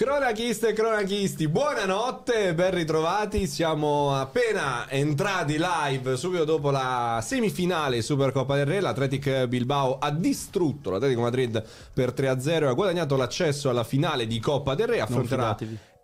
Cronachiste e cronachisti, buonanotte, ben ritrovati. Siamo appena entrati live subito dopo la semifinale Supercoppa del Re. L'Atletic Bilbao ha distrutto l'Atletico Madrid per 3-0 e ha guadagnato l'accesso alla finale di Coppa del Re. Affronterà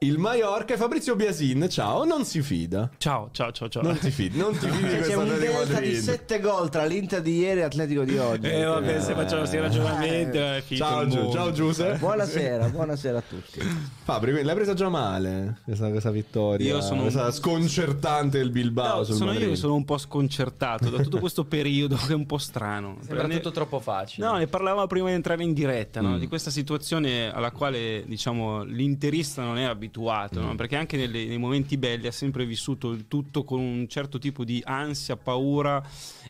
il Mallorca e Fabrizio Biasin, ciao, non si fida. Ciao, ciao, ciao, ciao. Non ti fidi, non ti fidi di C'è un delta di Madrid. 7 gol tra l'Inter di ieri e l'Atletico di oggi. Eh vabbè, se facciamo questi ragionamenti finito Ciao, Giu- ciao Giuseppe. Buonasera, buonasera a tutti. Fabri, quindi l'hai presa già male questa, questa vittoria? Io sono- questa sconcertante il Bilbao No, sul sono io Madrid. che sono un po' sconcertato da tutto questo periodo che è un po' strano. Sembra Ne- tutto troppo facile. No, ne parlavamo prima di entrare in diretta, no? Mm. di questa situazione alla quale diciamo l'interista non è abituato, no? perché anche nelle- nei momenti belli ha sempre vissuto il tutto con un certo tipo di ansia, paura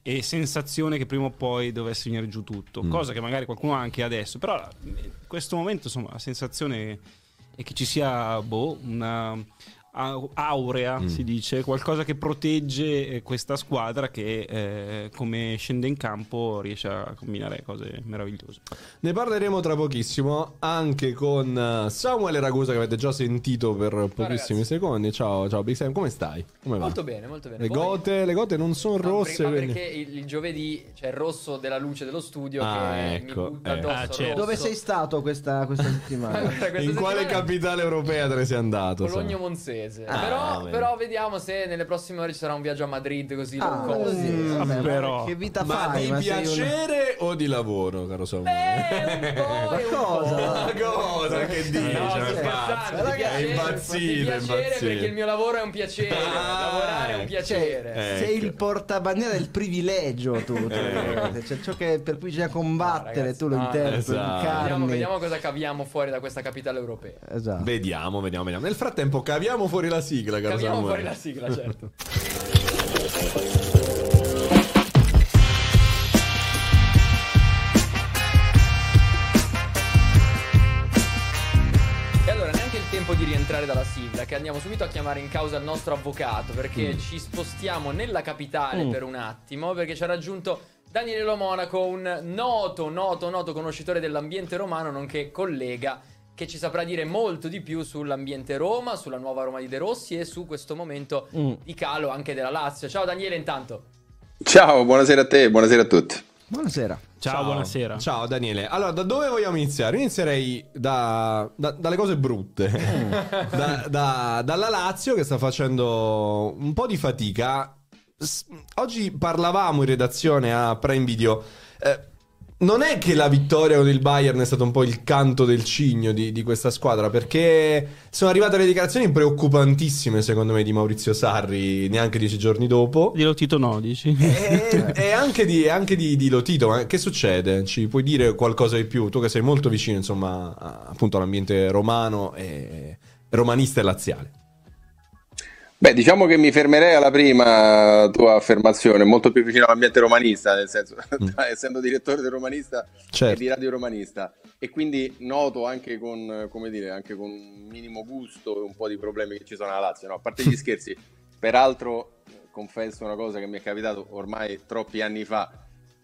e sensazione che prima o poi dovesse venire giù tutto, Mm. cosa che magari qualcuno ha anche adesso, però in questo momento insomma la sensazione è che ci sia boh, una aurea, Mm. si dice, qualcosa che protegge eh, questa squadra che eh, come scende in campo riesce a combinare cose meravigliose. Ne parleremo tra pochissimo anche con eh, Samuele Ragusa che avete già sentito per pochissimi ragazzi. secondi. Ciao, ciao Big Sam, come stai? Come va? Molto bene, molto bene. Le gote, le gote non sono Ma rosse. per- perché il, il giovedì c'è il rosso della luce dello studio Ah, che ecco, mi butta eh. addosso Ah, certo. Dove sei stato questa, questa settimana? Questa In quale settimana- capitale europea te ne sei andato? Cologno Sam? Monzese. Ah, però, però vediamo se nelle prossime ore ci sarà un viaggio a Madrid così Ah, così, vabbè, però. Che vita Ma fai? di Ma un- piacere o di lavoro, caro Samuele? Eh, un po' un Ma cosa? po'. Ma cosa che dici? No, scherzando, Ragazzi, di è piacere, impazzito, di è impazzito. perché il mio lavoro è un piacere, Ah, lavorare è un ecco. piacere. Eh. Sei Ecco. il portabandiera del privilegio tu, tu. Cioè, ciò che per cui bisogna combattere, ragazzi, tu lo no, interpreti, esatto. Vediamo, vediamo cosa caviamo fuori da questa capitale europea. Esatto. Vediamo, vediamo, vediamo. Nel frattempo caviamo fuori la sigla, caro Samuele. fuori la sigla, certo. E allora neanche il tempo di rientrare dalla sigla, che andiamo subito a chiamare in causa il nostro avvocato, perché Mm. ci spostiamo nella capitale Mm. per un attimo, perché ci ha raggiunto Daniele Lo Monaco, un noto, noto, noto conoscitore dell'ambiente romano, nonché collega, che ci saprà dire molto di più sull'ambiente Roma, sulla nuova Roma di De Rossi e su questo momento Mm. di calo anche della Lazio. Ciao Daniele intanto. Ciao, buonasera a te, buonasera a tutti. Buonasera. Ciao, buonasera. Ciao Daniele. Allora, da dove vogliamo iniziare? Inizierei da- da- dalle cose brutte. Da- da- dalla Lazio che sta facendo un po' di fatica. S- Oggi parlavamo in redazione a Prime Video. Eh, non è che la vittoria con il Bayern è stato un po' il canto del cigno di, di questa squadra, perché sono arrivate le dichiarazioni preoccupantissime, secondo me, di Maurizio Sarri neanche dieci giorni dopo. Dillo Tito no, dici? E, e anche, di, anche di, di Lotito, ma che succede? Ci puoi dire qualcosa di più? Tu che sei molto vicino, insomma, a- appunto all'ambiente romano e romanista e laziale. Beh, diciamo che mi fermerei alla prima tua affermazione, molto più vicino all'ambiente romanista, nel senso, essendo direttore del romanista e Certo. di Radio Romanista, e quindi noto anche con, come dire, anche con un minimo gusto un po' di problemi che ci sono alla Lazio, no? A parte gli scherzi, peraltro confesso una cosa che mi è capitato ormai troppi anni fa,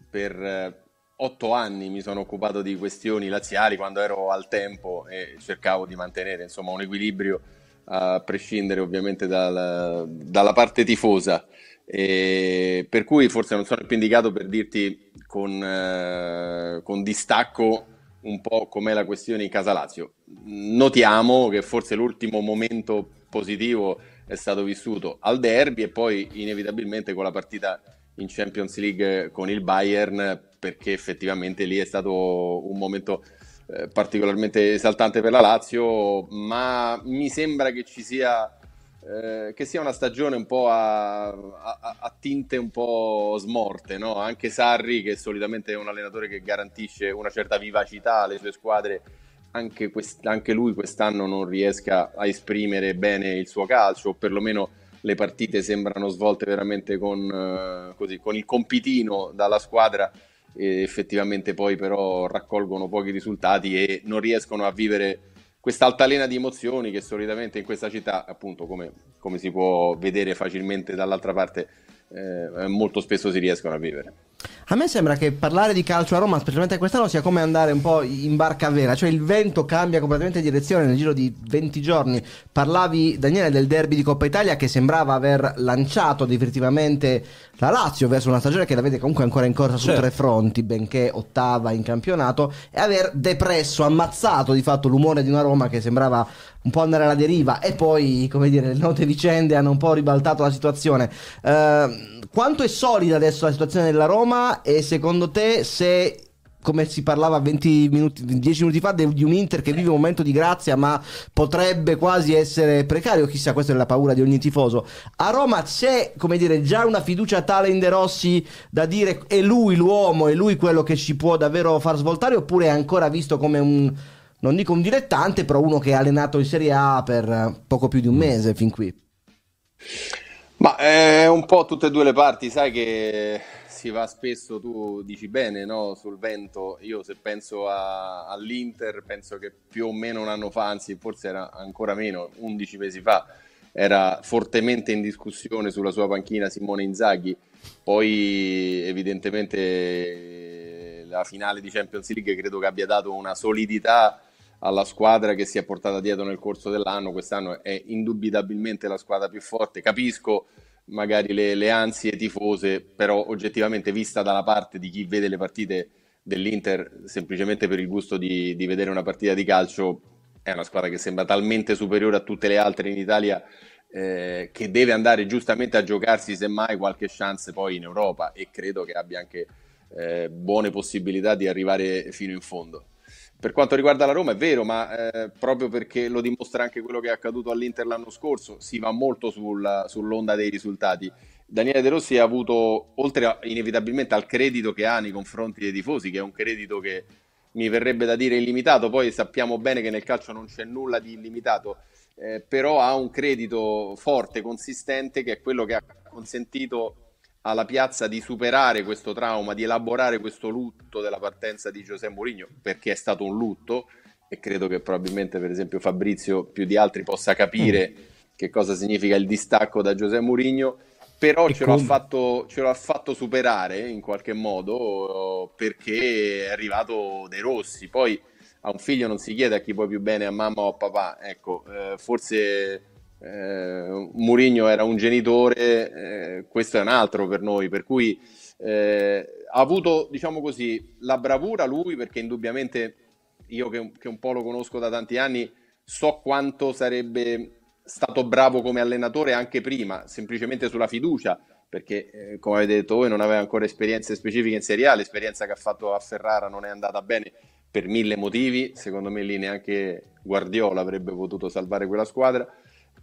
per eh, otto anni mi sono occupato di questioni laziali quando ero al tempo e cercavo di mantenere insomma un equilibrio a prescindere ovviamente dal- dalla parte tifosa. E per cui forse non sono più indicato per dirti con, eh, con distacco un po' com'è la questione in casa Lazio. Notiamo che forse l'ultimo momento positivo è stato vissuto al derby e poi inevitabilmente con la partita in Champions League con il Bayern perché effettivamente lì è stato un momento eh, particolarmente esaltante per la Lazio, ma mi sembra che ci sia eh, che sia una stagione un po' a, a- a tinte un po' smorte, no? Anche Sarri, che solitamente è un allenatore che garantisce una certa vivacità alle sue squadre, anche, quest- anche lui quest'anno non riesca a esprimere bene il suo calcio, o perlomeno le partite sembrano svolte veramente con, eh, così, con il compitino dalla squadra effettivamente poi però raccolgono pochi risultati e non riescono a vivere questa altalena di emozioni che solitamente in questa città, appunto come, come si può vedere facilmente dall'altra parte, eh, molto spesso si riescono a vivere. A me sembra che parlare di calcio a Roma, specialmente quest'anno, sia come andare un po' in barca vera, cioè il vento cambia completamente direzione nel giro di 20 giorni. Parlavi, Daniele, del derby di Coppa Italia che sembrava aver lanciato definitivamente la Lazio verso una stagione che la vede comunque ancora in corsa su Certo. tre fronti, benché ottava in campionato, e aver depresso, ammazzato di fatto l'umore di una Roma che sembrava un po' andare alla deriva e poi, come dire, le note vicende hanno un po' ribaltato la situazione. Eh, quanto è solida adesso la situazione della Roma e secondo te se come si parlava 20 minuti, 10 minuti fa di un Inter che vive un momento di grazia ma potrebbe quasi essere precario, chissà questa è la paura di ogni tifoso. A Roma c'è, come dire, già una fiducia tale in De Rossi da dire è lui l'uomo, è lui quello che ci può davvero far svoltare oppure è ancora visto come un non dico un dilettante, però uno che ha allenato in Serie A per eh, poco più di un mese fin qui. Ma è un po' tutte e due le parti, sai che si va spesso, tu dici bene, no? Sul vento, io se penso a- all'Inter, penso che più o meno un anno fa, anzi forse era ancora meno, 11 mesi fa, era fortemente in discussione sulla sua panchina Simone Inzaghi, poi evidentemente eh, la finale di Champions League credo che abbia dato una solidità alla squadra che si è portata dietro nel corso dell'anno. Quest'anno è indubitabilmente la squadra più forte. Capisco magari le, le ansie tifose, però oggettivamente vista dalla parte di chi vede le partite dell'Inter semplicemente per il gusto di, di vedere una partita di calcio, è una squadra che sembra talmente superiore a tutte le altre in Italia eh, che deve andare giustamente a giocarsi semmai qualche chance poi in Europa e credo che abbia anche eh, buone possibilità di arrivare fino in fondo. Per quanto riguarda la Roma è vero, ma eh, proprio perché lo dimostra anche quello che è accaduto all'Inter l'anno scorso, si va molto sul- sull'onda dei risultati. Daniele De Rossi ha avuto, oltre a- inevitabilmente al credito che ha nei confronti dei tifosi, che è un credito che mi verrebbe da dire illimitato, poi sappiamo bene che nel calcio non c'è nulla di illimitato, eh, però ha un credito forte, consistente, che è quello che ha consentito alla piazza di superare questo trauma, di elaborare questo lutto della partenza di Giuseppe Mourinho, perché è stato un lutto e credo che probabilmente per esempio Fabrizio più di altri possa capire che cosa significa il distacco da Giuseppe Mourinho, però ce lo, ha come? fatto, ce lo ha fatto superare in qualche modo perché è arrivato De Rossi, poi a un figlio non si chiede a chi puoi più bene, a mamma o a papà, ecco, eh, forse eh, Mourinho era un genitore, eh, questo è un altro per noi, per cui eh, ha avuto, diciamo così, la bravura lui, perché indubbiamente io che, che un po' lo conosco da tanti anni, so quanto sarebbe stato bravo come allenatore anche prima, semplicemente sulla fiducia, perché eh, come avete detto voi non aveva ancora esperienze specifiche in Serie A, l'esperienza che ha fatto a Ferrara non è andata bene per mille motivi, secondo me lì neanche Guardiola avrebbe potuto salvare quella squadra.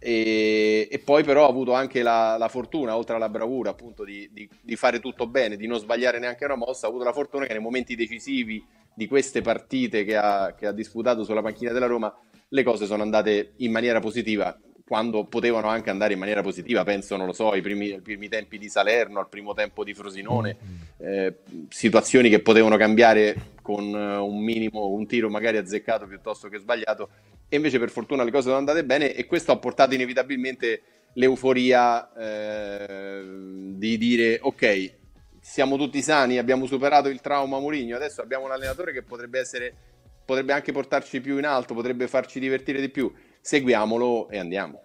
E, e poi però ha avuto anche la, la fortuna, oltre alla bravura appunto di, di- di fare tutto bene, di non sbagliare neanche una mossa, ha avuto la fortuna che nei momenti decisivi di queste partite che ha, che ha disputato sulla panchina della Roma, le cose sono andate in maniera positiva, quando potevano anche andare in maniera positiva, penso, non lo so, ai primi, ai primi tempi di Salerno, al primo tempo di Frosinone, eh, situazioni che potevano cambiare con eh, un minimo, un tiro magari azzeccato piuttosto che sbagliato, e invece per fortuna le cose sono andate bene e questo ha portato inevitabilmente l'euforia eh, di dire ok, siamo tutti sani, abbiamo superato il trauma Mourinho, adesso abbiamo un allenatore che potrebbe essere potrebbe anche portarci più in alto, potrebbe farci divertire di più. Seguiamolo e andiamo.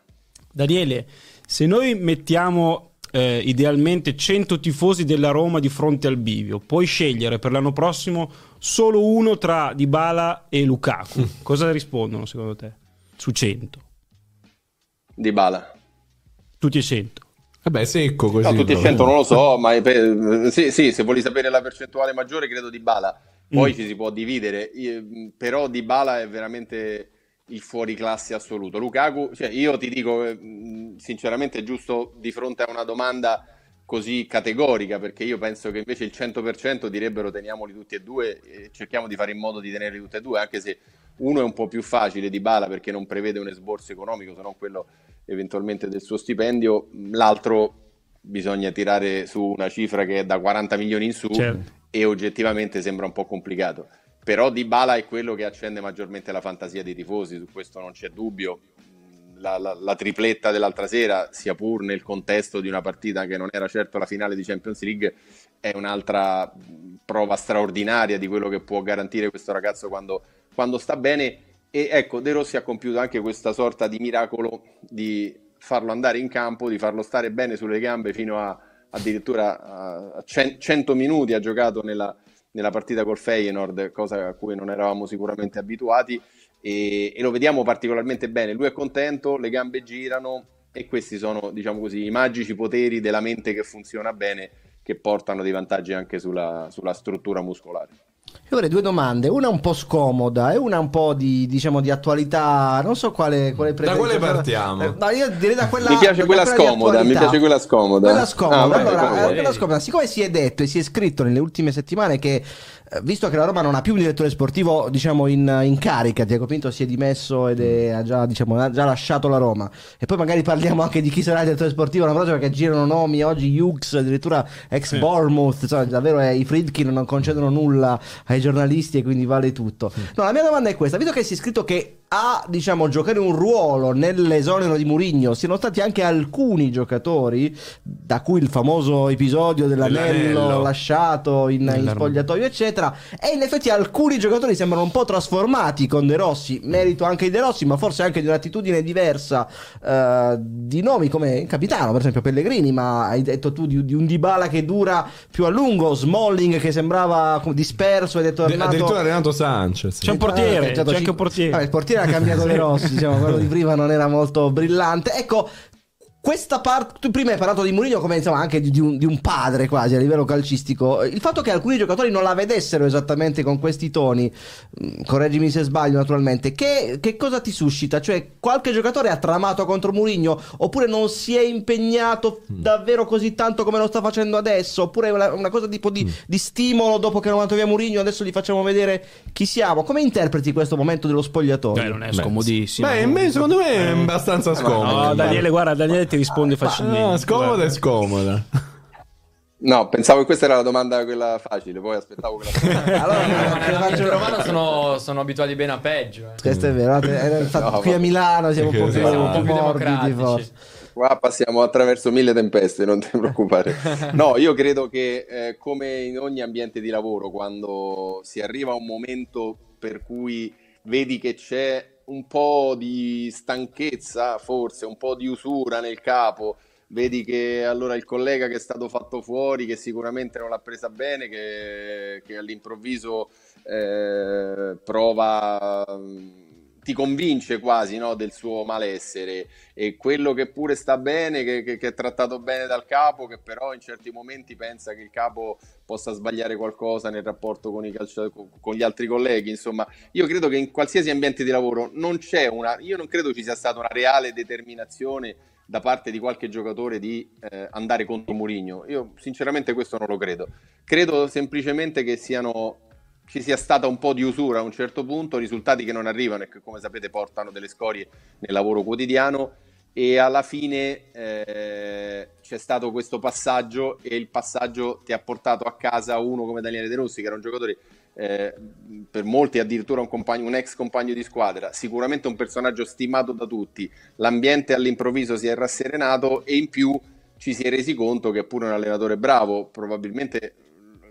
Daniele, se noi mettiamo eh, idealmente 100 tifosi della Roma di fronte al bivio, puoi scegliere per l'anno prossimo solo uno tra Dybala e Lukaku. Cosa rispondono secondo te? Su 100. Di Bala. Tutti e 100. Vabbè, secco così. No, tutti e però. 100 non lo so, ma per- sì, sì, se vuoi sapere la percentuale maggiore credo di Bala. Poi Mm. ci si può dividere, però Di Bala è veramente il fuoriclasse assoluto. Lukaku, cioè io ti dico eh, sinceramente è giusto di fronte a una domanda così categorica, perché io penso che invece il 100% direbbero teniamoli tutti e due e cerchiamo di fare in modo di tenerli tutti e due, anche se uno è un po' più facile di Bala perché non prevede un esborso economico, se non quello eventualmente del suo stipendio, l'altro bisogna tirare su una cifra che è da 40 milioni in su Certo. e oggettivamente sembra un po' complicato. Però Dybala è quello che accende maggiormente la fantasia dei tifosi, su questo non c'è dubbio. La, la, la, tripletta dell'altra sera, sia pur nel contesto di una partita che non era certo la finale di Champions League, è un'altra prova straordinaria di quello che può garantire questo ragazzo quando, quando sta bene. E ecco, De Rossi ha compiuto anche questa sorta di miracolo di farlo andare in campo, di farlo stare bene sulle gambe fino a addirittura a 100 minuti ha giocato nella, nella partita col Feyenoord, cosa a cui non eravamo sicuramente abituati e, e, lo vediamo particolarmente bene. Lui è contento, le gambe girano e questi sono, diciamo così, i magici poteri della mente che funziona bene che portano dei vantaggi anche sulla, sulla struttura muscolare. Io avrei due domande, una un po' scomoda e una un po' di, diciamo, di attualità, non so quale, quale Da quale partiamo? Eh, no, io direi da quella Mi piace quella, quella scomoda, mi piace quella scomoda. Quella scomoda, ah, allora, eh, quella scomoda. Siccome si è detto e si è scritto nelle ultime settimane che visto che la Roma non ha più un direttore sportivo diciamo in, in carica Diego Pinto si è dimesso ed è, ha, già, diciamo, ha già lasciato la Roma e poi magari parliamo anche di chi sarà il direttore sportivo una prossima perché girano nomi oggi Hughes addirittura ex sì. Bournemouth insomma davvero eh, i Friedkin non concedono nulla ai giornalisti e quindi vale tutto no la mia domanda è questa visto che si è scritto che a diciamo, giocare un ruolo nell'esonero di Murigno siano stati anche alcuni giocatori, da cui il famoso episodio dell'anello, dell'anello. lasciato in, in, spogliatoio, eccetera. E in effetti alcuni giocatori sembrano un po' trasformati con De Rossi, merito anche di De Rossi, ma forse anche di un'attitudine diversa uh, di nomi come capitano, per esempio Pellegrini, ma hai detto tu di, di, un Dybala che dura più a lungo, Smalling che sembrava disperso ed è tornato. Addirittura Renato Sanchez. C'è un portiere, eh, c'è anche un portiere. Ah, il portiere ha cambiato le rossi, diciamo, quello di prima non era molto brillante. Ecco, questa parte, tu prima hai parlato di Mourinho come insomma anche di, di, un, di, un, padre quasi a livello calcistico. Il fatto che alcuni giocatori non la vedessero esattamente con questi toni, mm, correggimi se sbaglio naturalmente, che, che cosa ti suscita? Cioè qualche giocatore ha tramato contro Mourinho oppure non si è impegnato mm. davvero così tanto come lo sta facendo adesso? Oppure una, una cosa tipo di, mm. di, stimolo dopo che hanno mandato via Mourinho adesso gli facciamo vedere chi siamo? Come interpreti questo momento dello spogliatoio? Beh, non è scomodissimo. Beh, me, secondo me è abbastanza scomodo. No, Daniele, guarda, Daniele ti ti risponde facilmente. No, scomoda e scomoda. No, pensavo che questa era la domanda quella facile, poi aspettavo quella allora, no, romano sono, sono, abituati bene a peggio. Eh. Questo è vero, no, qui a Milano siamo un po' più, un po più democratici. Qua passiamo attraverso mille tempeste, non ti preoccupare. No, io credo che eh, come in ogni ambiente di lavoro, quando si arriva a un momento per cui vedi che c'è un po' di stanchezza, forse un po' di usura nel capo. Vedi che allora il collega che è stato fatto fuori, che sicuramente non l'ha presa bene, che, che all'improvviso eh, prova ti convince quasi no, del suo malessere e quello che pure sta bene, che, che, che, è trattato bene dal capo, che però in certi momenti pensa che il capo possa sbagliare qualcosa nel rapporto con, calci- con gli altri colleghi. Insomma, io credo che in qualsiasi ambiente di lavoro non c'è una, io non credo ci sia stata una reale determinazione da parte di qualche giocatore di eh, andare contro Mourinho. Io sinceramente questo non lo credo. Credo semplicemente che siano ci sia stata un po' di usura a un certo punto, risultati che non arrivano e che come sapete portano delle scorie nel lavoro quotidiano e alla fine eh, c'è stato questo passaggio e il passaggio ti ha portato a casa uno come Daniele De Rossi che era un giocatore eh, per molti addirittura un, compagno, un ex compagno di squadra, sicuramente un personaggio stimato da tutti, l'ambiente all'improvviso si è rasserenato e in più ci si è resi conto che è pure un allenatore bravo, probabilmente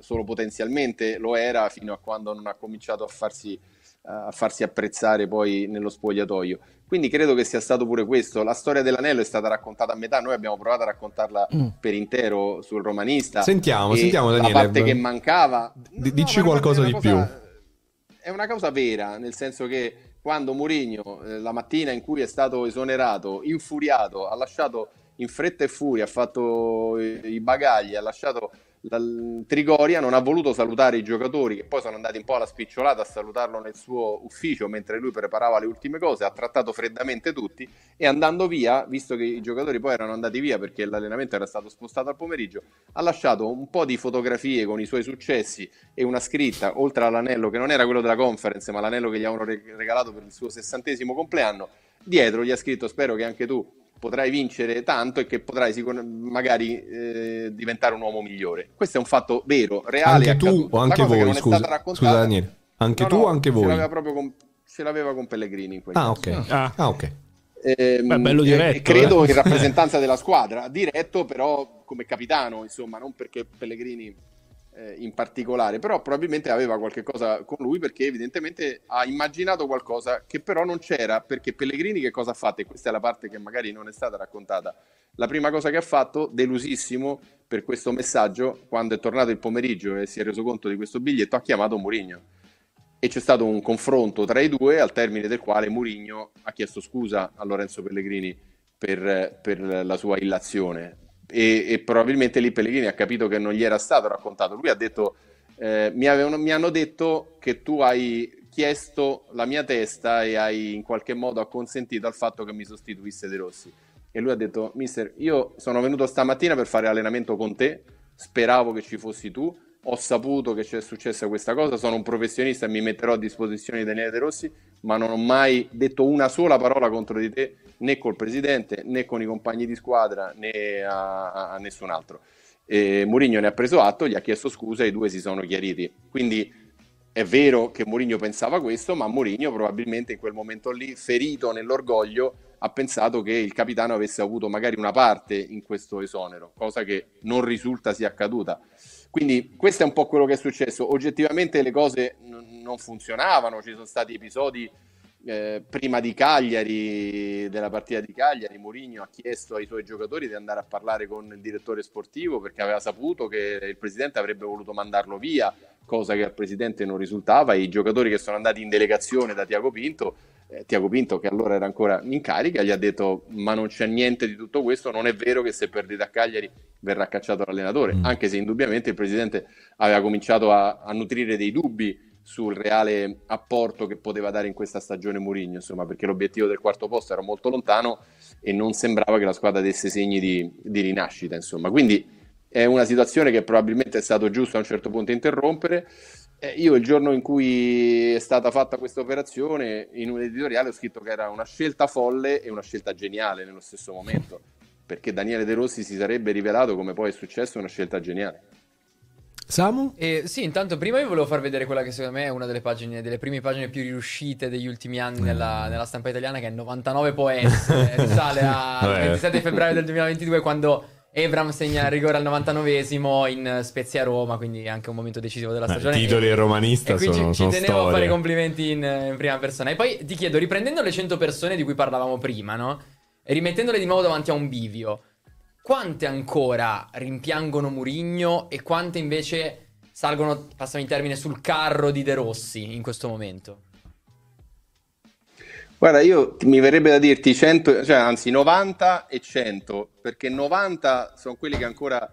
solo potenzialmente lo era fino a quando non ha cominciato a farsi, a farsi apprezzare poi nello spogliatoio. Quindi credo che sia stato pure questo. La storia dell'anello è stata raccontata a metà, noi abbiamo provato a raccontarla mm. per intero sul romanista. Sentiamo, sentiamo Daniele. La parte che mancava... D- dici no, qualcosa di cosa, più. È una cosa vera, nel senso che quando Mourinho, eh, la mattina in cui è stato esonerato, infuriato, ha lasciato in fretta e furia, ha fatto i, i bagagli, ha lasciato la Trigoria non ha voluto salutare i giocatori che poi sono andati un po' alla spicciolata a salutarlo nel suo ufficio mentre lui preparava le ultime cose, ha trattato freddamente tutti e andando via, visto che i giocatori poi erano andati via perché l'allenamento era stato spostato al pomeriggio, ha lasciato un po' di fotografie con i suoi successi e una scritta, oltre all'anello che non era quello della conference ma l'anello che gli avevano regalato per il suo sessantesimo compleanno, dietro gli ha scritto spero che anche tu potrai vincere tanto e che potrai sicur- magari eh, diventare un uomo migliore. Questo è un fatto vero, reale. Anche tu o anche voi, scusa, scusa Daniele. Anche no, tu o anche voi? Ce l'aveva proprio con, ce l'aveva con Pellegrini in quel ah, ok. Ah. ah, ok. ehm, Beh, bello eh, diretto, credo eh. in rappresentanza della squadra, diretto però come capitano, insomma, non perché Pellegrini eh, in particolare, però probabilmente aveva qualche cosa con lui perché evidentemente ha immaginato qualcosa che però non c'era, perché Pellegrini che cosa ha fatto? E questa è la parte che magari non è stata raccontata. La prima cosa che ha fatto, delusissimo per questo messaggio, quando è tornato il pomeriggio e si è reso conto di questo biglietto, ha chiamato Mourinho e c'è stato un confronto tra i due al termine del quale Mourinho ha chiesto scusa a Lorenzo Pellegrini per, per la sua illazione e, e probabilmente lì Pellegrini ha capito che non gli era stato raccontato. Lui ha detto, eh, mi, avevano, mi hanno detto che tu hai chiesto la mia testa e hai in qualche modo acconsentito al fatto che mi sostituisse De Rossi. E lui ha detto, mister, io sono venuto stamattina per fare allenamento con te, speravo che ci fossi tu, ho saputo che c'è successa questa cosa, sono un professionista e mi metterò a disposizione di Daniele De Rossi, ma non ho mai detto una sola parola contro di te, né col presidente, né con i compagni di squadra, né a, a- nessun altro. E Mourinho ne ha preso atto, gli ha chiesto scusa e i due si sono chiariti. Quindi è vero che Mourinho pensava questo, ma Mourinho probabilmente in quel momento lì, ferito nell'orgoglio, ha pensato che il capitano avesse avuto magari una parte in questo esonero, cosa che non risulta sia accaduta. Quindi questo è un po' quello che è successo. Oggettivamente le cose n- non funzionavano, ci sono stati episodi eh, prima di Cagliari, della partita di Cagliari, Mourinho ha chiesto ai suoi giocatori di andare a parlare con il direttore sportivo perché aveva saputo che il presidente avrebbe voluto mandarlo via, cosa che al presidente non risultava, i giocatori che sono andati in delegazione da Tiago Pinto, eh, Tiago Pinto che allora era ancora in carica, gli ha detto ma non c'è niente di tutto questo, non è vero che se perdete a Cagliari verrà cacciato l'allenatore, Mm. anche se indubbiamente il presidente aveva cominciato a, a nutrire dei dubbi sul reale apporto che poteva dare in questa stagione Mourinho, insomma, perché l'obiettivo del quarto posto era molto lontano e non sembrava che la squadra desse segni di, di rinascita, insomma. Quindi è una situazione che probabilmente è stato giusto a un certo punto interrompere. Eh, io il giorno in cui è stata fatta questa operazione, in un editoriale ho scritto che era una scelta folle e una scelta geniale nello stesso momento, perché Daniele De Rossi si sarebbe rivelato, come poi è successo, una scelta geniale. Samu? E sì, intanto prima io volevo far vedere quella che secondo me è una delle pagine, delle prime pagine più riuscite degli ultimi anni nella, nella stampa italiana, che è 99 Poes, eh, risale al Vabbè. 27 febbraio del 2022 quando Ebram segna il rigore al 99esimo in Spezia Roma, quindi anche un momento decisivo della Beh, stagione. titoli E- romanista e sono- ci, sono ci tenevo a storie. fare complimenti in, in prima persona. E poi ti chiedo, riprendendo le 100 persone di cui parlavamo prima, no? E rimettendole di nuovo davanti a un bivio, quante ancora rimpiangono Murigno e quante invece salgono, passami il termine, sul carro di De Rossi in questo momento? Guarda, io mi verrebbe da dirti 100, cioè anzi 90 e 100, perché 90 sono quelli che ancora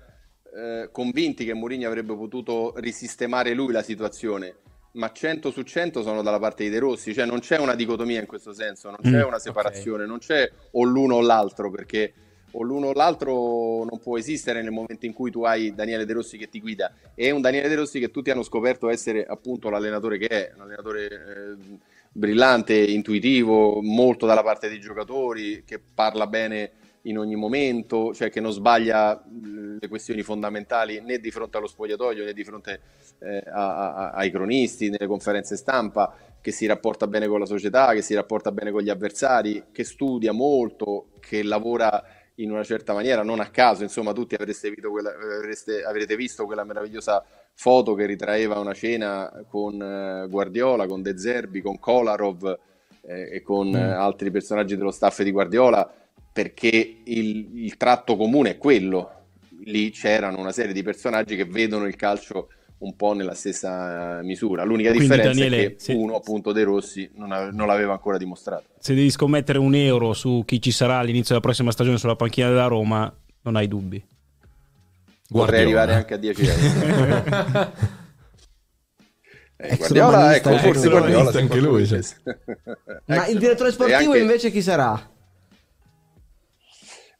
eh, convinti che Mourinho avrebbe potuto risistemare lui la situazione, ma 100 su 100 sono dalla parte di De Rossi, cioè non c'è una dicotomia in questo senso, non c'è Mm, una separazione, non c'è o l'uno o l'altro, perché o l'uno o l'altro non può esistere nel momento in cui tu hai Daniele De Rossi che ti guida. E un Daniele De Rossi che tutti hanno scoperto essere appunto l'allenatore che è, un allenatore eh, brillante, intuitivo, molto dalla parte dei giocatori, che parla bene in ogni momento, cioè che non sbaglia le questioni fondamentali né di fronte allo spogliatoio né di fronte eh, a- a- ai cronisti, nelle conferenze stampa, che si rapporta bene con la società, che si rapporta bene con gli avversari, che studia molto, che lavora in una certa maniera, non a caso, insomma, tutti avreste visto quella, avreste- avrete visto quella meravigliosa foto che ritraeva una cena con eh, Guardiola, con De Zerbi, con Kolarov eh, e con eh, altri personaggi dello staff di Guardiola, perché il, il tratto comune è quello. Lì c'erano una serie di personaggi che vedono il calcio un po' nella stessa misura. L'unica Quindi, differenza Daniele, è che sì. uno, appunto, De Rossi, non, ave- non l'aveva ancora dimostrato. Se devi scommettere un euro su chi ci sarà all'inizio della prossima stagione sulla panchina della Roma, non hai dubbi. Guardiola. arrivare anche a 10 euro. Eh, Guardiola, ecco, forse Guardiola anche lui, cioè. Ma il direttore sportivo anche- invece chi sarà?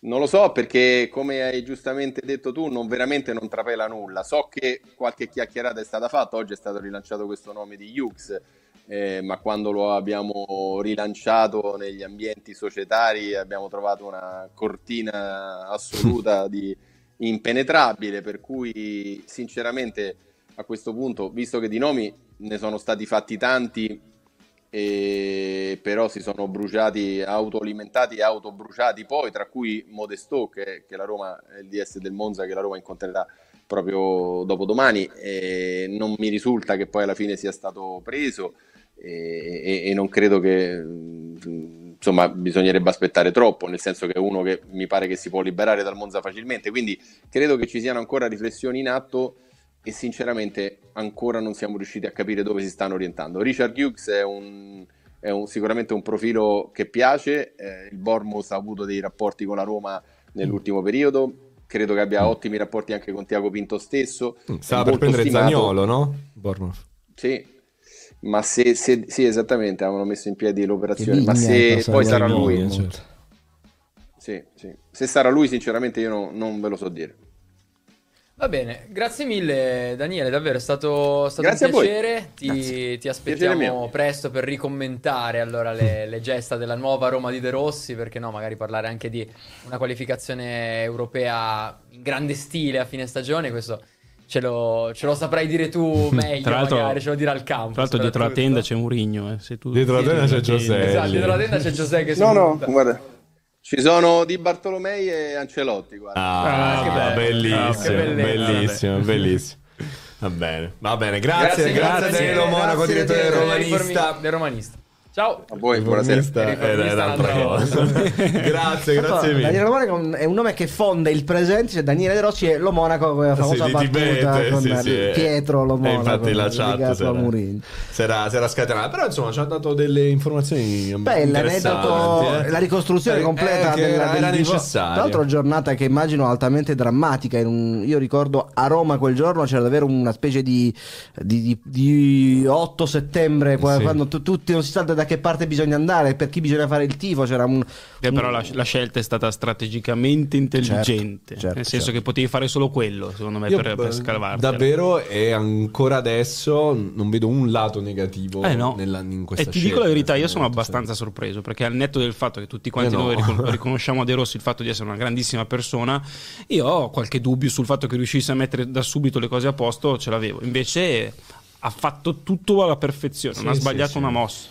Non lo so perché, come hai giustamente detto tu, non veramente non trapela nulla. So che qualche chiacchierata è stata fatta, oggi è stato rilanciato questo nome di Hughes, eh, ma quando lo abbiamo rilanciato negli ambienti societari abbiamo trovato una cortina assoluta di impenetrabile, per cui sinceramente a questo punto, visto che di nomi ne sono stati fatti tanti, e però si sono bruciati, autoalimentati e autobruciati poi, tra cui Modesto che, che la Roma, il DS del Monza che la Roma incontrerà proprio dopo domani e non mi risulta che poi alla fine sia stato preso. E, e, e non credo che insomma bisognerebbe aspettare troppo, nel senso che è uno che mi pare che si può liberare dal Monza facilmente, quindi credo che ci siano ancora riflessioni in atto e sinceramente ancora non siamo riusciti a capire dove si stanno orientando. Richard Hughes è, un, è un, sicuramente un profilo che piace, eh, il Bournemouth ha avuto dei rapporti con la Roma nell'ultimo periodo, credo che abbia ottimi rapporti anche con Tiago Pinto stesso. Mm, stava per prendere stimato. Zagnolo, no? Bournemouth. Sì, ma se, se, sì, esattamente, avevano messo in piedi l'operazione, ma se poi sarà lui... Certo. Sì, sì. Se sarà lui, sinceramente, io no, non ve lo so dire. Va bene, grazie mille Daniele, davvero è stato, stato un piacere. Ti, ti, aspettiamo presto per ricommentare allora le, le, gesta della nuova Roma di De Rossi, perché no, magari parlare anche di una qualificazione europea in grande stile a fine stagione, questo ce lo, ce lo saprai dire tu meglio, magari ce lo dirà al campo. Tra l'altro dietro la tenda c'è Murigno, eh, tu... Dietro la tenda c'è Giuseppe. Esatto, dietro la tenda c'è Giuseppe che No, no, guarda. Ci sono Di Bartolomei e Ancelotti. Guarda. Ah, ah che bello. bellissimo, ah, bellissimo, bellissimo. Va bene, va bene, grazie, grazie, grazie, grazie Monaco, direttore del romanista. Del romanista. Ciao. A voi, buonasera. Era un'altra cosa. grazie, grazie mille. Daniele Monaco è un nome che fonda il presente, cioè Daniele De Rossi e Lo Monaco, quella famosa sì, battuta Tibete, con sì, sì, Pietro Lo Monaco. infatti la chat s'era, s'era, scatenata, però insomma ci ha dato delle informazioni Belle, ne dato eh. la ricostruzione eh, completa eh, della, era, necessaria. Tra l'altro giornata che immagino altamente drammatica, un, io ricordo a Roma quel giorno c'era davvero una specie di, di, di, di 8 settembre, quando tutti non si sa da da che parte bisogna andare, per chi bisogna fare il tifo. C'era un, eh, un... Però la, la, scelta è stata strategicamente intelligente, certo, certo, nel senso certo. che potevi fare solo quello, secondo me, Io, per, per scalvarti. Davvero, e ancora adesso non vedo un lato negativo eh no. nella, in questa E ti scelta, dico la verità, io sono abbastanza sorpreso, perché al netto del fatto che tutti quanti eh no. noi ricon- riconosciamo a De Rossi il fatto di essere una grandissima persona, io ho qualche dubbio sul fatto che riuscisse a mettere da subito le cose a posto, ce l'avevo. Invece ha fatto tutto alla perfezione, sì, non ha sbagliato sì, una mossa.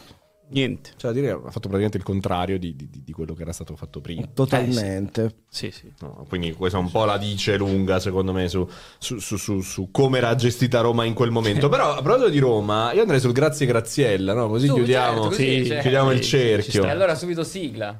Niente. Cioè, a dire, ha fatto praticamente il contrario di, di, di, quello che era stato fatto prima. Totalmente. Eh, sì, sì. No, quindi questa un po' la dice lunga, secondo me, su, su, su, su come era gestita Roma in quel momento. Però, a proposito di Roma, io andrei sul grazie Graziella, no? Così chiudiamo, certo, così, sì, chiudiamo sì, il cerchio. E allora subito sigla.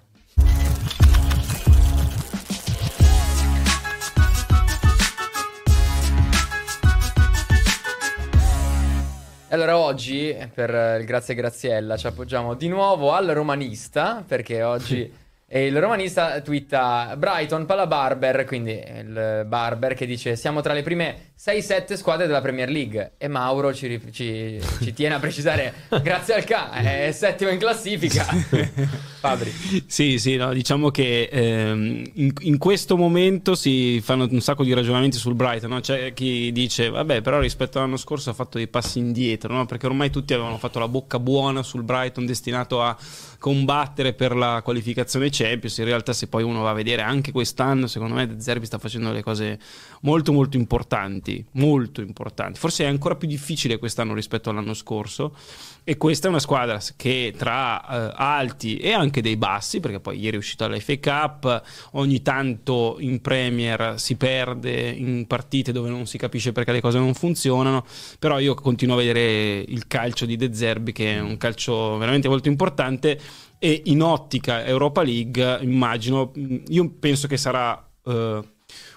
Allora oggi per il Grazie Graziella ci appoggiamo di nuovo al romanista perché oggi il romanista twitta Brighton Pala Barber, quindi il Barber che dice siamo tra le prime 6-7 squadre della Premier League e Mauro ci, ci, ci tiene a precisare grazie al K è settimo in classifica Fabri sì sì no, diciamo che ehm, in, in, questo momento si fanno un sacco di ragionamenti sul Brighton no? c'è chi dice vabbè però rispetto all'anno scorso ha fatto dei passi indietro no? perché ormai tutti avevano fatto la bocca buona sul Brighton destinato a combattere per la qualificazione Champions in realtà se poi uno va a vedere anche quest'anno secondo me Zerbi sta facendo le cose molto molto importanti, molto importanti. Forse è ancora più difficile quest'anno rispetto all'anno scorso e questa è una squadra che tra eh, alti e anche dei bassi, perché poi ieri è uscita la FA Cup, ogni tanto in Premier si perde in partite dove non si capisce perché le cose non funzionano, però io continuo a vedere il calcio di De Zerbi che è un calcio veramente molto importante e in ottica Europa League immagino, io penso che sarà... Eh,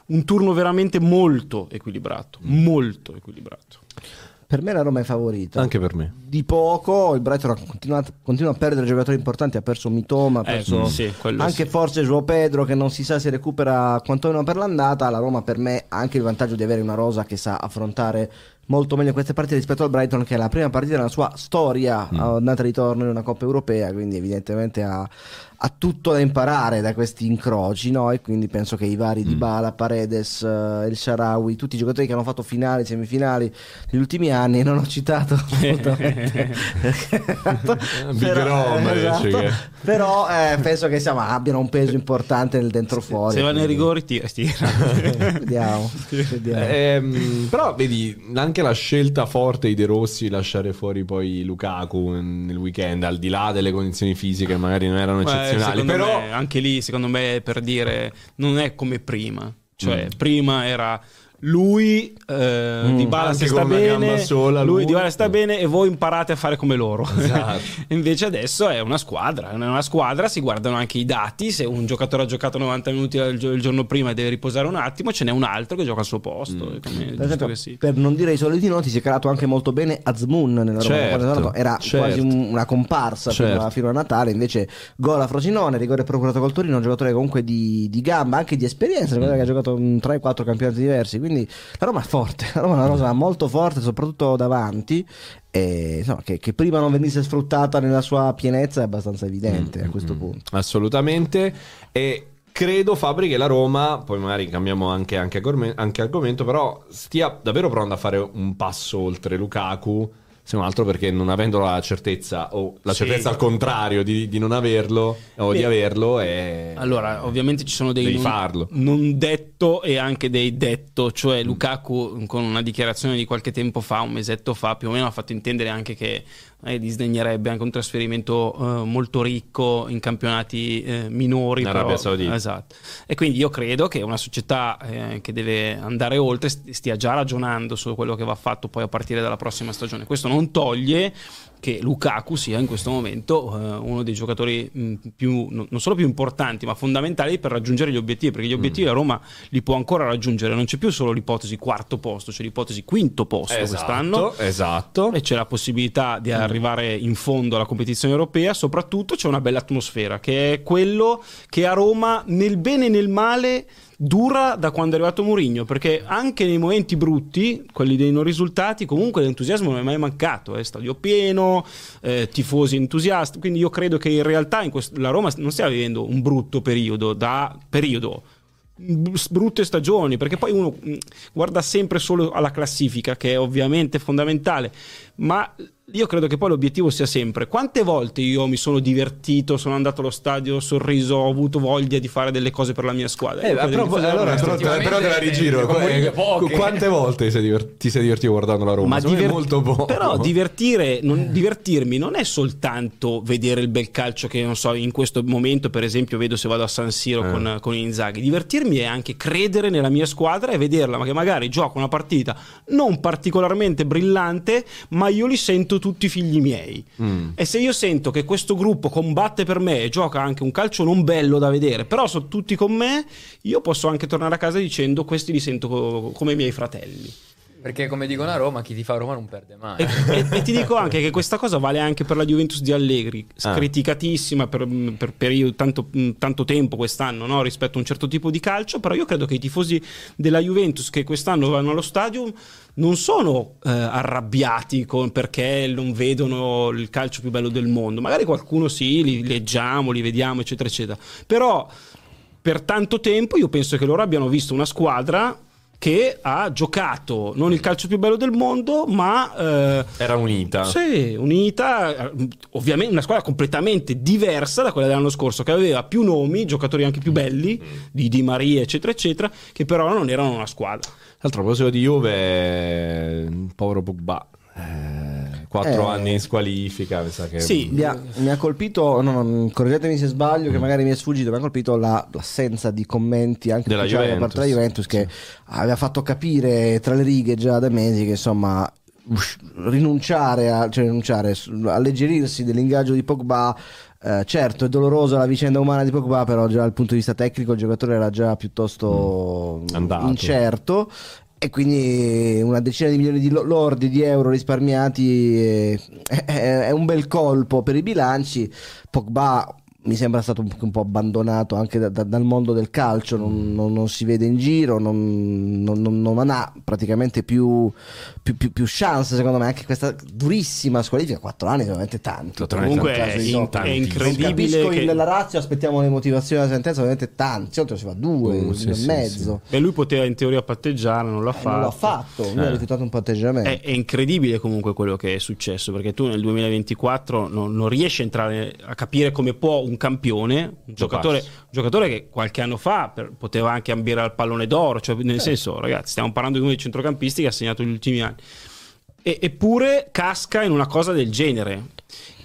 un turno veramente molto equilibrato, molto equilibrato. Per me la Roma è favorita. Anche per me. Di poco, il Brighton continua a perdere giocatori importanti, ha perso Mitoma, ha eh, perso eh, sì, anche sì. forse Joao Pedro che non si sa se recupera quantomeno per l'andata. La Roma per me ha anche il vantaggio di avere una rosa che sa affrontare molto meglio queste partite rispetto al Brighton che è la prima partita della sua storia mm. andata e ritorno in una Coppa Europea, quindi evidentemente ha, ha tutto da imparare da questi incroci, no? E quindi penso che i vari mm. Dybala, Paredes, uh, El Sharawi, tutti i giocatori che hanno fatto finali, semifinali negli ultimi anni, non ho citato assolutamente. però, esatto, però eh, penso che insomma, abbiano un peso importante nel dentro fuori. Se va nei rigori tira, tira. vediamo. vediamo. Eh, però vedi, anche anche la scelta forte di De Rossi di lasciare fuori poi Lukaku nel weekend, al di là delle condizioni fisiche magari non erano Beh, eccezionali, secondo però me, anche lì, secondo me, per dire, non è come prima. Cioè, Mm. prima era lui, eh, Mm. Anche si sta bene, sola, lui, lui. Dybala sta bene e voi imparate a fare come loro. Esatto. Invece adesso è una squadra, è una squadra, si guardano anche i dati, se un giocatore ha giocato 90 minuti il, gio- il giorno prima e deve riposare un attimo, ce n'è un altro che gioca al suo posto. Mm. come Per, esempio, che sia. per non dire i soliti noti, si è calato anche molto bene Azmoun nella Roma. Certo, tornato Era certo. quasi un- una comparsa fino, Certo. a, fino a Natale. Invece, gol a Frosinone, rigore procurato col Torino. Un giocatore comunque di, di gamba, anche di esperienza. Ricorda che ha giocato in 3-4 campionati diversi. Quindi la Roma è forte. La Roma è una rosa molto forte, soprattutto davanti. E, insomma, che, che prima non venisse sfruttata nella sua pienezza è abbastanza evidente a questo Mm, punto. Assolutamente. E credo, Fabri, che la Roma, poi magari cambiamo anche, anche, argome- anche argomento, però stia davvero provando a fare un passo oltre Lukaku. Se non altro perché non avendo la certezza, o la Sì. certezza al contrario di, di non averlo, o di Beh, averlo, è... Allora, ovviamente ci sono dei non, farlo. non detto e anche dei detto, cioè Lukaku con una dichiarazione di qualche tempo fa, un mesetto fa, più o meno ha fatto intendere anche che eh, disdegnerebbe anche un trasferimento eh, molto ricco in campionati eh, minori. In Arabia Saudita. Esatto. E quindi io credo che una società eh, che deve andare oltre st- stia già ragionando su quello che va fatto poi a partire dalla prossima stagione. Questo non toglie che Lukaku sia in questo momento eh, uno dei giocatori mh, più, no- non solo più importanti, ma fondamentali per raggiungere gli obiettivi, perché gli obiettivi la Roma li può ancora raggiungere, non c'è più solo l'ipotesi quarto posto, c'è l'ipotesi quinto posto quest'anno. Esatto. E c'è la possibilità di arrivare in fondo alla competizione europea, soprattutto c'è una bella atmosfera, che è quello che a Roma, nel bene e nel male, dura da quando è arrivato Mourinho, perché anche nei momenti brutti, quelli dei non risultati, comunque l'entusiasmo non è mai mancato, è stadio pieno, eh, tifosi entusiasti, quindi io credo che in realtà in quest- la Roma non stia vivendo un brutto periodo, da periodo. B- brutte stagioni perché poi uno mh, guarda sempre solo alla classifica che è ovviamente fondamentale. Ma io credo che poi l'obiettivo sia sempre quante volte io mi sono divertito sono andato allo stadio ho sorriso ho avuto voglia di fare delle cose per la mia squadra Eh, però, allora, però, te, però te la rigiro. Eh. Quante volte sei divert- ti sei divertito guardando la Roma? Ma divert- molto poco. Però divertire, non- divertirmi non è soltanto vedere il bel calcio che non so, in questo momento, per esempio, vedo se vado a San Siro Eh. con, con Inzaghi. Divertirmi è anche credere nella mia squadra e vederla, ma che magari gioca una partita non particolarmente brillante, ma io li sento tutti figli miei. Mm. E se io sento che questo gruppo combatte per me e gioca anche un calcio non bello da vedere, però sono tutti con me, io posso anche tornare a casa dicendo questi li sento co- come i miei fratelli. Perché come dicono a Roma, chi ti fa Roma non perde mai. E, e- e ti dico anche che questa cosa vale anche per la Juventus di Allegri, Ah. criticatissima per, per periodo- tanto, tanto tempo quest'anno no? rispetto a un certo tipo di calcio, però io credo che i tifosi della Juventus che quest'anno vanno allo stadio non sono eh, arrabbiati con- perché non vedono il calcio più bello del mondo, magari qualcuno sì, li leggiamo, li vediamo, eccetera, eccetera, però per tanto tempo io penso che loro abbiano visto una squadra che ha giocato non il calcio più bello del mondo, ma eh, Era unita. sì, unita, eh, ovviamente una squadra completamente diversa da quella dell'anno scorso, che aveva più nomi, giocatori anche più belli, di Di Maria, eccetera, eccetera, che però non erano una squadra. Tra l'altro, a proposito di Juve, il povero Pogba. Eh, quattro Eh. anni in squalifica, mi sa che... Sì. Mi ha, mi ha colpito, no, no, correggetemi se sbaglio, che magari mi è sfuggito, mi ha colpito la- l'assenza di commenti anche Della da parte della Juventus che aveva fatto capire tra le righe già da mesi che insomma rinunciare, a, cioè rinunciare, alleggerirsi dell'ingaggio di Pogba. eh, certo, è dolorosa la vicenda umana di Pogba, però già dal punto di vista tecnico il giocatore era già piuttosto Mm. Incerto. E quindi una decina di milioni di lo- lordi di euro risparmiati eh, è, è- è un bel colpo per i bilanci. Pogba mi sembra stato un, po' abbandonato anche da- da- dal mondo del calcio, non, non- non si vede in giro, non, non- non- non ha praticamente più, più, più- più chance secondo me. Anche questa durissima squalifica, 4 anni sono veramente anni Comunque è, in- è Non incredibile capisco che... il- la razza, aspettiamo le motivazioni della sentenza, veramente tanti. Solito si fa due, Uh, due sì, e sì, mezzo. E lui poteva in teoria patteggiare, non l'ha Eh, fatto. non l'ha fatto, lui ha Eh. rifiutato un patteggiamento. È, è incredibile comunque quello che è successo perché tu nel 2024 non, non riesci a entrare a capire come può un un campione, un giocatore, un giocatore che qualche anno fa per- poteva anche ambire al pallone d'oro, cioè nel senso, ragazzi, stiamo parlando di uno dei centrocampisti che ha segnato negli ultimi anni. E- eppure casca in una cosa del genere.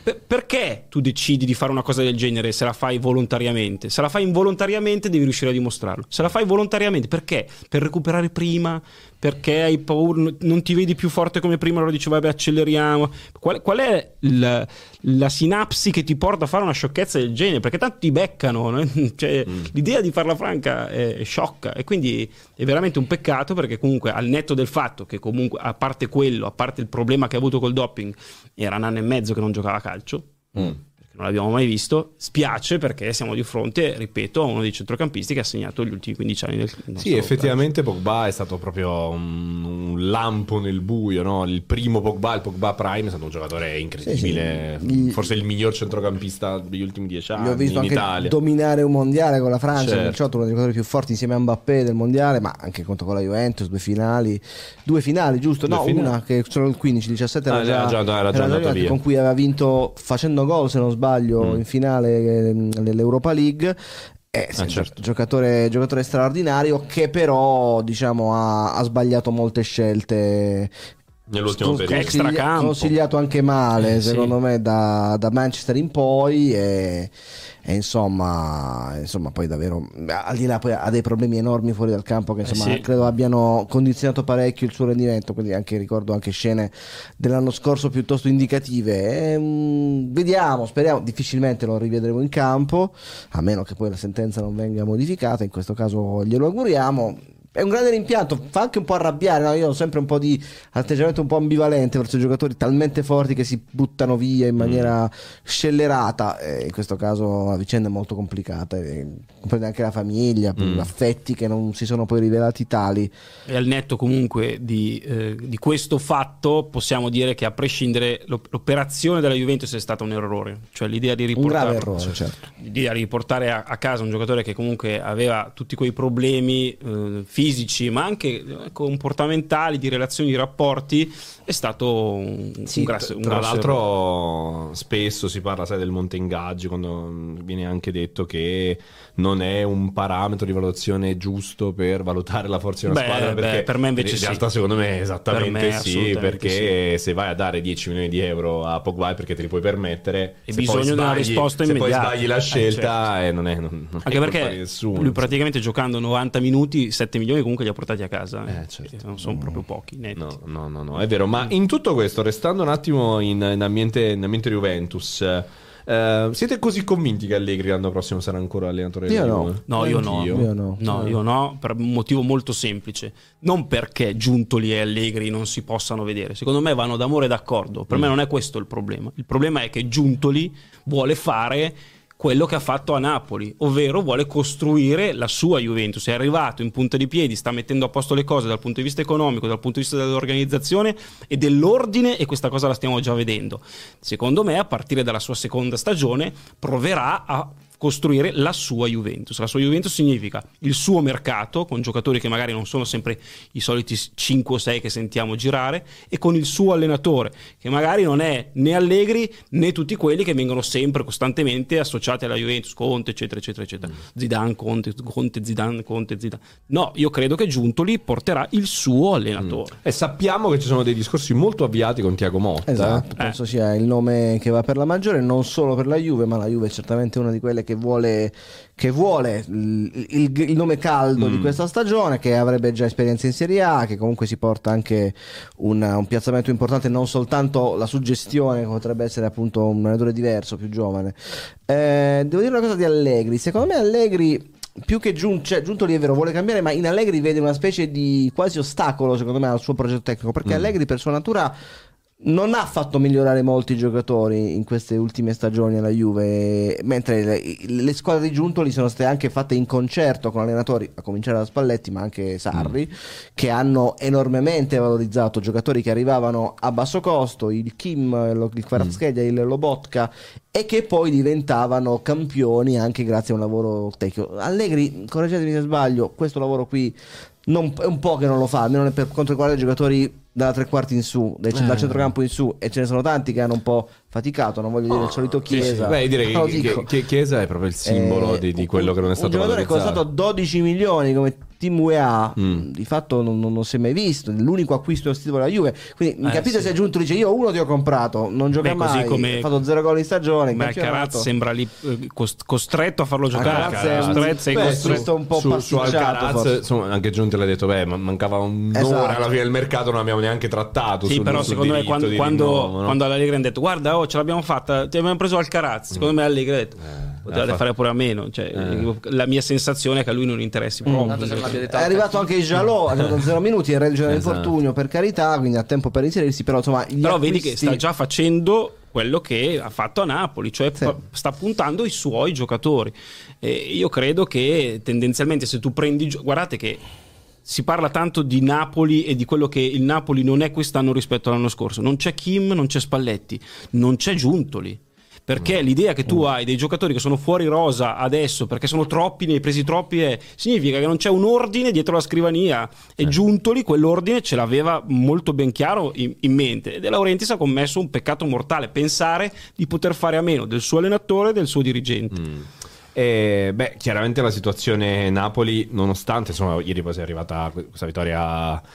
Per- perché tu decidi di fare una cosa del genere se la fai volontariamente? Se la fai involontariamente devi riuscire a dimostrarlo. Se la fai volontariamente, perché? Per recuperare prima? Perché hai paura, non ti vedi più forte come prima, allora dici vabbè acceleriamo. Qual, qual è il- la sinapsi che ti porta a fare una sciocchezza del genere? Perché tanto ti beccano, no? Cioè, l'idea di farla franca è, è sciocca e quindi è veramente un peccato perché comunque al netto del fatto che comunque a parte quello, a parte il problema che ha avuto col doping, era un anno e mezzo che non giocava a calcio, perché non l'abbiamo mai visto, spiace perché siamo di fronte, ripeto, a uno dei centrocampisti che ha segnato gli ultimi 15 anni del del Sì, effettivamente Pogba è stato proprio un, un lampo nel buio, no? Il primo Pogba, il Pogba Prime, è stato un giocatore incredibile, Sì, sì. forse il miglior centrocampista degli ultimi dieci anni Io ho visto in anche Italia. dominare un mondiale con la Francia, Certo. nel 2018, uno dei giocatori più forti insieme a Mbappé del mondiale, ma anche contro con la Juventus, due finali, due finali giusto? Due no, finali. una che sono il 15-17 era Ah, già, era già- era già era andato via. con cui aveva vinto facendo gol, se non sbaglio, Mm. in finale eh, nell'Europa League. È Ah, certo. giocatore, giocatore straordinario che però diciamo ha, ha sbagliato molte scelte Nell'ultimo Con- periodo. Extra consigli- campo. consigliato anche male Eh, sì. secondo me da, da Manchester in poi e, e insomma, insomma poi davvero al di là poi ha dei problemi enormi fuori dal campo che insomma Eh, sì. credo abbiano condizionato parecchio il suo rendimento quindi anche ricordo anche scene dell'anno scorso piuttosto indicative E, mm, vediamo speriamo difficilmente lo rivedremo in campo a meno che poi la sentenza non venga modificata in questo caso glielo auguriamo è un grande rimpianto, fa anche un po' arrabbiare. no? Io ho sempre un po' di atteggiamento un po' ambivalente verso i giocatori talmente forti che si buttano via in maniera scellerata. E in questo caso la vicenda è molto complicata. e comprende anche la famiglia, poi affetti che non si sono poi rivelati tali. E al netto comunque di, eh, di questo fatto possiamo dire che a prescindere l'op- l'operazione della Juventus è stata un errore, cioè l'idea di riportare, errore, certo. l'idea di riportare a, a casa un giocatore che comunque aveva tutti quei problemi eh, fisici ma anche eh, comportamentali, di relazioni, di rapporti, è stato un, Sì, un grasso- un Tra grosso errore. l'altro, spesso si parla sai, del monte ingaggi quando mh, viene anche detto che non è un parametro di valutazione giusto per valutare la forza di una Beh, squadra. beh, per me invece in sì. realtà, secondo me, esattamente Per me sì. Perché se vai a dare 10 milioni di euro a Pogba è perché te li puoi permettere. E se poi di una sbagli- risposta se immediata. poi sbagli la Eh, scelta, eh, non è, non, non è Anche di perché nessuno. lui praticamente giocando 90 minuti, 7 milioni comunque li ha portati a casa. Eh, certo. Non sono proprio pochi. netti. No, no, no, no, è vero. Ma in tutto questo, restando un attimo in, in ambiente, in ambiente Juventus, eh, siete così convinti che Allegri l'anno prossimo sarà ancora allenatore Io della no. No, io no. Io no. No, io no, per un motivo molto semplice. Non perché Giuntoli e Allegri non si possano vedere. Secondo me vanno d'amore e d'accordo. Per me non è questo il problema. Il problema è che Giuntoli vuole fare quello che ha fatto a Napoli, ovvero vuole costruire la sua Juventus. È arrivato in punta di piedi, sta mettendo a posto le cose dal punto di vista economico, dal punto di vista dell'organizzazione e dell'ordine e questa cosa la stiamo già vedendo. Secondo me, a partire dalla sua seconda stagione, proverà a costruire la sua Juventus. La sua Juventus significa il suo mercato con giocatori che magari non sono sempre i soliti 5 o 6 che sentiamo girare e con il suo allenatore che magari non è né Allegri né tutti quelli che vengono sempre costantemente associati alla Juventus, Conte, eccetera, eccetera, eccetera. Zidane, Conte, Conte, Zidane, Conte, Zidane. No, io credo che Giuntoli porterà il suo allenatore. E sappiamo che ci sono dei discorsi molto avviati con Tiago Motta. Esatto, penso sia il nome che va per la maggiore, non solo per la Juve, ma la Juve è certamente una di quelle che vuole, che vuole il, il- il nome caldo di questa stagione, che avrebbe già esperienza in Serie A, che comunque si porta anche un, un piazzamento importante, non soltanto la suggestione, che potrebbe essere appunto un allenatore diverso, più giovane. Eh, devo dire una cosa di Allegri, secondo me Allegri più che Giun- cioè, Giuntoli è vero, vuole cambiare, ma in Allegri vede una specie di quasi ostacolo, secondo me, al suo progetto tecnico, perché Allegri per sua natura non ha fatto migliorare molti giocatori in queste ultime stagioni alla Juve, mentre le, le squadre di Giuntoli sono state anche fatte in concerto con allenatori, a cominciare da Spalletti, ma anche Sarri, che hanno enormemente valorizzato giocatori che arrivavano a basso costo, il Kim, il Kvaratskhelia, il Lobotka, e che poi diventavano campioni anche grazie a un lavoro tecnico. Allegri, correggetemi se sbaglio, questo lavoro qui non- è un po' che non lo fa, almeno per quanto riguarda i giocatori dalla tre quarti in su, dal, Eh. dal centrocampo in su, e ce ne sono tanti che hanno un po' faticato. Non voglio dire il solito Chiesa. Beh, direi che, Chiesa è proprio il simbolo eh, di, di quello che non è stato Un giocatore valorizzato. costato 12 milioni come Team UEA, Mm. di fatto non, non- non si è mai visto. L'unico acquisto estivo della Juve. Quindi Eh, capite sì. se è giunto dice: Io uno ti ho comprato, non gioca Beh, così mai. come- Ha fatto zero gol in stagione. Ma. Caraz sembra lì eh, cost- costretto a farlo giocare. Caraz è Costretto, un po' su, su pasticciato, Alcaraz, forse. insomma, anche Giunti l'ha detto, beh, ma- mancava un'ora Esatto. alla fine del mercato, non abbiamo neanche trattato. Sì, sul- però sul secondo me quando, quando, rinnovo, no? quando all'Allegri hanno detto guarda oh ce l'abbiamo fatta, ti abbiamo preso Alcaraz, secondo me Allegri ha detto potevate eh, fare pure a meno, cioè, Eh. la mia sensazione è che a lui non interessi proprio. Detto È arrivato anche Jalò, ha giocato 0 minuti, è reduce Esatto. dall'infortunio per carità, quindi ha tempo per inserirsi, però insomma... Però vedi che acquisti- sta già facendo quello che ha fatto a Napoli, cioè Sì. sta puntando i suoi giocatori. E io credo che tendenzialmente se tu prendi... Guardate che si parla tanto di Napoli e di quello che il Napoli non è quest'anno rispetto all'anno scorso. Non c'è Kim, non c'è Spalletti, non c'è Giuntoli. Perché l'idea che tu hai dei giocatori che sono fuori rosa adesso perché sono troppi, ne hai presi troppi, è- significa che non c'è un ordine dietro la scrivania. E Giuntoli quell'ordine ce l'aveva molto ben chiaro in, in mente. E De Laurentiis ha commesso un peccato mortale, pensare di poter fare a meno del suo allenatore e del suo dirigente. E, beh, chiaramente la situazione Napoli, nonostante insomma, ieri poi sia arrivata que- questa vittoria eh,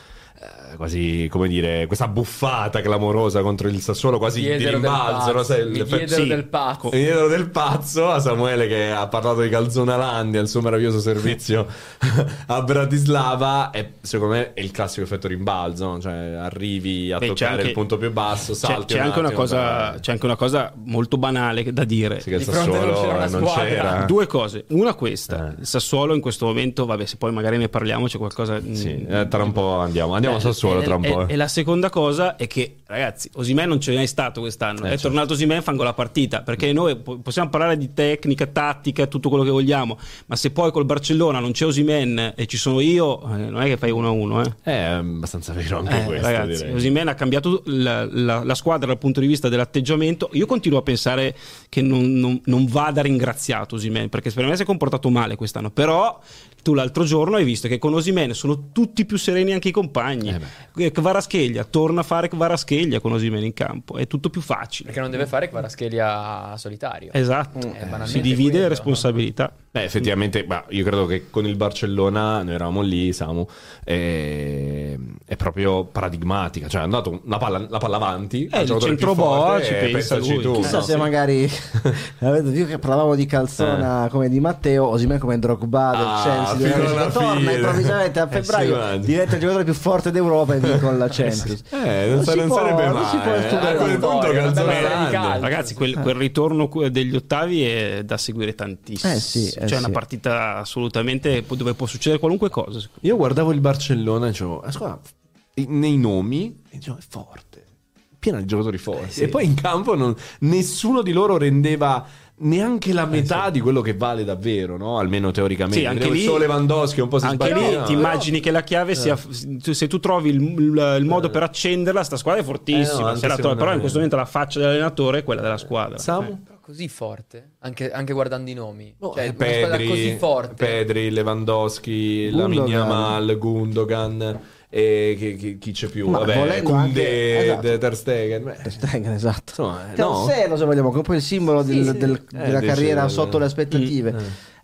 quasi come dire, questa buffata clamorosa contro il Sassuolo, quasi di Diedero rimbalzo, no? Sai, mi diedero sì. del pazzo. E dietro del pazzo a Samuele che ha parlato di Calzonalandia, il suo meraviglioso servizio a Bratislava. E secondo me è il classico effetto rimbalzo, no? cioè arrivi a Beh, c'è toccare anche- il punto più basso, C'è, salti c'è un anche cosa, beh, c'è anche una cosa molto banale da dire. sì, che il fronte non Sassuolo c'era non c'era. Due cose, una questa, Eh. il Sassuolo in questo momento, vabbè se poi magari ne parliamo c'è qualcosa... Sì, mm, eh, tra un po' andiamo, andiamo a Sassuolo e, tra un e- po'. e la seconda cosa è che, ragazzi, Osimè non ce n'è stato quest'anno. Eh, è certo. tornato Osimè fanno la partita. Perché noi po- possiamo parlare di tecnica, tattica, tutto quello che vogliamo. Ma se poi col Barcellona non c'è Osimè e ci sono io, eh, non è che fai 1-1, eh. È abbastanza vero anche Eh, questo, ragazzi, direi. Osimhen ha cambiato la, la- la squadra dal punto di vista dell'atteggiamento. Io continuo a pensare che non, non- non vada ringraziato Osimhen perché per me si è comportato male quest'anno. Però tu l'altro giorno hai visto che con Osimhen sono tutti più sereni anche i compagni. Eh Eh, Kvaraschelia torna a fare Kvaraschelia con Osimhen in campo, è tutto più facile. Perché non deve fare Kvaratskhelia solitario. Esatto, Eh, banalmente si divide quello, le responsabilità. Beh, effettivamente, ma io credo che con il Barcellona, noi eravamo lì, Samu, e- è proprio paradigmatica. Cioè, è andato la palla, la palla avanti, Eh, il giocatore più centro boa forte, ci pensa lui. tu, Chissà no? se magari avete visto che parlavamo di Calzona come di Matteo, Osimhen come Drogba del Eh. Ah, Chelsea, torna fine. improvvisamente a Eh, sì, febbraio, guarda. diventa il giocatore più forte d'Europa e vincono la Champions. Eh, non, Non sa- non può- sarebbe non male. si può eh. a quel punto una calcio. Ragazzi, quel, quel ritorno degli ottavi è da seguire tantissimo. Eh sì, eh C'è una sì. partita assolutamente dove può succedere qualunque cosa. Io guardavo il Barcellona e dicevo, "Ah, scusa, nei nomi, e dicevo, è forte, piena di giocatori forti. E poi in campo non- nessuno di loro rendeva neanche la metà di quello che vale davvero, no? Almeno teoricamente. Sì, anche Vedevo lì- solo Lewandowski un po' si Anche sbagliava. lì ti immagini che la chiave sia. tu- Se tu trovi il, il- il modo per accenderla, sta squadra è Eh no, fortissima. anche Se la però in questo momento la faccia dell'allenatore è quella della squadra. Samu? Però così forte, anche, anche guardando i nomi. Oh, cioè, eh, una squadra Pedri, così forte. Pedri, Lewandowski, Gundogan. Lamine Yamal, Gundogan e chi, chi- chi c'è più? Ma Vabbè, anche- esatto. De- Ter Stegen. Ter Stegen, esatto. insomma, eh, no. Cancelo, se vogliamo, che è un po' il simbolo del- sì. del- Eh, della carriera sotto le Mm, aspettative.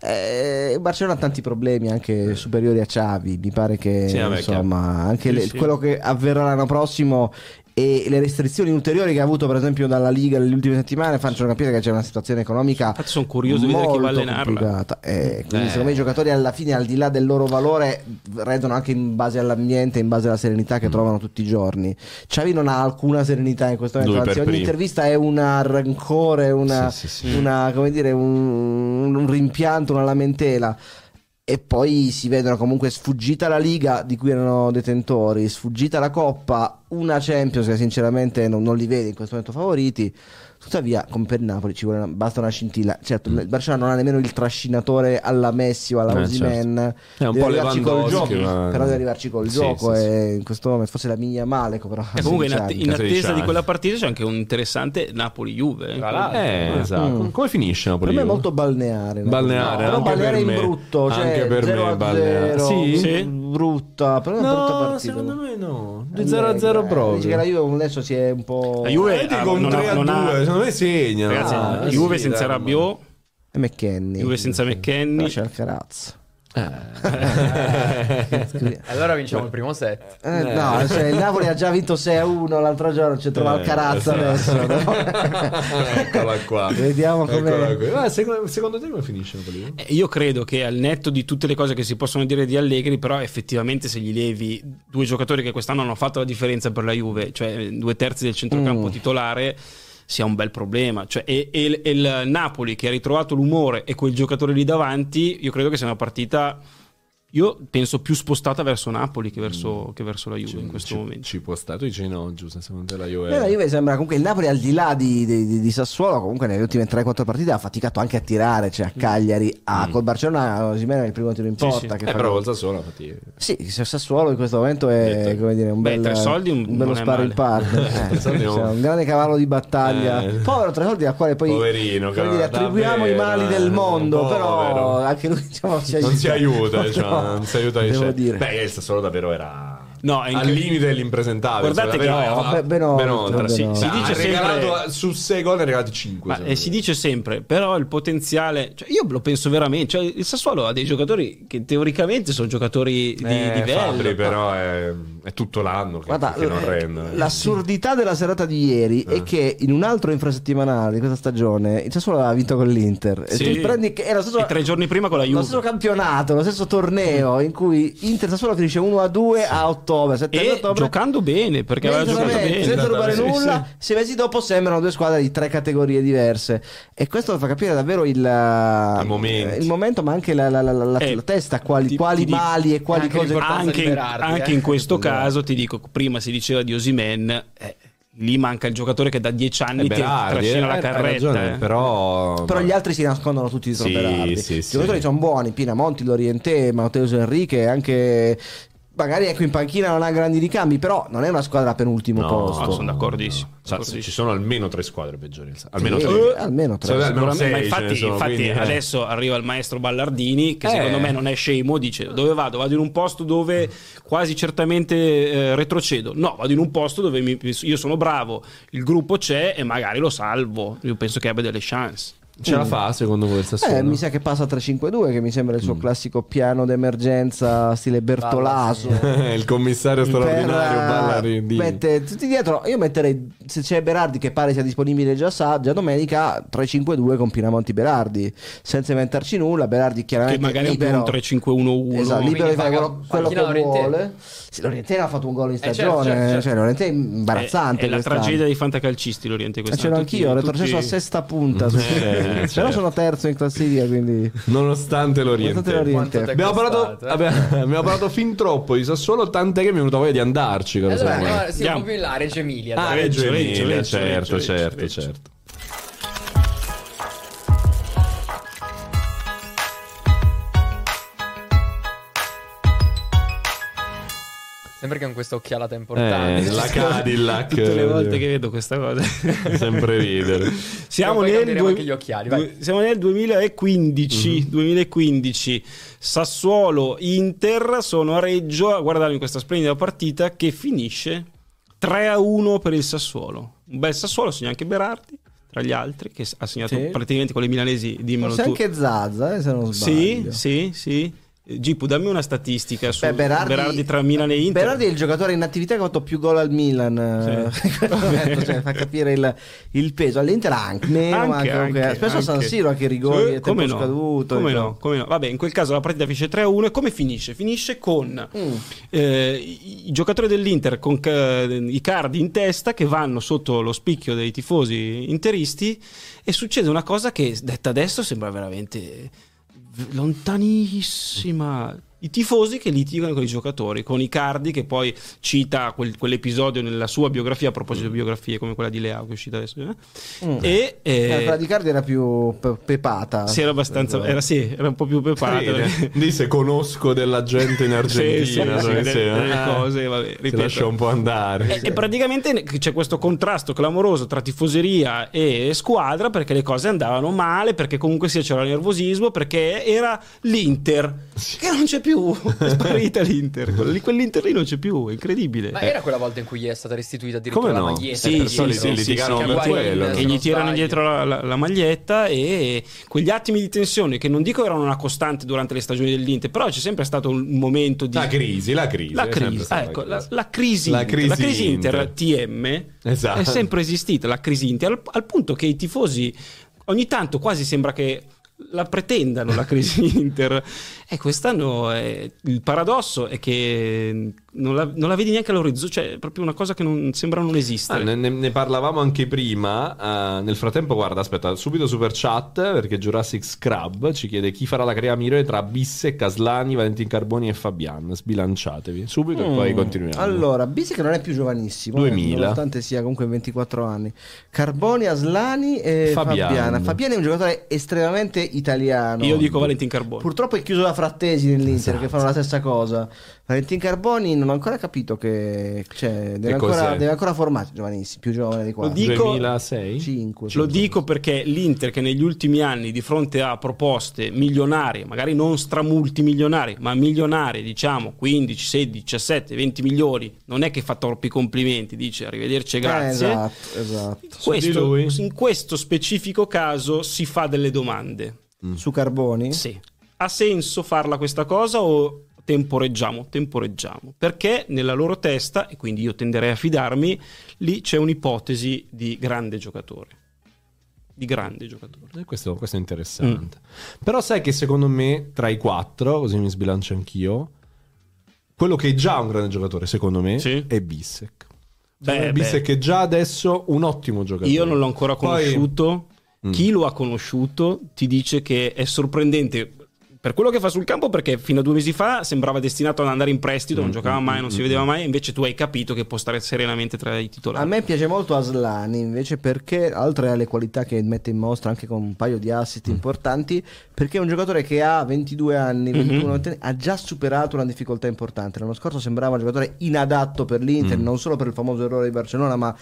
Eh, il Barcellona ha tanti problemi anche superiori a Xavi. Mi pare che Sì, insomma, anche Sì, le- sì. quello che avverrà l'anno prossimo e le restrizioni ulteriori che ha avuto, per esempio, dalla Liga nelle ultime settimane facciano capire che c'è una situazione economica Infatti sono curioso di vedere chi va a allenarla. complicata. Eh, quindi, Eh. secondo me, i giocatori alla fine, al di là del loro valore, rendono anche in base all'ambiente, in base alla serenità che trovano tutti i giorni. Xavi non ha alcuna serenità in questo momento, anzi, ogni primo. intervista è una rancore, una, Sì, sì, sì. una, come dire, un, un rimpianto, una lamentela. E poi si vedono comunque sfuggita la Liga di cui erano detentori, sfuggita la Coppa, una Champions che sinceramente non, non li vede in questo momento favoriti. Tuttavia, come per Napoli, ci vuole una- basta una scintilla. Certo, il Barcellona non ha nemmeno il trascinatore alla Messi o alla Mm. Eh, Osimhen. È un Deve po' arrivarci col gioco, ma- però deve arrivarci col Sì, gioco. sì, sì. e in questo momento, forse la mia male, però. E comunque in, 16 att- in 16 attesa di anni. quella partita c'è anche un interessante Napoli-Juve. Tra l'altro. Eh, esatto. Mm. Come finisce Napoli? Per me è molto balneare. no? Balneare, No, balneare per in me. brutto, cioè Anche per 0 me a balneare. 0, Sì? Sì. brutta, però è una brutta No, partita. secondo me no. Di Allegra, 0 a 0 eh, proprio. Dice che la Juve adesso si è un po'... La Juve non ha- 3 a non 2, ha- secondo me segna. Ragazzi, Ah, Juve sì, senza Rabiot, E McKenny. Juve senza McKenny. c'è Alcaraz. Allora vinciamo il primo set. Eh, no, cioè, il Napoli ha già vinto 6-1 l'altro giorno, ci trova Eh, Alcaraz esatto. adesso. no? Eccola qua. Vediamo come-. Ah, secondo, secondo te come finisce Napoli? Eh, Io credo che al netto di tutte le cose che si possono dire di Allegri, però effettivamente se gli levi due giocatori che quest'anno hanno fatto la differenza per la Juve, cioè due terzi del centrocampo Mm. titolare, sia un bel problema. Cioè, e, e e il Napoli che ha ritrovato l'umore e quel giocatore lì davanti, io credo che sia una partita... Io penso più spostata verso Napoli che verso, che verso la Juve in questo ci, momento. ci può stare. Tu dici no, Giuseppe, secondo te la Juve... Eh, la Juve sembra comunque il Napoli al di là di, di- di- di Sassuolo comunque nelle ultime 3-4 partite ha faticato anche a tirare cioè a Cagliari a, col Barcellona Osimhen è il primo tiro in Sì, porta sì. che Eh, fa però col Sassuolo infatti... sì se Sassuolo in questo momento è Detto. come dire un, Beh, bel, tre soldi un- un bello partner eh, soldi cioè, un grande cavallo di battaglia Eh. povero tre soldi al quale poi Poverino, come dire, davvero, attribuiamo i mali del eh, mondo però povero. anche lui diciamo, ci Non si aiuta, cioè, No, non si aiuta devo dire Beh, il Sassuolo davvero era No, è al limite dell'impresentabile. Guardate che- no, ben oltre, oltre. ben Sì, oltre. si dice Ha regalato sempre- su 6 gol ne ha regalati 5. Ma, eh, si dice sempre, però il potenziale, cioè io lo penso veramente, cioè il Sassuolo ha dei giocatori che teoricamente sono giocatori di eh, livello. Fabri, però è, è tutto l'anno che, Guarda, che non eh, rende. l'assurdità della serata di ieri Eh. è che in un altro infrasettimanale di questa stagione il Sassuolo aveva vinto con l'Inter. E Sì. tu prendi era lo stesso, E tre giorni prima con la lo Juve. stesso campionato, lo stesso torneo in cui Inter Sassuolo finisce 1 a 2 a ottobre, 7 E ottobre. giocando bene, perché aveva giocato bene. senza rubare Sì, nulla, sei mesi dopo sembrano due squadre di tre categorie diverse. E questo fa capire davvero il, I momenti. il momento, ma anche la, la- la- la- Eh, la testa, quali, ti- quali ti dico- mali e quali anche cose. Anche, di in, anche eh. in questo Esatto. Caso ti dico, prima si diceva di Osimen, eh, lì manca il giocatore che da dieci anni Eh, ti Berardi, trascina eh, la hai carretta. ragione, eh. però... Però gli altri si nascondono tutti dietro Sì, Berardi. sì, I sì. giocatori sono buoni, Pinamonti, Lorientè, Matteo Enrique, anche magari ecco in panchina non ha grandi ricambi, però non è una squadra penultimo No, posto. Ah, sono d'accordissimo. Cioè, d'accordissimo. ci sono almeno tre squadre peggiori. Almeno Sì, tre. almeno tre. Cioè, almeno ma sei ce infatti, sono, infatti quindi, eh. adesso arriva il maestro Ballardini che Eh. secondo me non è scemo dice dove vado? vado in un posto dove quasi certamente eh, retrocedo no vado in un posto dove mi- io sono bravo il gruppo c'è e magari lo salvo io penso che abbia delle chance Ce la fa secondo voi il Sassuolo? Eh, mi sa che passa a 3-5-2, che mi sembra il suo Mm. classico piano d'emergenza stile Bertolaso. il commissario straordinario Per, eh, Ballardini. mette tutti dietro. Io metterei se c'è Berardi che pare sia disponibile già, sa, già domenica 3-5-2 con Pinamonti Berardi senza inventarci nulla. Berardi che chiaramente magari è più libero, un 3-5-1-1 Esatto, libero di fare quello, quello che vuole. Sì, Lorientè ha fatto un gol in certo, stagione. certo, certo. Cioè, Lorientè è imbarazzante. è, è la quest'anno. tragedia dei fantacalcisti l'Oriente Eh, quest'anno Ce l'ho anch'io, ho Tutti- retrocesso a tutti- sesta punta. Eh, Però certo. sono terzo in classifica, quindi. Nonostante l'Oriente. Nonostante l'Oriente. Abbiamo parlato, eh? abbiamo parlato fin troppo di Sassuolo, tant'è che mi è venuta voglia di andarci. Allora, po' più in là, Reggio Emilia. Ah. Reggio Emilia, certo, certo, certo. Sembra che con questa occhialata importante. Eh, la Cadillac. tutte le volte che vedo questa cosa Sempre ridere. Siamo nel, due- anche gli occhiali, vai. due- siamo nel 2015, 2015. Sassuolo Inter sono a Reggio a guardarmi questa splendida partita che finisce 3 a 1 per il Sassuolo. Un bel Sassuolo, segna anche Berardi tra gli altri che ha segnato Sì. praticamente con le milanesi, dimmelo Forse tu. anche Zazza, eh, se non Sì, sbaglio. sì, sì. Gipu, dammi una statistica su Beh, Berardi, tra Milan e Inter. Berardi è il giocatore in attività che ha fatto più gol al Milan. eh, Sì. momento, cioè, fa capire il, il peso. All'Inter anche meno, ma Anche, anche, anche, spesso a San anche. Siro anche i rigori tempo come no, scaduto. Come diciamo. no, come no. Vabbè, in quel caso la partita finisce 3-1 e come finisce? Finisce con Mm. eh, i, giocatori dell'Inter con ca- i cardi in testa che vanno sotto lo spicchio dei tifosi interisti e succede una cosa che detta adesso sembra veramente lontanissima. I tifosi che litigano con i giocatori, con Icardi che poi cita quel- quell'episodio nella sua biografia, a proposito di biografie come quella di Leao che è uscita adesso. eh? Mm. E, eh, Eh, quella di Cardi era più pe- pepata. sì, era abbastanza. Era, sì, era un po' più preparato. perché- Disse conosco della gente in Argentina. Sì, sì, sì, si- delle- delle eh, cose, vabbè, si ripeto. lascia un po' andare. E, e praticamente c'è questo contrasto clamoroso tra tifoseria e squadra perché le cose andavano male, perché comunque sì, c'era nervosismo, perché era l'Inter che non c'è più, è sparita l'Inter, Quelli- quell'Inter lì non c'è più, è incredibile. Ma era quella volta in cui gì è stata restituita addirittura Come la no? maglietta. Sì, sì, dietro. sì, sì, litigano sì, per che- quello. che gli tirano sbaglio. indietro la, la- la maglietta e quegli attimi di tensione che non dico erano una costante durante le stagioni dell'Inter, però c'è sempre stato un momento di La crisi, la crisi. la sempre crisi, ah, ecco, la la, crisi. la crisi, La la crisi Inter, Inter. TM Esatto. è sempre esistita, la crisi Inter, al, al punto che i tifosi ogni tanto quasi sembra che la pretendano la crisi Inter e quest'anno eh, il paradosso è che non la, non la vedi neanche all'orizzonte, cioè è proprio una cosa che non, sembra non Ah, esistere. ne, ne- ne parlavamo anche prima. eh, nel frattempo, guarda, aspetta, subito super chat perché Jurassic Scrub ci chiede chi farà la crea migliore tra Bissek, Aslani, Valentin Carboni e Fabian. Sbilanciatevi subito e poi Mm, continuiamo. Allora, Bisi che non è più giovanissimo, eh, 2000. nonostante sia comunque 24 anni. Carboni, Aslani e Fabian. Fabiana. Fabian è un giocatore estremamente italiano. Io dico Valentin Carboni. Purtroppo è chiuso da Frattesi nell'Inter Esatto. che fanno la stessa cosa. Valentin Carboni non ho ancora capito che cioè, deve, ancora, deve ancora formarsi, giovanissimo, più giovane di qua. Lo dico- 2006? 5. Lo dico perché l'Inter che negli ultimi anni di fronte a proposte milionarie, magari non stramultimilionarie, ma milionarie, diciamo 15, 16, 17, 20 milioni, non è che fa troppi complimenti, dice arrivederci e grazie. esatto, esatto. Di Questo- in questo specifico caso si fa delle domande. Su Carboni? Sì. Ha senso farla questa cosa o temporeggiamo? Temporeggiamo. Perché nella loro testa, e quindi io tenderei a fidarmi, lì c'è un'ipotesi di grande giocatore. Di grande giocatore. Eh, Questo, questo è interessante. Però sai che secondo me, tra i quattro, così mi sbilancio anch'io, quello che è già un grande giocatore, secondo me, Sì. è Bissek. Beh, me Bissek è già adesso un ottimo giocatore. Io non l'ho ancora Poi- conosciuto. Mm. Chi lo ha conosciuto ti dice che è sorprendente per quello che fa sul campo, perché fino a due mesi fa sembrava destinato ad andare in prestito, non Mm, giocava mm, mai, mm, non si vedeva mai. Invece tu hai capito che può stare serenamente tra i titolari. A me piace molto Aslani invece perché, oltre alle qualità che mette in mostra anche con un paio di assist importanti, perché è un giocatore che ha 22 anni, Mhm. 21 anni, ha già superato una difficoltà importante. L'anno scorso sembrava un giocatore inadatto per l'Inter, Mm. non solo per il famoso errore di Barcellona, ma...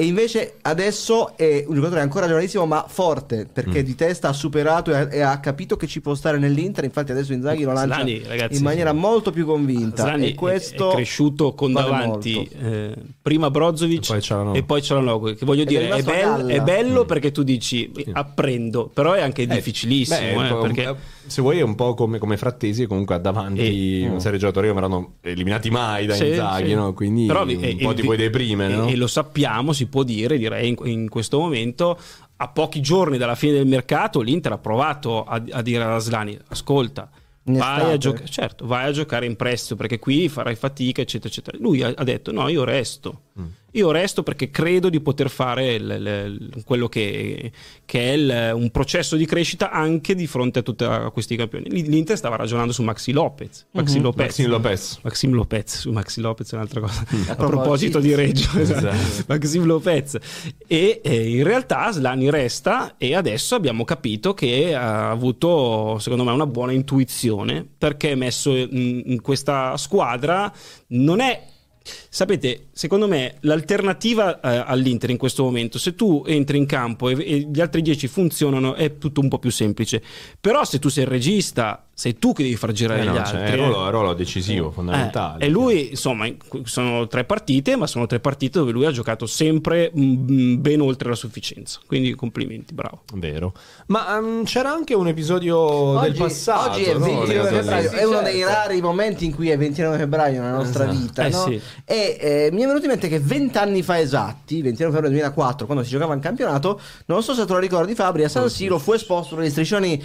E invece adesso è un giocatore ancora giovanissimo ma forte perché Mm. di testa ha superato e ha, e ha capito che ci può stare nell'Inter infatti adesso Inzaghi lo lancia Aslani, ragazzi, in maniera sì. molto più convinta Zlani e questo è cresciuto con vale davanti eh, prima Brozovic E poi Cialanoglu. che voglio è dire è, a bel- è bello Mm. perché tu dici apprendo però è anche difficilissimo Beh, eh, perché eh, se vuoi è un po' come, come Frattesi comunque ha davanti E- una serie di giocatori che non verranno eliminati mai da Sì, Inzaghi sì. no? quindi Però, un eh, po' eh, ti puoi deprimere e, no? e lo sappiamo si può dire direi in, in questo momento a pochi giorni dalla fine del mercato l'Inter ha provato a, a dire a Aslani ascolta vai a, gioca- certo, vai a giocare in prestito perché qui farai fatica eccetera eccetera lui ha, ha detto no io resto Mm. Io resto perché credo di poter fare il- il- quello che, che è il- un processo di crescita anche di fronte a tutti questi campioni. L'Inter stava ragionando su Maxi Lopez. Maxi Mhm. Lopez. Maxim Lopez Maxim Lopez, su Maxi Lopez è un'altra cosa. A proposito. proposito di Reggio, esatto. Esatto. Maxim Lopez. E eh, in realtà Slani resta e adesso abbiamo capito che ha avuto, secondo me, una buona intuizione perché messo in, in questa squadra non è Sapete, secondo me l'alternativa eh, all'Inter in questo momento, se tu entri in campo e, e gli altri 10 funzionano, è tutto un po' più semplice. Però se tu sei il regista, sei tu che devi far girare Eh no, gli cioè, altri. è eh. un ruolo, è un ruolo decisivo fondamentale Eh, e lui, insomma, in- sono tre partite, ma sono tre partite dove lui ha giocato sempre mm, ben oltre la sufficienza. Quindi complimenti, bravo. vero ma um, c'era anche un episodio del passato oggi è no? 29 Legato al- febbraio, Sì, è uno certo. dei rari momenti in cui è 29 febbraio nella nostra Esatto. vita, Eh, no? sì. E eh, mi è venuto in mente che 20 anni fa esatti, 29 febbraio 2004, quando si giocava in campionato, non so se te lo ricordi Fabri, a San Siro fu esposto degli striscioni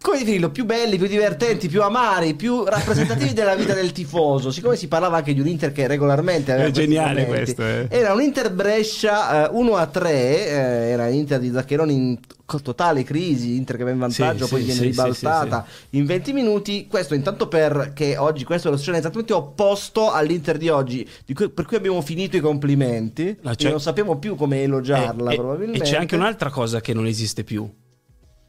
come definirlo, più belli, più divertenti, più amari, più rappresentativi della vita del tifoso. Siccome si parlava anche di un Inter che regolarmente aveva È geniale momenti, questo, eh. Era un Inter Brescia eh, 1 a 3, eh, era l'Inter di Zaccheroni in totale crisi, Inter che va in vantaggio, Sì, poi sì, viene sì, ribaltata in 20 minuti. Questo intanto perché oggi questo è lo scenario esattamente opposto all'Inter di oggi, di cui- per cui abbiamo finito i complimenti. Non sappiamo più come elogiarla E- e, probabilmente. e c'è anche un'altra cosa che non esiste più: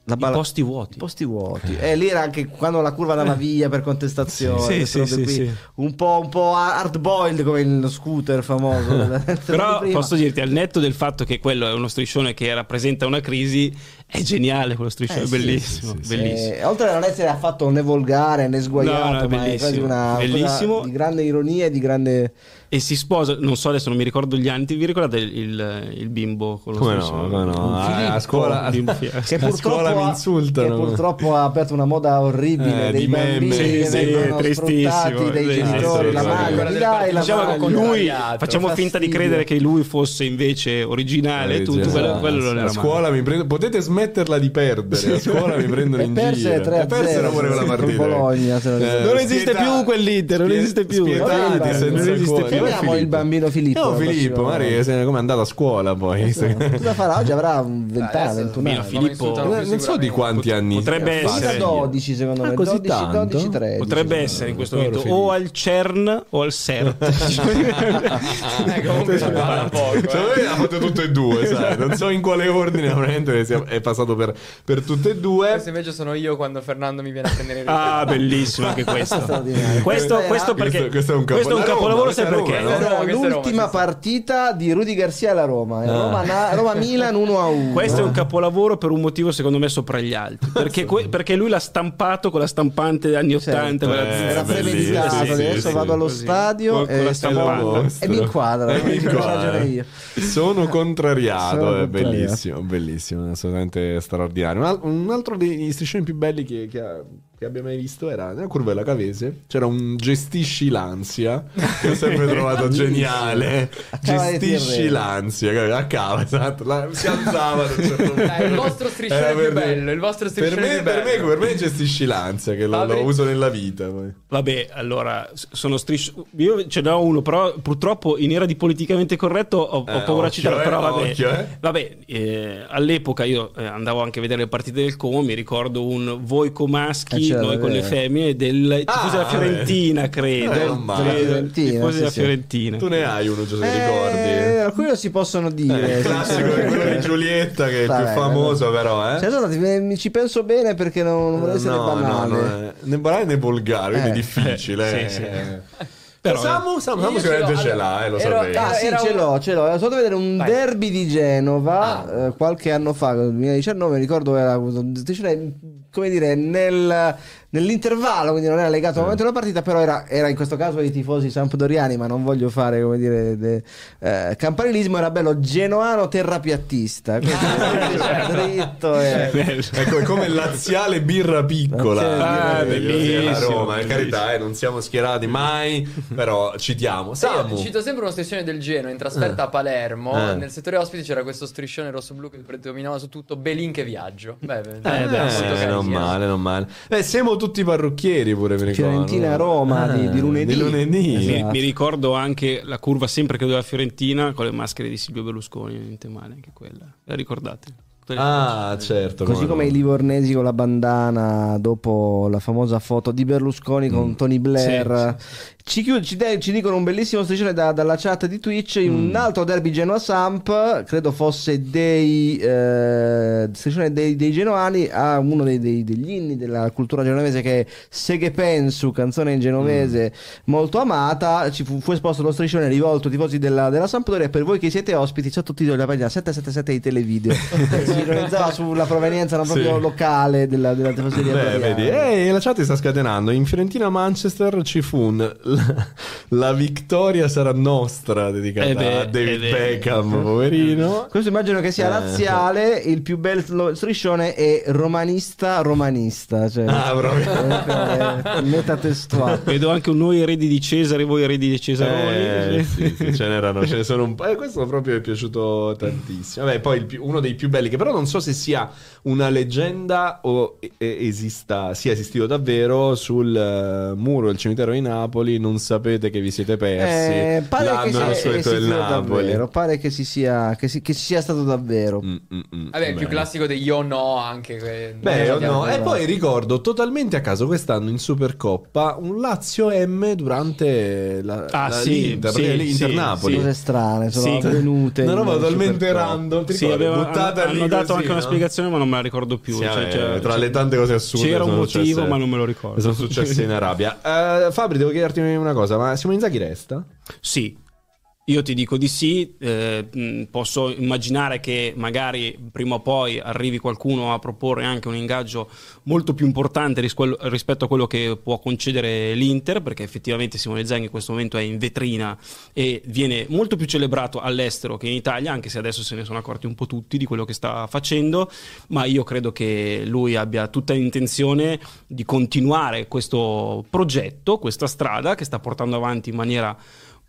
La i balla- posti vuoti. I posti vuoti. E lì era anche quando la curva andava via per contestazione. Sì, sì, sì. Un po', un po' hard boiled come il scooter famoso. Però posso dirti, al netto del fatto che quello è uno striscione che rappresenta una crisi, È geniale quello striscione, Eh, è bellissimo, bellissimo. Eh, oltre a non essere affatto né volgare né sguaiato, No, no, è ma è quasi una cosa bellissimo. di grande ironia e di grande. E si sposa, non so adesso non mi ricordo gli anni, vi ricordate il, il- il bimbo con lo Come no, come no. A, a scuola, bimbo Che a purtroppo, scuola mi ha, insultano. che purtroppo ha aperto una moda orribile Eh, dei di meme. bambini Sì, che sì, vengono tristissimo, sì, genitori. la maglia, sì. mi dai la Diciamo con lui facciamo finta di Fastidio. credere che lui fosse invece originale tutto Esatto. quello, quello non a era scuola mi prendo- potete smetterla di perdere a scuola mi prendono E in perse giro 3 e pure quella con partita Bologna. se non. Non esiste più quell'Inter, non esiste più. spietati Vabbè, senza non esiste cuore. più. Chiamiamo il bambino Filippo. No, la Filippo, ne- come è andato a scuola poi. Cosa farà? Oggi avrà un 20 Adesso- anni, 21 Meno anni. Filippo- non so di quanti anni Potrebbe essere. Mica 12 secondo me, così 12, tanto? 12 13. Potrebbe essere in questo momento o al CERN o al CERT. Eh, comunque poco. eh. Secondo me ha fatto tutte e due, sai? Non so in quale ordine, veramente è passato per, per tutte e due. Questo invece sono io quando Fernando mi viene a prendere in ritiro. ah, bellissimo anche questo. Questo, questo perché Questo- questo è un questo è un capolavoro, capolavoro, sai perché? Roma, è Roma, l'ultima sì. partita di Rudy Garcia alla Roma. eh. Roma, na- Roma-Milan 1 a 1. Questo è un capolavoro per un motivo secondo me sopra gli altri. Perché, que- perché lui l'ha stampato con la stampante degli anni Certo. 80. quella Eh, Era premeditato. sì, sì, adesso sì, vado allo così. stadio Con- e, e mi inquadra. E mi io. Sono contrariato, Sono è contrariato. bellissimo, bellissimo, assolutamente straordinario. Un, al- un altro degli striscioni più belli che, che ha- che abbia mai visto era nella curva della Cavese. C'era un gestisci l'ansia che ho sempre trovato geniale. Gestisci l'ansia, capito? a cava, esatto. La- si alzava un certo punto. Dai, il vostro striscione più per- bello, il vostro per striscione me, più per, bello. me, per me gestisci l'ansia che lo, lo uso nella vita. Poi. Vabbè, allora sono striscioni. Io ce n'ho uno, però purtroppo in era di politicamente corretto ho, ho Eh, paura a citarlo. eh, Però vabbè, occhio, eh. vabbè eh, all'epoca io eh, andavo anche a vedere le partite del Como. Mi ricordo un voi comaschi, Eh, certo, noi con le femmine, del tifosi della. Fiorentina, credo. Eh, non. Credo, Fiorentina, tifosi sì, della sì. Fiorentina. Tu ne hai uno, Giuseppe, Eh, ricordi? alcuni lo si possono dire. Eh, il classico è quello di Giulietta che è il più famoso, però, eh. Cioè, mi ci penso bene perché non, non vuole essere no, banale. no, no, né banale né volgare, quindi Eh. è difficile. Sì, sì. eh. Però, Samu, Samu, Samu sicuramente ce l'ha, eh, lo ero- sapevo. Ah, sì, ce l'ho, ce l'ho. Sono stato a vedere un Vai. derby di Genova Ah. eh, qualche anno fa, nel 2019, ricordo era cioè, come dire, nel, nell'intervallo, quindi non era legato al momento della partita, però era, era in questo caso i tifosi sampdoriani, ma non voglio fare, come dire, de- eh, campanilismo, era bello genoano terrapiattista. Dritto e... Ecco, è come il laziale birra piccola. Ah, Eh, bellissimo, a Roma, per carità, eh, non siamo schierati mai, però citiamo. Io Samu. cito sempre uno striscione del Genoa in trasferta Eh. a Palermo. Eh. Nel settore ospiti c'era questo striscione rosso-blu che predominava su tutto. Belin che viaggio. Beh, beh, Eh, beh, molto sì, Eh, non male, non male. Beh, siamo tutti parrucchieri pure, mi ricordo. Fiorentina-Roma di- di lunedì. Di lunedì. Mi, Esatto. mi ricordo anche la curva sempre che doveva Fiorentina con le maschere di Silvio Berlusconi, niente male anche quella. La ricordate? Ah, certo. Così come no. i livornesi con la bandana dopo la famosa foto di Berlusconi con Tony Blair. Ci, chiud- ci de- ci dicono un bellissimo striscione da- dalla chat di Twitch in un altro derby Genoa Samp, credo fosse dei eh, striscione dei, dei genoani a uno dei- dei- degli inni della cultura genovese che è Seghe Pensu, canzone in genovese molto amata. Ci fu, fu esposto lo striscione rivolto ai tifosi della, della Sampdoria per voi che siete ospiti sottotitolo della pagina 777 di Televideo. si ironizzava sulla provenienza non proprio Sì. locale della, della tifoseria Beh, vedi, eh, la chat sta scatenando. In Fiorentina-Manchester ci fu un, la, la vittoria sarà nostra dedicata Eh beh, a David eh. Beckham, poverino. Questo immagino che sia Eh. razziale, il più bel lo- striscione è romanista romanista, cioè Ah, proprio. è- è metatestuale. Vedo anche un noi eredi di Cesare, voi eredi di Cesaroni. Eh, sì, sì, ce n'erano, ce ne sono un po'. Eh, questo proprio mi è piaciuto tantissimo. Vabbè, poi il più- uno dei più belli, che però non so se sia una leggenda o esista, sia esistito davvero sul eh, muro del cimitero di Napoli. Non sapete che vi siete persi. Eh, pare che L'anno sia insolito del esistito Napoli. davvero, pare che, si sia, che, si- che ci sia stato davvero. Mm, mm, mm, Vabbè, il più classico degli io no anche. que- Beh, o abbiamo- no. E poi ricordo totalmente a caso quest'anno in Supercoppa un Lazio M durante la, Ah, la- sì, l'Inter, sì, l'Inter sì, Napoli. Cose strane sono Sì. avvenute. Una roba totalmente random. Ti Sì, aveva- Buttata hanno, lì hanno dato così, anche una no? spiegazione, ma non me la ricordo più. Sì, Cioè, eh, cioè, tra le tante cose assurde C'era un motivo, ma non me lo ricordo. sono successe in Arabia. Eh, Fabri, devo chiederti una cosa, ma Simone Inzaghi resta? Sì. Io ti dico di sì, eh, mh, posso immaginare che magari prima o poi arrivi qualcuno a proporre anche un ingaggio molto più importante ris- rispetto a quello che può concedere l'Inter, perché effettivamente Simone Zanghi in questo momento è in vetrina e viene molto più celebrato all'estero che in Italia, anche se adesso se ne sono accorti un po' tutti di quello che sta facendo, ma io credo che lui abbia tutta l'intenzione di continuare questo progetto, questa strada che sta portando avanti in maniera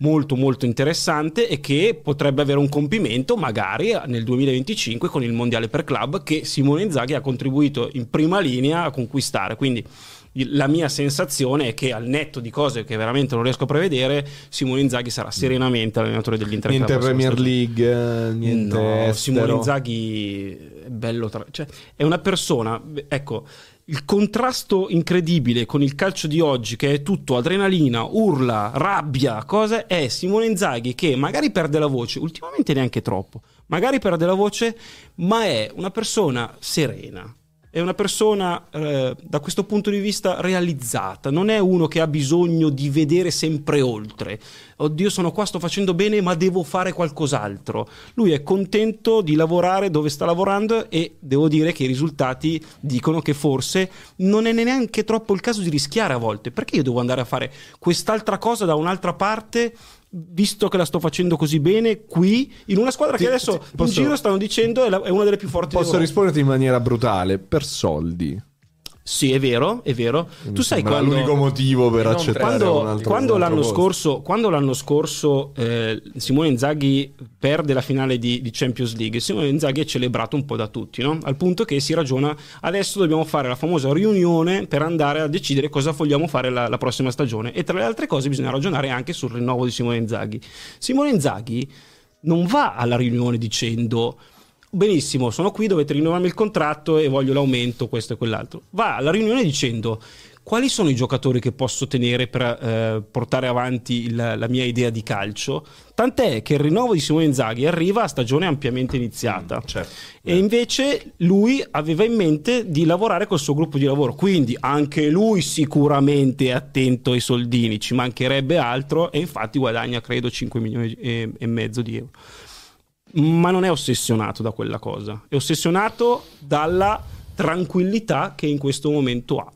molto molto interessante e che potrebbe avere un compimento magari nel 2025 con il mondiale per club che Simone Inzaghi ha contribuito in prima linea a conquistare. Quindi la mia sensazione è che al netto di cose che veramente non riesco a prevedere Simone Inzaghi sarà serenamente allenatore dell'Inter niente Premier League eh, niente no, Simone Inzaghi è bello tra... cioè, è una persona ecco il contrasto incredibile con il calcio di oggi, che è tutto adrenalina, urla, rabbia, cose, è Simone Inzaghi che magari perde la voce, ultimamente neanche troppo, magari perde la voce, ma è una persona serena, è una persona eh, da questo punto di vista realizzata, non è uno che ha bisogno di vedere sempre oltre. Oddio, sono qua, sto facendo bene, ma devo fare qualcos'altro. Lui è contento di lavorare dove sta lavorando e devo dire che i risultati dicono che forse non è neanche troppo il caso di rischiare a volte. Perché io devo andare a fare quest'altra cosa da un'altra parte visto che la sto facendo così bene qui in una squadra Ti- che adesso ti- posso- in giro stanno dicendo è, la- è una delle più forti posso risponderti in maniera brutale per soldi Sì, è vero, è vero. Mi tu sai quando l'unico motivo per non accettare quando, un altro, quando l'anno scorso, quando l'anno scorso eh, Simone Inzaghi perde la finale di, di Champions League, Simone Inzaghi è celebrato un po' da tutti, no? al punto che si ragiona adesso dobbiamo fare la famosa riunione per andare a decidere cosa vogliamo fare la, la prossima stagione e tra le altre cose bisogna ragionare anche sul rinnovo di Simone Inzaghi. Simone Inzaghi non va alla riunione dicendo benissimo, sono qui, dovete rinnovarmi il contratto e voglio l'aumento, questo e quell'altro. Va alla riunione dicendo quali sono i giocatori che posso tenere per eh, portare avanti il- la mia idea di calcio. Tant'è che il rinnovo di Simone Inzaghi arriva a stagione ampiamente iniziata. Certo. E invece lui aveva in mente di lavorare col suo gruppo di lavoro, quindi anche lui sicuramente è attento ai soldini, ci mancherebbe altro e infatti guadagna credo 5 milioni e mezzo di euro. Ma non è ossessionato da quella cosa, è ossessionato dalla tranquillità che in questo momento ha.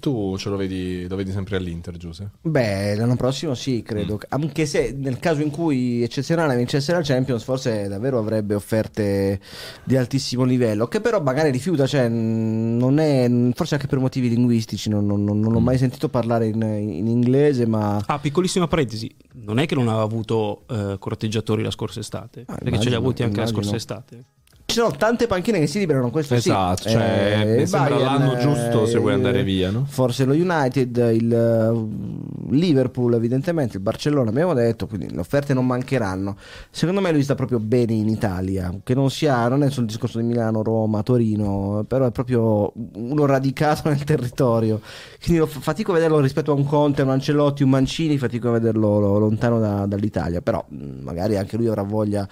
Tu ce lo vedi lo vedi sempre all'Inter Giuseppe Beh, l'anno prossimo sì, credo. Anche se nel caso in cui eccezionale vincesse la Champions, forse davvero avrebbe offerte di altissimo livello. Che però magari rifiuta, cioè, è. Forse anche per motivi linguistici. Non, non- non- non l'ho mai sentito parlare in, in inglese, ma. Ah, piccolissima parentesi, non è che non aveva avuto eh, corteggiatori la scorsa estate, Ah, perché ce li immagino, ha avuti anche immagino. la scorsa estate. Ci sono tante panchine che si liberano, questo sì. esatto cioè Eh, sembra Bayern, l'anno giusto se vuoi andare via no? Forse lo United, il eh, Liverpool, evidentemente, il Barcellona, abbiamo detto, quindi le offerte non mancheranno. Secondo me lui sta proprio bene in Italia, che non sia, non è il discorso di Milano, Roma, Torino, però è proprio uno radicato nel territorio. Quindi lo- fatico a vederlo rispetto a un Conte, un Ancelotti, un Mancini, fatico a vederlo lo- lontano da- dall'Italia, però mh, magari anche lui avrà voglia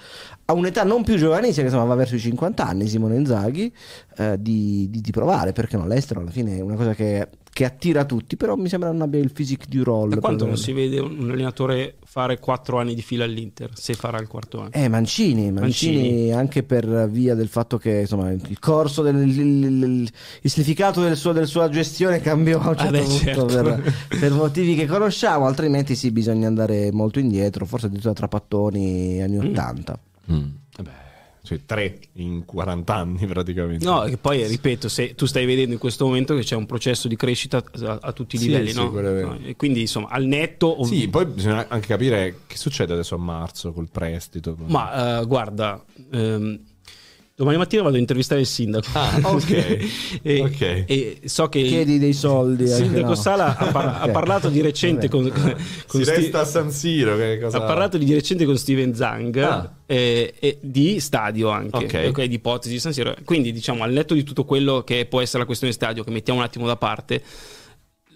a un'età non più giovanissima, che insomma va verso i 50 anni, Simone Inzaghi, eh, di, di- di provare, perché no? L'estero alla fine è una cosa che, che attira tutti, però mi sembra non abbia il physique du roll. Da quanto non si vede un allenatore fare quattro anni di fila all'Inter, se farà il quarto anno? Eh, Mancini, Mancini, Mancini. anche per via del fatto che insomma il corso, del, il, il- il- significato del suo- della sua gestione cambiò a un certo beh, punto certo. per, per motivi che conosciamo, altrimenti sì, bisogna andare molto indietro, forse addirittura tra pattoni anni 80. Vabbè, cioè tre in 40 anni praticamente No, che poi ripeto, se tu stai vedendo in questo momento che c'è un processo di crescita a, a tutti i Sì, livelli, sì, no? No, E quindi insomma, al netto ov- Sì, poi bisogna anche capire che succede adesso a marzo col prestito. Ma eh, guarda, ehm, domani mattina vado a intervistare il sindaco. Ah, ok. e, Ok. e so che Chiedi dei soldi. il anche sindaco no. Sala ha, par- ha Ok. parlato di recente Vabbè. con, con si Sti- resta a San Siro. Che cosa... ha parlato di recente con Steven Zang Ah. eh, e di stadio anche, Ok. ok, di ipotesi di San Siro. Quindi diciamo al netto di tutto quello che può essere la questione stadio, che mettiamo un attimo da parte,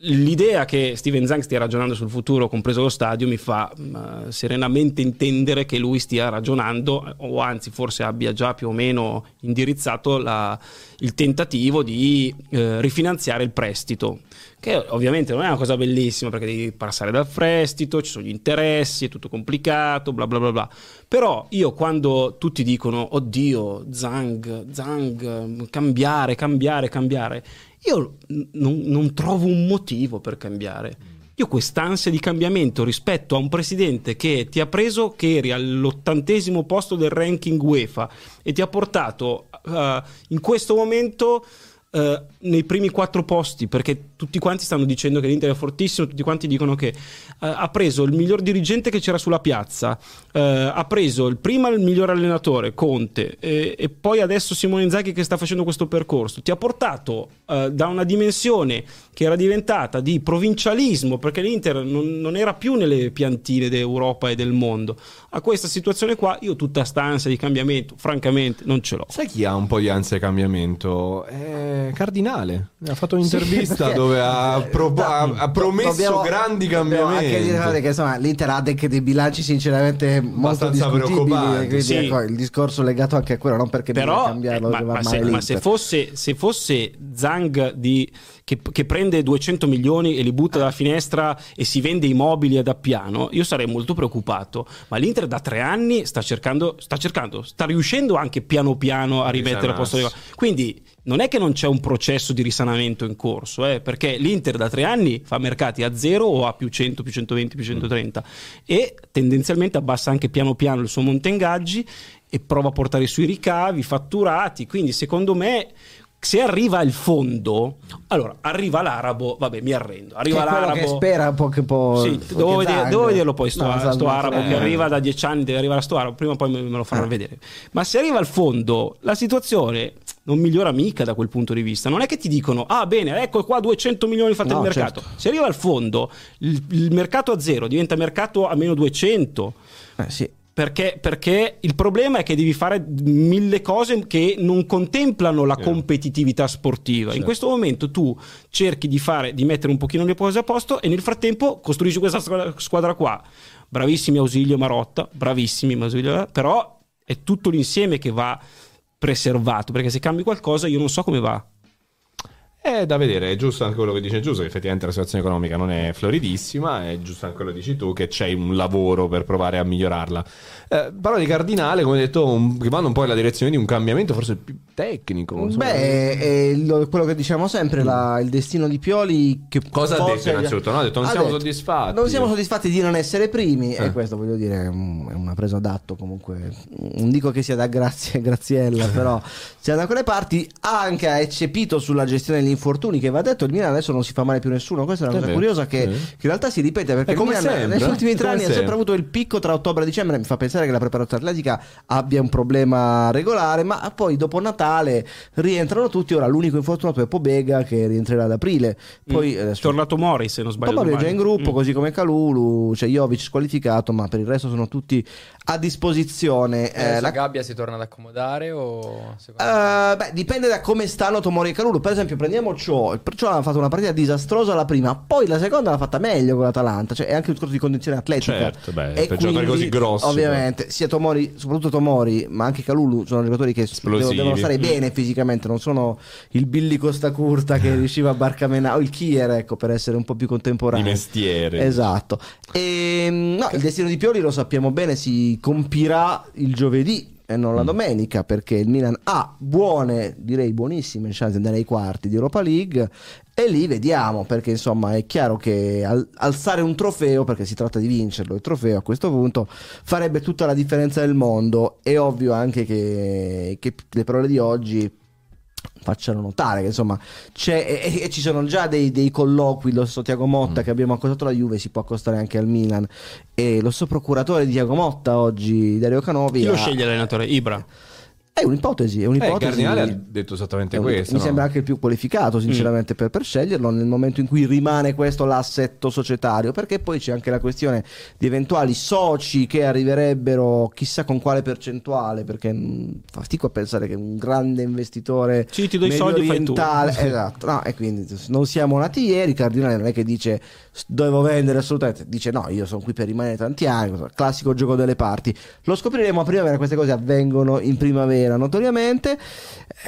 l'idea che Steven Zang stia ragionando sul futuro, compreso lo stadio, mi fa mh, serenamente intendere che lui stia ragionando, o anzi forse abbia già più o meno indirizzato la- il tentativo di eh, rifinanziare il prestito. Che ovviamente non è una cosa bellissima perché devi passare dal prestito, ci sono gli interessi, è tutto complicato, bla bla bla bla. Però io quando tutti dicono oddio, Zang, Zang, cambiare, cambiare, cambiare, io non, non trovo un motivo per cambiare. Io ho quest'ansia di cambiamento rispetto a un presidente che ti ha preso che eri all'ottantesimo posto del ranking UEFA e ti ha portato eh, in questo momento eh, nei primi quattro posti perché tutti quanti stanno dicendo che l'Inter è fortissimo, tutti quanti dicono che eh, ha preso il miglior dirigente che c'era sulla piazza, eh, ha preso il, prima il miglior allenatore, Conte, e, e poi adesso Simone Inzaghi che sta facendo questo percorso. Ti ha portato eh, da una dimensione che era diventata di provincialismo, perché l'Inter non, non era più nelle piantine d'Europa e del mondo, a questa situazione qua io tutta sta ansia di cambiamento, francamente, non ce l'ho. Sai chi ha un po' di ansia di cambiamento? È Cardinale. Ha fatto un'intervista perché- dove ha, pro- ha- ha promesso Dobbiamo- grandi cambiamenti. Anche dire che insomma l'Inter ha anche dei bilanci sinceramente molto preoccupanti, Quindi sì. ecco, il discorso legato anche a quello, non perché bisogna Però, cambiarlo, eh, ma, ma se, ma se fosse, se fosse Zang di- che, che prende 200 milioni e li butta dalla finestra e si vende i mobili ad appiano, io sarei molto preoccupato. Ma l'Inter da tre anni sta cercando, sta cercando, sta riuscendo anche piano piano a rimettere a posto le cose. Quindi non è che non c'è un processo di risanamento in corso, eh, perché l'Inter da tre anni fa mercati a zero o a più 100, più 120, più 130 e tendenzialmente abbassa anche piano piano il suo monte ingaggi e prova a portare sui ricavi, fatturati. Quindi secondo me se arriva il fondo, allora arriva l'arabo, vabbè mi arrendo, Che arriva quello l'arabo. che spera un po', che po', Sì, che devo, vedere- devo vederlo poi sto, No, sto Zang- arabo eh. che arriva da dieci anni, deve arrivare sto arabo, prima o poi me, me lo faranno Eh. vedere. Ma se arriva al fondo, la situazione non migliora mica da quel punto di vista. Non è che ti dicono, ah bene, ecco qua 200 milioni fate No, il mercato. certo. Se arriva al fondo, il, il mercato a zero diventa mercato a meno 200. Eh, sì. Perché, perché il problema è che devi fare mille cose che non contemplano la competitività sportiva. In questo momento tu cerchi di, fare, di mettere un pochino le cose a posto e nel frattempo costruisci questa squadra, squadra qua. Bravissimi Ausilio Marotta, bravissimi Ausilio, però è tutto l'insieme che va preservato, perché se cambi qualcosa io non so come va. È da vedere, è giusto anche quello che dice Giusto, che effettivamente la situazione economica non è floridissima, è giusto anche quello che dici tu, che c'è un lavoro per provare a migliorarla. Eh, parlo di Cardinale, come detto, un- che vanno un po' nella direzione di un cambiamento forse più tecnico. insomma. Beh, è lo- quello che diciamo sempre, la- il destino di Pioli. Che Cosa ha detto innanzitutto? No, ha detto non siamo soddisfatti. Non siamo soddisfatti di non essere primi, Eh. e questo voglio dire è un- è una presa d'atto comunque. Non dico che sia da Grazia, Graziella, però sia da quelle parti. Ha anche eccepito sulla gestione degli infortuni, che va detto, il Milan adesso non si fa male più nessuno. Questa è una È cosa vero, curiosa che, vero. che in realtà si ripete perché È il come Milan sempre, negli ultimi tre anni ha sempre avuto il picco tra ottobre e dicembre. Mi fa pensare che la preparazione atletica abbia un problema regolare, ma poi dopo Natale rientrano tutti. Ora l'unico infortunato è Pobega che rientrerà ad aprile. Poi Mm. adesso- Tornato Mori, se non sbaglio. Tomori è già in gruppo, Mm. così come Calulu, c'è Jovic squalificato, ma per il resto sono tutti a disposizione. Eh, Adesso la- Gabbia si torna ad accomodare o... Eh, beh, dipende da come stanno Tomori e Calulu. Per esempio, prendiamo Ciò. Il Ciò ha fatto una partita disastrosa la prima, poi la seconda l'ha fatta meglio con l'Atalanta. Cioè, è anche un discorso di condizione atletica. Certo, beh, E per giocatori così grossi, Ovviamente, sia Tomori, soprattutto Tomori, ma anche Calulu sono giocatori che Esplosivi. devono, stare bene fisicamente. Non sono il Billy Costa Curta che riusciva a barcamenare, o il Kier, ecco, per essere un po' più Di contemporaneo. mestiere. Esatto. E, no, il destino di Pioli lo sappiamo bene, si compirà il giovedì e non Mm. la domenica perché il Milan ha buone, direi buonissime chance di andare ai quarti di Europa League e lì vediamo perché insomma è chiaro che al- alzare un trofeo perché si tratta di vincerlo il trofeo a questo punto farebbe tutta la differenza del mondo è ovvio anche che, che le parole di oggi facciano notare che insomma c'è e, e- ci sono già dei, dei colloqui lo stesso Tiago Motta Mm. che abbiamo accostato alla Juve si può accostare anche al Milan e lo stesso procuratore di Tiago Motta oggi Dario Canovi Chi lo ha- sceglie l'allenatore? Ibra. È un'ipotesi, è Eh, un'ipotesi. Cardinale ha detto esattamente questo. mi no? sembra anche il più qualificato, sinceramente, per, per sceglierlo nel momento in cui rimane questo l'assetto societario. Perché poi c'è anche la questione di eventuali soci che arriverebbero chissà con quale percentuale. Perché mh, fatico a pensare che un grande investitore Sì, ti do i soldi, fai tu. esatto, no, e quindi non siamo nati ieri. Cardinale non è che dice "S- dovevo vendere assolutamente, dice no, io sono qui per rimanere tanti anni. Classico gioco delle parti. Lo scopriremo a primavera, queste cose avvengono in primavera notoriamente.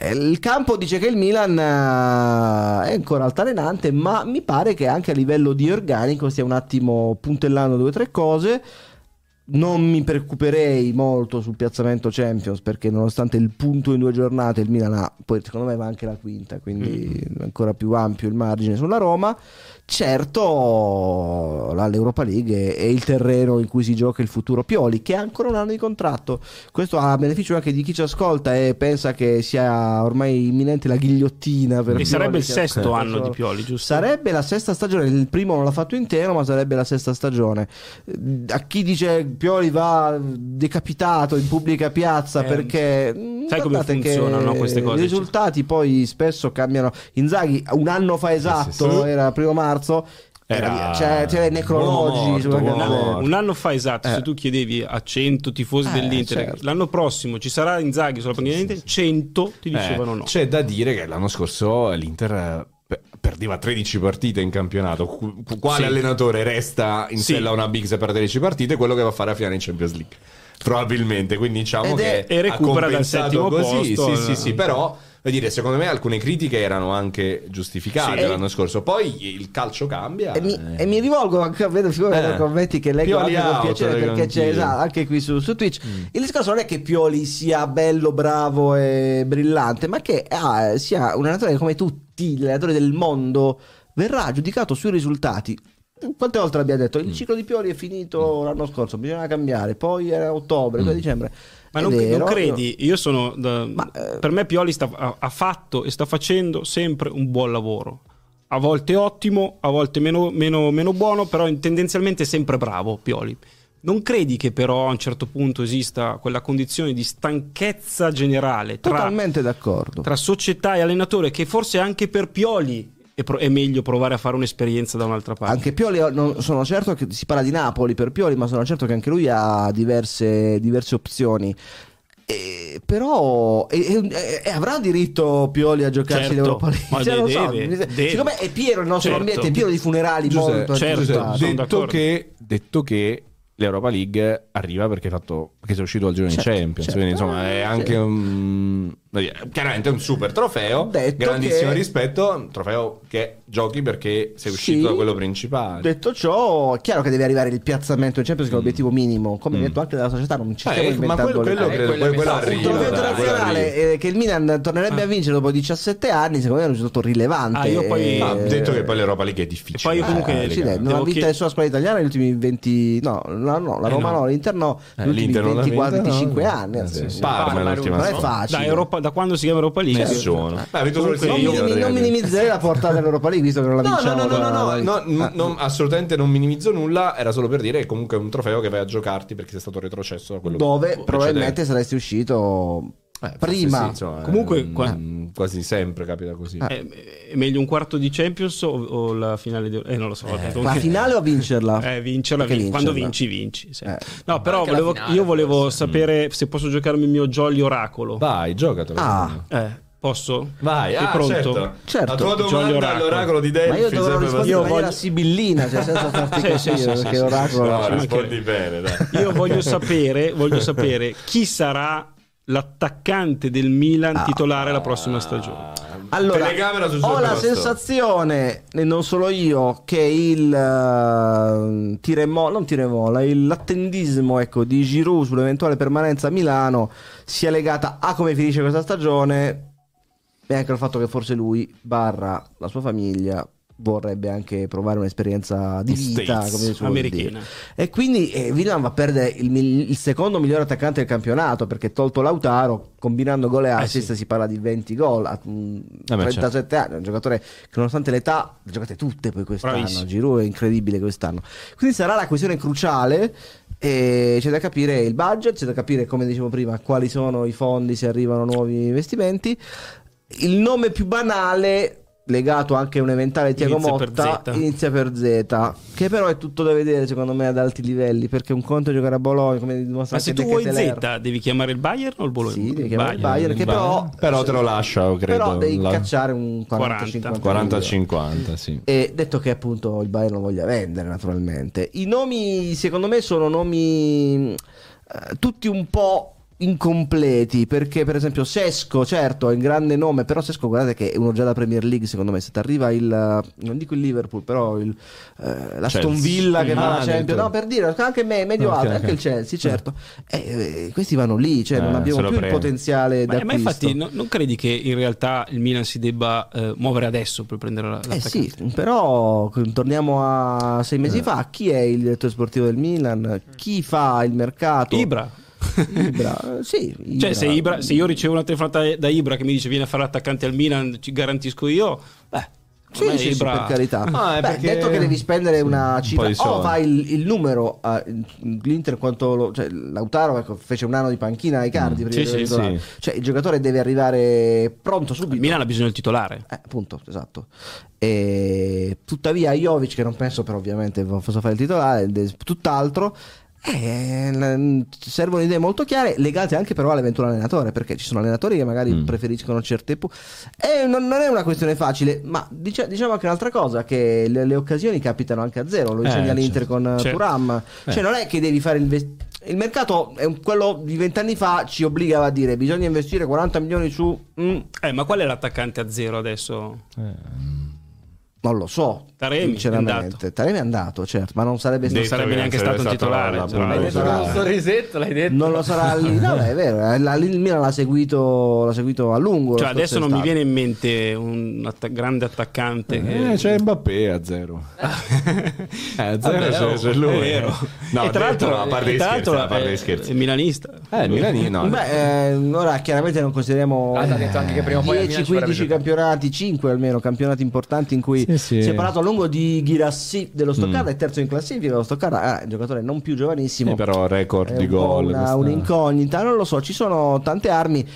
Eh, Il campo dice che il Milan eh, è ancora altalenante, ma mi pare che anche a livello di organico stia un attimo puntellando due o tre cose. Non mi preoccuperei molto sul piazzamento Champions perché nonostante il punto in due giornate il Milan ha, poi secondo me va anche la quinta, quindi ancora più ampio il margine sulla Roma. Certo, l'Europa League è, il terreno in cui si gioca il futuro Pioli, che ha ancora un anno di contratto. Questo a beneficio anche di chi ci ascolta e pensa che sia ormai imminente la ghigliottina. Per E Pioli, sarebbe il sesto eh, anno di Pioli, giusto? Sarebbe la sesta stagione, il primo non l'ha fatto intero, ma sarebbe la sesta stagione. Eh, A chi dice Pioli va decapitato in pubblica piazza Eh, perché sai come funzionano queste cose, I risultati poi spesso cambiano. Inzaghi un anno fa esatto, sì. era primo marzo. Era C'è, c'è i necrologi morto, morto. Un anno fa esatto, Eh. se tu chiedevi a 100 tifosi Eh, dell'Inter certo. l'anno prossimo ci sarà Inzaghi sulla panchina dell'Inter, 100 ti Eh, dicevano no. C'è da dire che l'anno scorso l'Inter eh, pe- perdeva 13 partite in campionato. Qu- Quale Sì. allenatore resta in Sì. sella a una Big se per 13 partite? Quello che va a fare a finale in Champions League. Probabilmente, quindi diciamo Ed è- che e recupera ha dal settimo così. posto, Sì, sì, eh. sì, però dire, secondo me alcune critiche erano anche giustificate Sì. l'anno scorso. Poi il calcio cambia. E mi, eh. e mi rivolgo anche vedo figure Eh. nei commenti che leggo Pioli anche con piacere perché c'è esatto, anche qui su, su Twitch. Mm. Il discorso non è che Pioli sia bello, bravo e brillante, ma che ah, sia un allenatore che come tutti gli allenatori del mondo verrà giudicato sui risultati. Quante volte l'abbiamo detto? Mm. Il ciclo di Pioli è finito l'anno scorso, bisogna cambiare. Poi era ottobre, Mm. poi dicembre. Ma non, non credi? Io sono. da- Ma, eh, per me, Pioli sta- ha, ha fatto e sta facendo sempre un buon lavoro. A volte ottimo, a volte meno, meno- meno buono, però tendenzialmente sempre bravo. Pioli. Non credi che però a un certo punto esista quella condizione di stanchezza generale tra, Totalmente d'accordo. tra società e allenatore che forse anche per Pioli è, pro- è meglio provare a fare un'esperienza da un'altra parte? Anche Pioli, non- sono certo che si parla di Napoli per Pioli, ma sono certo che anche lui ha diverse, diverse opzioni. E- però e, e- e avrà diritto Pioli a giocarsi Certo, l'Europa League? ma Cioè, non so, deve, deve. siccome è pieno il nostro Certo. ambiente, è pieno di funerali Giuseppe, molto certo, detto, che, detto che l'Europa League arriva perché, è fatto, perché sei uscito al giro in Certo, Champions. certo. Quindi, insomma, è Eh, anche sì. un. Chiaramente un super trofeo. Detto grandissimo che- rispetto. Un trofeo che giochi perché sei uscito Sì. da quello principale. Detto ciò, è chiaro che deve arrivare il piazzamento in Champions, che è l'obiettivo minimo. Come detto anche della società, non ci Eh, stiamo ma inventando quello, le quello quello quello il Un arriva. trofeo quello internazionale arriva. eh, che il Milan tornerebbe a vincere dopo 17 anni, secondo me è un risultato rilevante. Ah, io poi- Eh, Ma detto che poi l'Europa League è E difficile. poi io comunque- Eh, Eh, non ha vinto chied- nessuna squadra italiana negli ultimi 20 no, la, no, la Eh, Roma no. no, l'Inter no Eh, 24 vinta, no? 25 anni Eh, sì, sì. Parma Parma, l'ultima non è facile Da, Europa- da quando si chiama Europa League? Nessuno. Beh, solo il Comunque non, minimi- non minimizzerei la portata dell'Europa League visto che non la No, no, vinciamo no, no, no, no, no, Ah, n- non- assolutamente non minimizzo nulla, era solo per dire che comunque è un trofeo che vai a giocarti perché sei stato retrocesso da quello dove probabilmente saresti uscito Eh, prima sì, insomma, Comunque, eh, qua- quasi sempre capita così. Ah. È, è meglio un quarto di Champions o, o la finale di... Eh, non lo so. vabbè, la finale o vincerla Eh, vincerla, Perché vin- quando vincerla? vinci, vinci. sì. Eh. No, però volevo- finale, io volevo forse. sapere se posso giocarmi il mio Jolly Oracolo. Vai, giocatelo. Ah. Eh, posso? Vai, Sei ah, pronto? certo. Certo. La tua Jolly domanda Oracolo. all'oracolo di Delphi ma io dovrò rispondere Io voglio- sibillina cioè senza farti Sì, capire sì, sì, perché sì, oracolo No, rispondi bene, dai. Io voglio sapere, voglio sapere chi sarà l'attaccante del Milan titolare la prossima stagione. Allora, ho la sensazione, e non solo io, che il uh, tiremo, non tiremola, il- l'attendismo ecco, di Giroud sull'eventuale permanenza a Milano sia legata a come finisce questa stagione e anche al fatto che forse lui, barra la sua famiglia, vorrebbe anche provare un'esperienza di vita States, come dire. americana. E quindi eh, Milan va a perdere il, il secondo migliore attaccante del campionato perché tolto Lautaro, combinando gol e assist, sì. si parla di 20 gol a mm, Eh beh, 37 anni. Un giocatore che, nonostante l'età, le giocate tutte poi quest'anno. Bravissimo. Giroud è incredibile quest'anno. Quindi sarà la questione cruciale. E c'è da capire il budget, c'è da capire, come dicevo prima, quali sono i fondi se arrivano nuovi investimenti. Il nome più banale legato anche a un eventuale Tiago Inizia per Motta Z. inizia per Z che però è tutto da vedere secondo me ad alti livelli perché un conto è giocare a Bologna come dimostra Ma se tu vuoi. Z, devi chiamare il Bayern o il Bologna? Sì, devi chiamare il Bayern, che però, Però te lo lascia, credo. però devi la- cacciare un 40-50 40-50, sì. e detto che appunto il Bayern lo voglia vendere naturalmente i nomi secondo me sono nomi eh, tutti un po' incompleti perché per esempio Sesco certo è un grande nome però Sesco guardate che è uno già da Premier League secondo me se ti arriva il non dico il Liverpool però il, eh, la Aston Chelsea. Villa che Ah, va alla Champions no per dire anche me medio Ok, alto ok. anche il Chelsea certo Eh, eh, questi vanno lì cioè non Eh, abbiamo più il prende. potenziale Ma, ma infatti no- non credi che in realtà il Milan si debba eh, muovere adesso per prendere la- Eh sì, però torniamo a sei Eh. mesi fa. Chi è il direttore sportivo del Milan? Chi fa il mercato? Ibra. Ibra, sì. Cioè, se, Ibra- se io ricevo una telefonata da Ibra che mi dice vieni a fare l'attaccante al Milan, ci garantisco io, beh, Sì, sì, sì, Ibra- per carità. Ah, Beh, perché- detto che devi spendere una Un cifra, di o fai il, il numero. a- L'Inter, quanto lo- cioè, Lautaro ecco, fece un anno di panchina ai Cardi. Mm. Sì, sì, sì. Cioè, il giocatore deve arrivare pronto il subito. Milan ha bisogno del titolare. Eh, appunto, esatto. E, tuttavia, Jovic, che non penso però ovviamente possa fare il titolare, tutt'altro. Eh, l- servono idee molto chiare, legate anche però all'eventuale allenatore, perché ci sono allenatori che magari Mm. preferiscono certe pu- E non, non è una questione facile, ma dice- diciamo anche un'altra cosa: che le, le occasioni capitano anche a zero. Lo Eh, insegna l'Inter certo. con eh, Certo. Thuram. Cioè, Eh. non è che devi fare il Il mercato, quello di vent'anni fa, ci obbligava a dire bisogna investire 40 milioni su. mm, Eh, ma qual è l'attaccante a zero adesso? Non lo so, Taremi è sinceramente. Taremi è andato, certo, ma non sarebbe Non stato. sarebbe che neanche sarebbe stato stata titolare, è L'hai detto cosa. con un sorrisetto, l'hai detto. Non lo sarà lì, no, è vero. eh, la- Il Milan l'ha seguito, l'ha seguito a lungo. Cioè, adesso non mi estate. viene in mente un atta- grande attaccante. che- Eh, c'è Mbappé a zero. eh, a zero Vabbè, c'è, c'è lui. è vero. No, e tra detto, l'altro, no, a parte gli scherzi, l'altro a parte è- gli scherzi. è milanista. Eh, il Milanino. Beh, eh, ora chiaramente non consideriamo Ah, ha detto anche che prima o poi al Milan ci vorrebbe 10-15 giocare. campionati, 5 almeno campionati importanti in cui Sì, sì. si è parlato a lungo di Girassi dello Mm. Stoccarda, è terzo in classifica. Lo Stoccarda è un giocatore non più giovanissimo. Sì, però record di gol. una- un'incognita, non lo so, ci sono tante armi.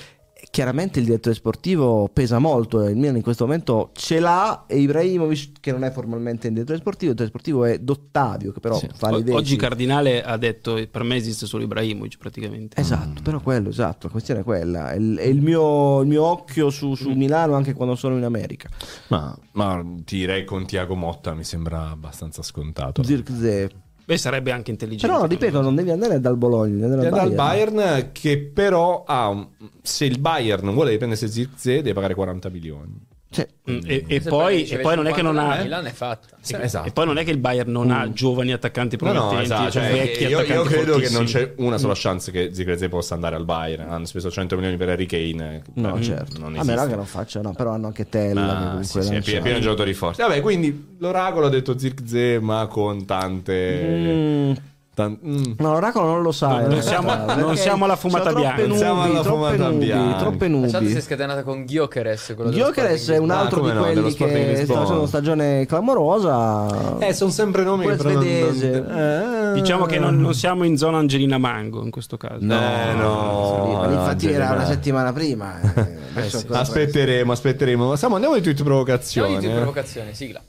Chiaramente il direttore sportivo pesa molto, eh, il Milan in questo momento ce l'ha e Ibrahimovic che non è formalmente il direttore sportivo, il direttore sportivo è Dottavio che però Sì. fa le veci. Oggi Cardinale ha detto per me esiste solo Ibrahimovic praticamente. Esatto, però quello, esatto, la questione è quella, è il, è il mio, il mio occhio su, su Milano anche quando sono in America. Ma, ma ti direi con Tiago Motta mi sembra abbastanza scontato. Zirkzee. Beh, sarebbe anche intelligente. Però ripeto, non devi andare dal Bologna, devi andare dal Bayern. Bayern che però ha se il Bayern vuole riprendersi Zirkzee deve pagare 40 milioni. Cioè, Mm, E, e poi, e poi non è che non 50 ha. la Milan è fatta. Sì, e- esatto. E poi non è che il Bayern non ha giovani attaccanti No, no, promettenti, esatto, cioè cioè, vecchi io, io attaccanti credo che non fortissimi. c'è una sola chance che Zirkzee possa andare al Bayern. Hanno speso 100 milioni per Harry Kane. no, Eh, certo. Non a meno che non faccia, no, però hanno anche Tella Ah, comunque sì, sì, è pieno, di giocatori forti. Vabbè, quindi l'oracolo ha detto Zirkzee, ma con tante. Mm, tan- mm. No, l'oracolo non lo sa. Non- realtà, siamo- non siamo alla fumata bianca. Nubi, Non siamo alla troppe fumata nubi, bianca. troppe La chat si è nubi. scatenata con Gyökeres Sporting è un altro Ah, di no, quelli che sta facendo una stagione clamorosa. Eh, sono sempre nomi che svedese. non- Eh, Diciamo che non, non siamo in zona Angelina Mango in questo caso. No, no, infatti era una settimana prima. eh, sì. Aspetteremo, aspetteremo. Siamo, andiamo di tweet di eh. provocazione, sigla.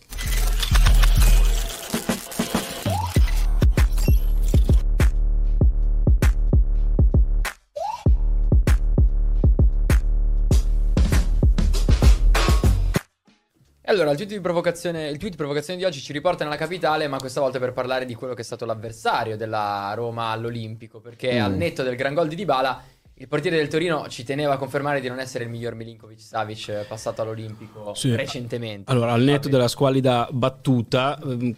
Allora, il tweet, di provocazione, il tweet di provocazione di oggi ci riporta nella capitale, ma questa volta per parlare di quello che è stato l'avversario della Roma all'Olimpico, perché Mm. al netto del gran gol di Dybala, il portiere del Torino ci teneva a confermare di non essere il miglior Milinkovic-Savic passato all'Olimpico Sì. recentemente. Allora, al netto della squalida battuta, ehm,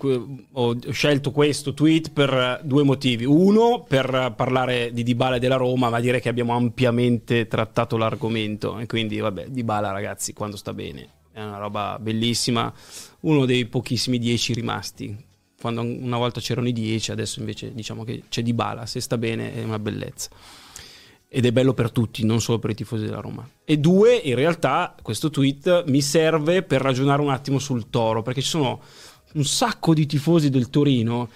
ho scelto questo tweet per eh, due motivi. Uno, per parlare di Dybala e della Roma, ma dire che abbiamo ampiamente trattato l'argomento. E quindi, vabbè, Dybala, ragazzi, quando sta bene, è una roba bellissima. uno dei pochissimi 10 rimasti. Quando una volta c'erano i 10, adesso invece diciamo che c'è Di Bala, se sta bene è una bellezza. Ed è bello per tutti, non solo per i tifosi della Roma. E due, in realtà, questo tweet mi serve per ragionare un attimo sul Toro, perché ci sono un sacco di tifosi del Torino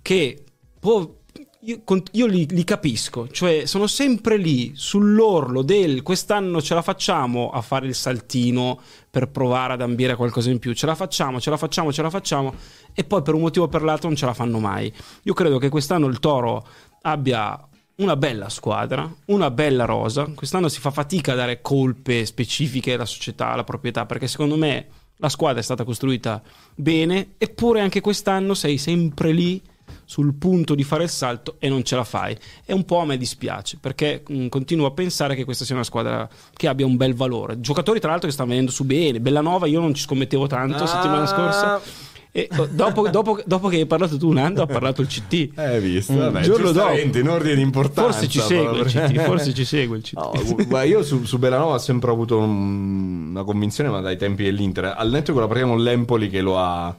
che può- io, io li, li capisco, cioè sono sempre lì sull'orlo del quest'anno ce la facciamo a fare il saltino per provare ad ambire qualcosa in più, ce la facciamo, ce la facciamo, ce la facciamo e poi per un motivo o per l'altro non ce la fanno mai. Io credo che quest'anno il Toro abbia una bella squadra, una bella rosa. Quest'anno si fa fatica a dare colpe specifiche alla società, alla proprietà, perché secondo me la squadra è stata costruita bene, eppure anche quest'anno sei sempre lì sul punto di fare il salto e non ce la fai. E un po' a me dispiace, perché mh, continuo a pensare che questa sia una squadra che abbia un bel valore. Giocatori tra l'altro che stanno venendo su bene, Bellanova io non ci scommettevo tanto Ah. settimana scorsa. E oh, dopo, dopo- dopo che hai parlato tu, Nando, ha parlato il CT. Hai visto? Mm, Vabbè, giorno giustamente, dopo. in ordine di importanza. Forse ci segue il. CT, forse ci segue il CT. No, io su, su Bellanova ho sempre avuto un- una convinzione, ma dai tempi dell'Inter. Al netto partita con l'Empoli che lo ha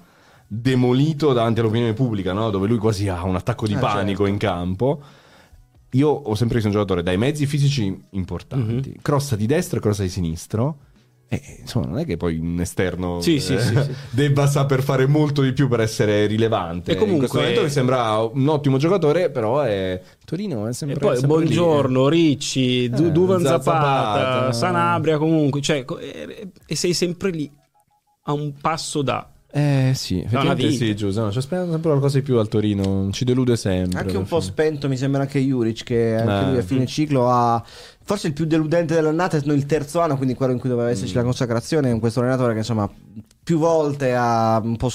demolito davanti all'opinione pubblica, no? dove lui quasi ha un attacco di Ah, panico in campo. Io ho sempre visto un giocatore dai mezzi fisici importanti, Mhm. crossa di destra e crossa di sinistro. E insomma, non è che poi un esterno Sì, eh, sì, sì. debba saper fare molto di più per essere rilevante. E comunque- In questo momento mi sembra un ottimo giocatore, però è Torino è sempre E poi sempre lì, eh. buongiorno, Ricci, Du- Eh, Duvan Zapata, Zapata, eh. Sanabria comunque, cioè, co- e, e sei sempre lì a un passo da... Eh sì, effettivamente vita. sì, giusto. No, ci aspetta sempre qualcosa di più al Torino. Ci delude sempre. Anche un po' fine. spento, mi sembra anche Juric, che anche Eh. lui a fine ciclo ha. Forse il più deludente dell'annata è il terzo anno, quindi quello in cui doveva esserci Mm. la consacrazione. Con questo allenatore che insomma più volte ha un po'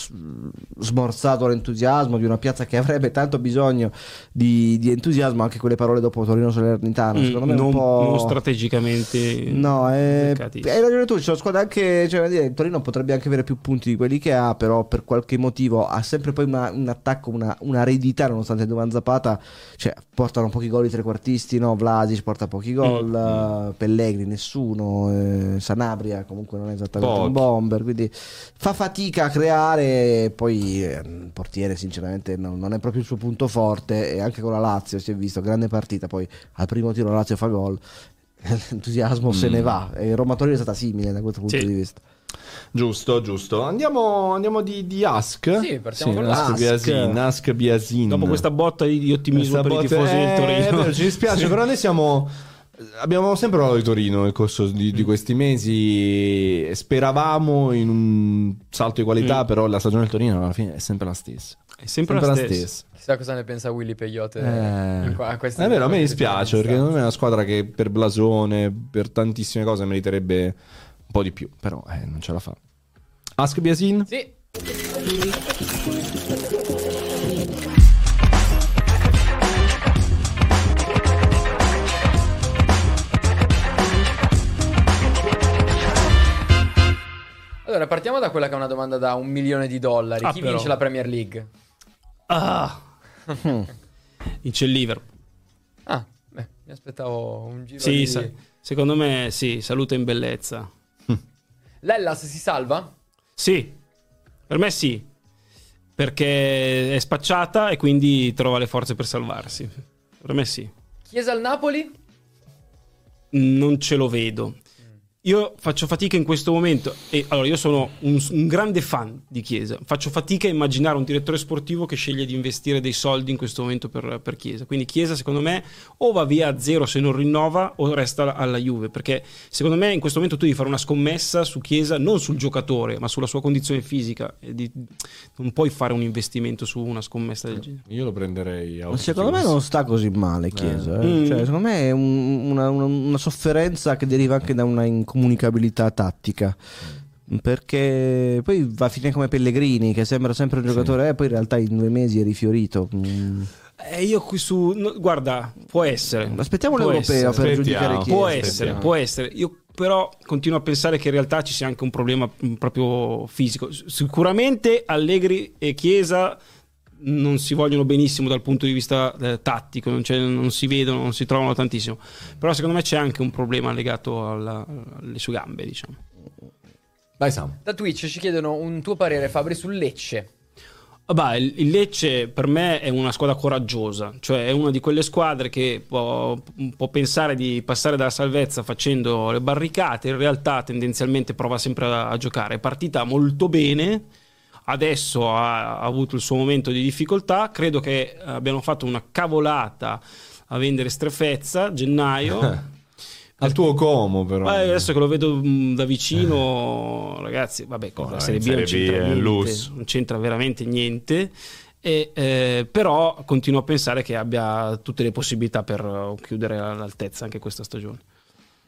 smorzato l'entusiasmo di una piazza che avrebbe tanto bisogno di, di entusiasmo. Anche quelle parole dopo Torino Salernitano, secondo me è non, un po'. non strategicamente... No, è... Peccati. hai ragione tu, c'è una squadra anche, cioè, dire, Torino potrebbe anche avere più punti di quelli che ha, però per qualche motivo ha sempre poi una- un attacco, una, una eredità, nonostante Duvan Zapata, cioè portano pochi gol i trequartisti, no? Vlasic porta pochi gol, Mm, eh, Pellegrini nessuno, eh, Sanabria comunque non è esattamente un Pochi. bomber, quindi fa fatica a creare, poi eh, il portiere sinceramente non, non è proprio il suo punto forte e anche con la Lazio si è visto, grande partita, poi al primo tiro la Lazio fa gol l'entusiasmo se ne va e Roma Torino è stata simile da questo punto Sì. di vista Giusto, giusto. Andiamo, andiamo di, di Ask. Sì, partiamo con Ask. Biasin. Ask Biasin. Dopo questa botta di, ottimismo Questa per i botta- tifosi del eh, Torino. è vero, ci dispiace, Sì. però noi siamo. Abbiamo sempre parlato di Torino nel corso di, Mm. di questi mesi. Speravamo in un salto di qualità, Mm. però la stagione del Torino alla fine è sempre la stessa. È sempre, la stessa. Chissà cosa ne pensa Willy Peyote. Eh, qua- è vero, a me dispiace perché me è una squadra che per blasone, per tantissime cose meriterebbe un po' di più, però eh, non ce la fa. Ask Biasin? Sì, Allora, partiamo da quella che è una domanda da un milione di dollari. Ah, Chi però. vince la Premier League? Ah. Vince il Liverpool. Ah, beh, mi aspettavo un giro Sì, di... sa- secondo me sì, salute in bellezza. L'Ellas si salva? Sì, per me sì, perché è spacciata e quindi trova le forze per salvarsi. Per me sì. Chiesa al Napoli? Non ce lo vedo. Io faccio fatica in questo momento e allora io sono un, un grande fan di Chiesa. Faccio fatica a immaginare un direttore sportivo che sceglie di investire dei soldi in questo momento per, per Chiesa. Quindi Chiesa secondo me o va via a zero se non rinnova o resta alla Juve, perché secondo me in questo momento tu devi fare una scommessa su Chiesa non sul giocatore, ma sulla sua condizione fisica e di- non puoi fare un investimento su una scommessa del genere. Io lo prenderei a secondo me non sta così male Chiesa eh. Mm. Cioè, secondo me è un- una, una- una sofferenza che deriva anche da una incomunicabilità tattica perché poi va a finire come Pellegrini che sembra sempre un giocatore e poi in realtà in due mesi è rifiorito Mm. Eh, io qui su no, guarda, può essere. aspettiamo Può l'europeo essere. per Aspettiamo. giudicare Chiesa Può essere, aspettiamo. può essere. Io però continuo a pensare che in realtà ci sia anche un problema mh, proprio fisico. Sicuramente Allegri e Chiesa non si vogliono benissimo dal punto di vista eh, tattico, non, non si vedono, non si trovano tantissimo. Però secondo me c'è anche un problema legato alla- alle sue gambe, diciamo. Vai Sam. Da Twitch ci chiedono un tuo parere, Fabri, sul Lecce. Vabbè, il il Lecce per me è una squadra coraggiosa, cioè è una di quelle squadre che può, può pensare di passare dalla salvezza facendo le barricate, in realtà tendenzialmente prova sempre a, a giocare. È partita molto bene, adesso ha, ha avuto il suo momento di difficoltà, credo che abbiano fatto una cavolata a vendere Strefezza, gennaio. Al tuo Como però. Ma adesso che lo vedo mh, da vicino, ragazzi, vabbè, con la Oh, Serie B non c'entra, niente, non c'entra veramente niente. E, eh, però continuo a pensare che abbia tutte le possibilità per eh, chiudere all'altezza anche questa stagione.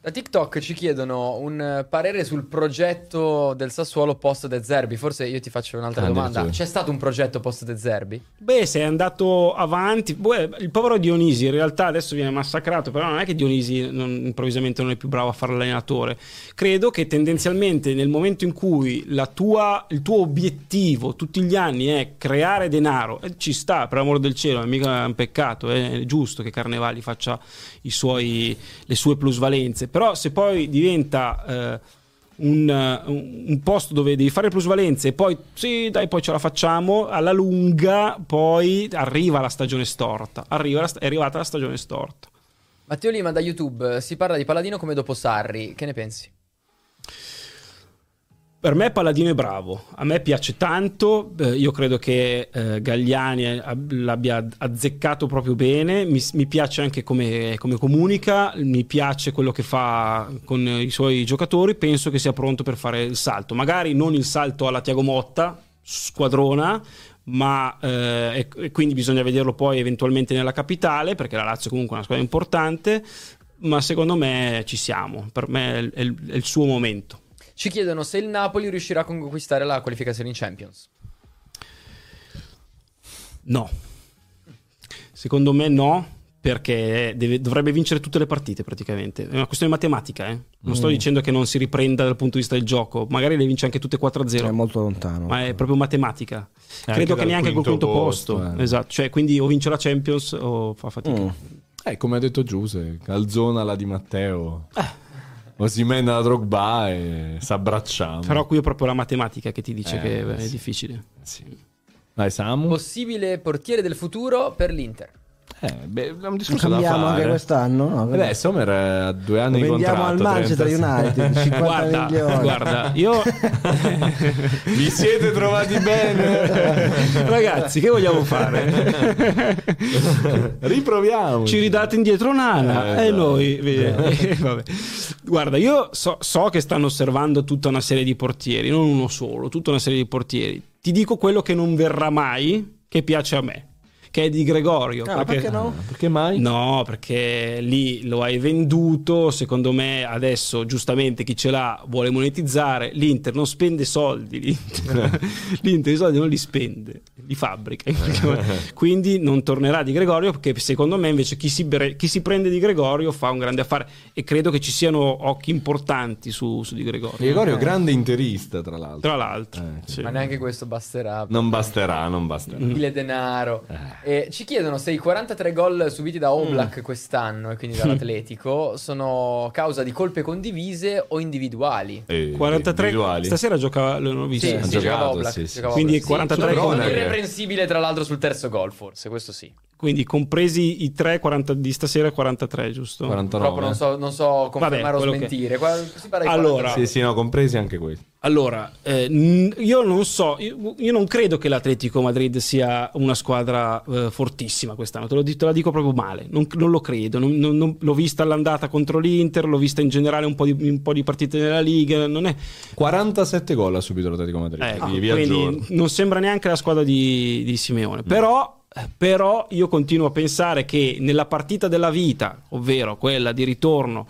Da TikTok ci chiedono un eh, parere sul progetto del Sassuolo post De Zerbi. Forse io ti faccio un'altra domanda. C'è stato un progetto post De Zerbi? Beh, se è andato avanti, beh, il povero Dionisi in realtà adesso viene massacrato, però non è che Dionisi non- improvvisamente non è più bravo a fare l'allenatore. Credo che tendenzialmente nel momento in cui la tua- il tuo obiettivo tutti gli anni è creare denaro, eh, ci sta, per l'amore del cielo, è mica un peccato, è giusto che Carnevali faccia i suoi- le sue plusvalenze, però se poi diventa... eh, un, eh, un- posto dove devi fare plusvalenze e poi sì, dai, poi ce la facciamo. Alla lunga, poi arriva la stagione storta. Arriva la è arrivata la stagione storta. Matteo Lima da YouTube si parla di Paladino come dopo Sarri. Che ne pensi? Per me Palladino è bravo, a me piace tanto, eh, io credo che eh, Gagliani ab- l'abbia azzeccato proprio bene, mi, mi piace anche come, come comunica, mi piace quello che fa con i suoi giocatori, penso che sia pronto per fare il salto, magari non il salto alla Tiago Motta, squadrona, ma eh, e, quindi bisogna vederlo poi eventualmente nella capitale, perché la Lazio comunque è una squadra importante, ma secondo me ci siamo, per me è il- è il suo momento. Ci chiedono se il Napoli riuscirà a conquistare la qualificazione in Champions. No. Secondo me no, perché deve- dovrebbe vincere tutte le partite praticamente. È una questione matematica, eh. Non sto dicendo che non si riprenda dal punto di vista del gioco, magari le vince anche tutte 4-0. È molto lontano. Ma è proprio matematica. Anche Credo che neanche col quinto posto. posto, eh. Esatto, cioè quindi o vince la Champions o fa fatica. Mm. Eh, come ha detto Giuse, calzona la di Matteo. Osimhen alla Drogba e s'abbracciamo. Però qui è proprio la matematica che ti dice Eh, che è sì. difficile. Sì. Vai Samu. Possibile portiere del futuro per l'Inter. Eh, beh, è un discorso da cambiamo fare. anche quest'anno? No, Eh beh, Sommer ha due Lo anni di vendiamo contratto. al Manchester 36. United 50 Guarda, milioni. guarda, io Vi siete trovati bene? ragazzi, che vogliamo fare? Riproviamo. ci ridate indietro Nana Eh, e dai. noi eh, vabbè. guarda io so, so che stanno osservando tutta una serie di portieri non uno solo tutta una serie di portieri ti dico quello che non verrà mai che piace a me che è di Gregorio Ah, perché no? Perché mai? No, perché lì lo hai venduto, secondo me adesso giustamente chi ce l'ha vuole monetizzare, l'Inter non spende soldi, l'Inter, l'Inter i soldi non li spende, li fabbrica, quindi non tornerà di Gregorio perché secondo me invece chi si, bre- chi si prende di Gregorio fa un grande affare e credo che ci siano occhi importanti su, su di Gregorio. Gregorio, grande interista, tra l'altro. Tra l'altro, Eh, sì. Ma neanche questo basterà. Non basterà, non basterà. Stile denaro. Eh. E ci chiedono se i 43 gol subiti da Oblak quest'anno e quindi dall'Atletico sono causa di colpe condivise o individuali. Eh, 43 individuali. stasera gioca, l'ho visto. Sì, sì, giocato, giocava Oblak. sì, sì. giocava Quindi Oblak. 43 Sì, gol. Irreprensibile tra l'altro sul terzo gol forse, questo sì. Quindi compresi i 3 40 di stasera 43, giusto? 49. Purtroppo non so, non so confermare quello o che- smentire. Di Allora, 43. Sì, sì, no, compresi anche quelli. Allora, eh, io non so, io, io non credo che l'Atletico Madrid sia una squadra eh, fortissima quest'anno, te, lo, te la dico proprio male, non, non lo credo, non- non- l'ho vista all'andata contro l'Inter, l'ho vista in generale un po' di, un po' di partite nella Liga, non è... 47 gol ha subito l'Atletico Madrid. Ecco, quindi non sembra neanche la squadra di, di Simeone. Però, però io continuo a pensare che nella partita della vita, ovvero quella di ritorno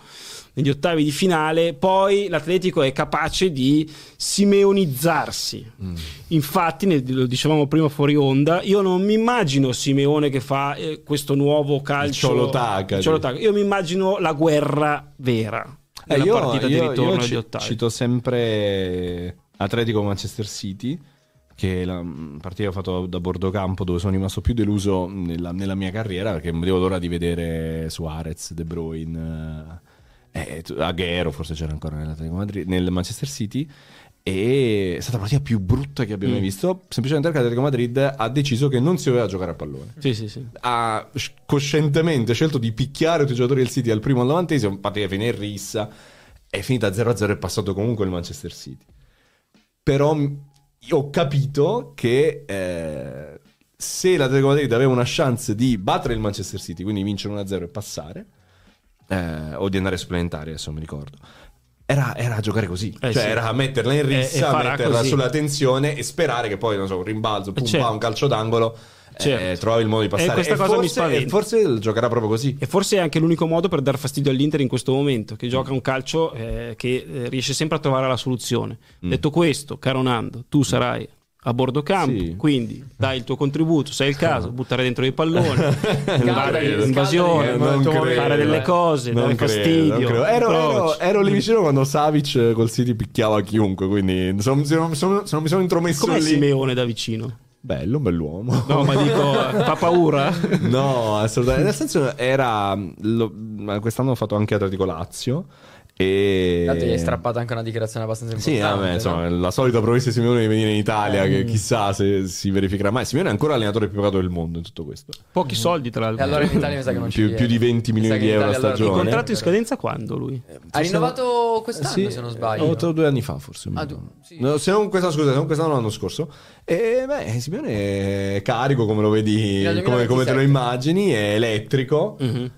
negli ottavi di finale, poi l'Atletico è capace di simeonizzarsi. Infatti, ne- lo dicevamo prima fuori onda, io non mi immagino Simeone che fa eh, questo nuovo calcio. Ciolotacari. il Ciolotacari. Io mi immagino la guerra vera. Eh, io partita di io- ritorno io agli ottavi. cito sempre Atletico Manchester City, che è la mm, partita che ho fatto da Bordocampo, dove sono rimasto più deluso nella, nella mia carriera, perché non vedevo l'ora di vedere Suarez, De Bruyne, eh, eh, Aguero, forse c'era ancora nell'Atletico Madrid, nel Manchester City. E è stata la partita più brutta che abbiamo mai visto. Semplicemente perché l'Atletico Madrid ha deciso che non si doveva giocare a pallone. Sì, sì, sì. Ha sc- coscientemente scelto di picchiare tutti i giocatori del City al primo al novantesimo, partita finita in rissa. È finita 0-0 e è passato comunque il Manchester City. Però ho capito che eh, se l'Atletico Madrid aveva una chance di battere il Manchester City, quindi vincere 1-0 e passare, eh, o di andare supplementari, adesso non mi ricordo. Era, era giocare così, Eh, cioè sì. era metterla in E- e rissa, farà metterla così. sulla tensione e sperare che poi, non so, un rimbalzo, pum, certo. pa, un calcio d'angolo, Certo. eh, trovi il modo di passare. E mi forse, e forse giocherà proprio così. E forse è anche l'unico modo per dar fastidio all'Inter in questo momento, che gioca un calcio eh, che eh, riesce sempre a trovare la soluzione. Detto questo, caro Nando, tu sarai a bordo campo, Sì. quindi dai il tuo contributo, se è il caso, buttare dentro dei palloni, fare credo. invasione, Scaldati, non credo, fare delle eh. cose, Non dare credo, fastidio. credo. Ero, ero- ero lì vicino quando Savic eh, col City picchiava chiunque, quindi sono- sono- sono- non mi sono intromesso Com'è lì. Simeone da vicino? Bello, un bell'uomo. No, ma dico, fa paura? No, assolutamente. Nel senso, era. lo- quest'anno ho fatto anche Atletico Lazio. E. Tanto gli hai strappato anche una dichiarazione abbastanza Sì, importante. vabbè, no? insomma, la solita promessa di Simeone di venire in Italia, che chissà se si verificherà mai. Simeone è ancora l'allenatore più pagato del mondo in tutto questo. Pochi soldi tra E l'altro. allora in Italia mi sa che non ci Più- più di 20 Mi sa milioni di euro a allora- stagione. Il contratto in scadenza quando lui? Ha rinnovato quest'anno, Sì, se non sbaglio. o tre- due anni fa, forse. Ah, tu- sì. No, se non quest'anno, scusa, se non quest'anno, l'anno scorso. E beh, Simeone è carico, come lo vedi, come, come te lo 2027. immagini, è elettrico. Mhm.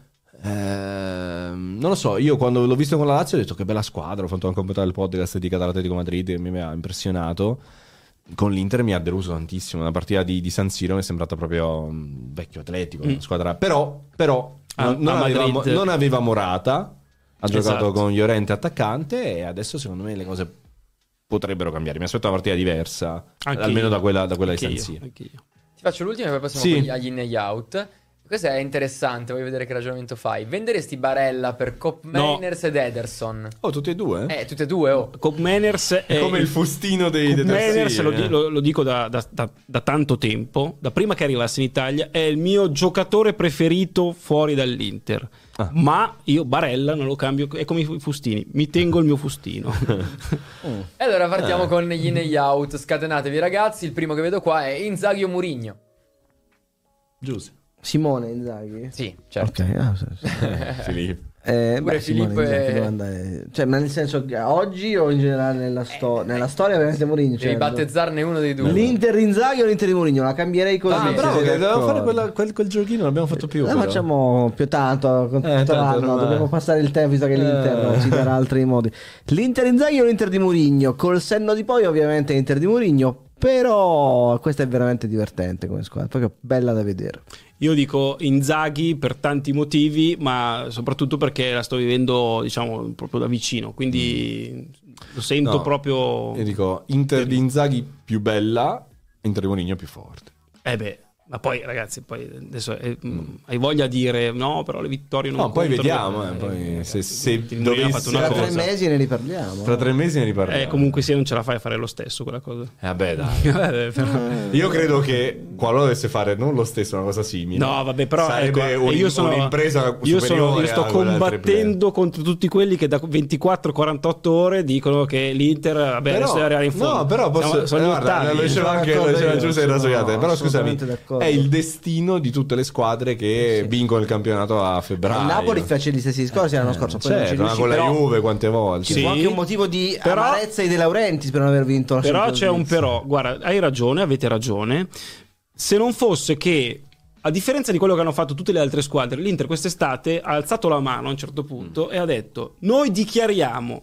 Ehm, non lo so, io quando l'ho visto con la Lazio ho detto che bella squadra, ho fatto anche un po' del podcast dedicata all'Atletico Madrid e mi ha impressionato. Con l'Inter mi ha deluso tantissimo, una partita di, di San Siro mi è sembrata proprio un vecchio atletico, una squadra... Però, però A- non, a aveva, non aveva Morata, ha giocato Esatto. con Llorente attaccante e adesso secondo me le cose potrebbero cambiare. Mi aspetto una partita diversa, Anche almeno io. da quella, da quella di San Siro. Ti faccio l'ultimo e poi passiamo Sì. agli- agli in e out. Questo è interessante, voglio vedere che ragionamento fai. Venderesti Barella per Cop No. Mainers ed Ederson? Oh, tutti e due? Eh, tutte e due, oh. Cobb Manners è È come il fustino dei, Manners, lo, di- eh. lo- lo dico da, da- da- da tanto tempo, da prima che arrivasse in Italia, è il mio giocatore preferito fuori dall'Inter. Ah. Ma io Barella non lo cambio, è come i fustini, mi tengo il mio fustino. E allora partiamo Eh. con gli in e out. Scatenatevi ragazzi, il primo che vedo qua è Inzaghi o Murigno? Giusto. Simone Inzaghi? Sì, certo. Ok, ah, sì, sì. Eh, Pure beh, Simone Filippo Inzaghi è- deve andare- Cioè, ma nel senso che oggi o in generale nella, sto- nella storia veramente Mourinho? Devi Cioè, battezzarne uno dei due. L'Inter di Inzaghi o l'Inter di Mourinho? La cambierei così. Ah, bravo, che dovevamo fare quella- quel, quel giochino, non l'abbiamo fatto più. La però. facciamo più tanto, con Eh, tutto tanto dobbiamo passare il tempo, visto che l'Inter Eh. ci darà altri modi. L'Inter Inzaghi o l'Inter di Mourinho? Col senno di poi ovviamente l'Inter di Mourinho, però questa è veramente divertente come squadra, proprio bella da vedere. Io dico Inzaghi per tanti motivi, ma soprattutto perché la sto vivendo, diciamo, proprio da vicino, quindi lo sento No, proprio... Io dico Inter di Inzaghi più bella, Inter di Mourinho più forte. Eh beh, ma poi ragazzi, poi adesso eh, mh, hai voglia di dire no, però le vittorie non No, poi vediamo, eh, poi Eh, se- se ragazzi, Mourinho ha dovessi- fatto una Tra cosa. tre mesi ne riparliamo. Tra tre mesi ne riparliamo. Eh, comunque se non ce la fai a fare lo stesso quella cosa. Eh, vabbè, dai. Eh, però- Io credo che qualora dovesse fare non lo stesso, una cosa simile. No, vabbè, però sarebbe ecco, un- io sono, un'impresa io, sono, io sto combattendo contro tutti quelli che da 24-48 ore dicono che l'Inter vabbè, Però- adesso deve arrivare in fondo. No, però posso. Siamo- sono eh, guarda, lo diceva anche Giuseppe sono Rasojate. Però scusami, d'accordo. è il destino di tutte le squadre che vincono il campionato a febbraio. Il Napoli fece gli stessi discorsi l'anno scorso, poi Certo, ma riuscì, con la però Juve quante volte? ci Sì. fu anche un motivo di Però- amarezza ai De Laurentiis per non aver vinto la Però Champions c'è un però, guarda, hai ragione, avete ragione. Se non fosse che, a differenza di quello che hanno fatto tutte le altre squadre, l'Inter quest'estate ha alzato la mano a un certo punto e ha detto: Noi dichiariamo,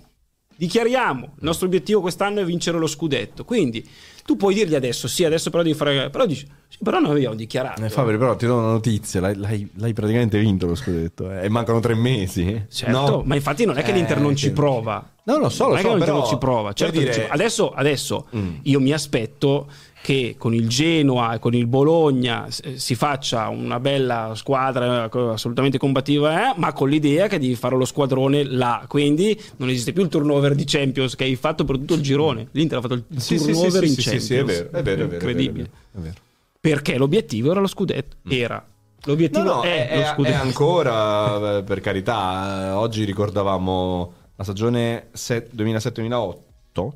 dichiariamo, il nostro obiettivo quest'anno è vincere lo scudetto. Quindi tu puoi dirgli adesso, sì, adesso però devi fare. Però dici, sì, però noi abbiamo dichiarato. Eh, Fabri, però ti do una notizia: l'hai, l'hai- l'hai praticamente vinto lo scudetto. eh, E mancano tre mesi. Certo, No. ma infatti non è che Eh, l'Inter non ci che- prova. No, lo so, lo non è so, che l'Inter però, non ci prova. Certo dire- ci. Adesso, adesso Mm. io mi aspetto che con il Genoa e con il Bologna eh, si faccia una bella squadra eh, assolutamente combattiva, eh, ma con l'idea che devi fare lo squadrone là. Quindi non esiste più il turnover di Champions che hai fatto per tutto il girone. L'Inter ha fatto il Sì, sì, sì, turnover sì, in sì, sì, Champions. sì, è vero, è vero, è vero, Incredibile. è vero, è vero. Perché l'obiettivo era lo scudetto. Era. L'obiettivo No, no, è, è, lo scudetto. è ancora, eh, per carità, oggi ricordavamo la stagione se- 2007-2008,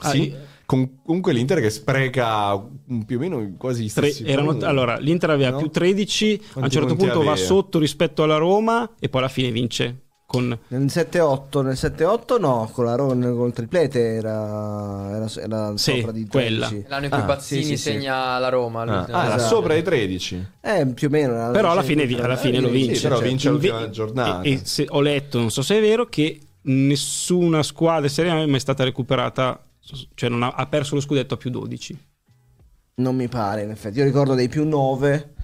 Ah, Sì, io- con- comunque l'Inter che spreca più o meno quasi i Tre- erano- allora, l'Inter aveva No? più 13, a un Quanti certo punto va aveva? sotto rispetto alla Roma e poi alla fine vince con Nel 7-8, nel 7-8 no, con la Ron, con il triplete era, era, era Sì, sopra di quella. 13. L'anno in cui Ah, Bazzini sì, sì, sì. segna la Roma. Ah, ah, era Esatto. sopra i 13. Eh, più o meno. Però alla fine, alla fine lo eh, vince. sì, però cioè, vince l'ultima giornata. E, e se- ho letto, non so se è vero, che nessuna squadra Serie A è mai stata recuperata, cioè non ha, ha perso lo scudetto a più 12. Non mi pare, in effetti. Io ricordo dei più 9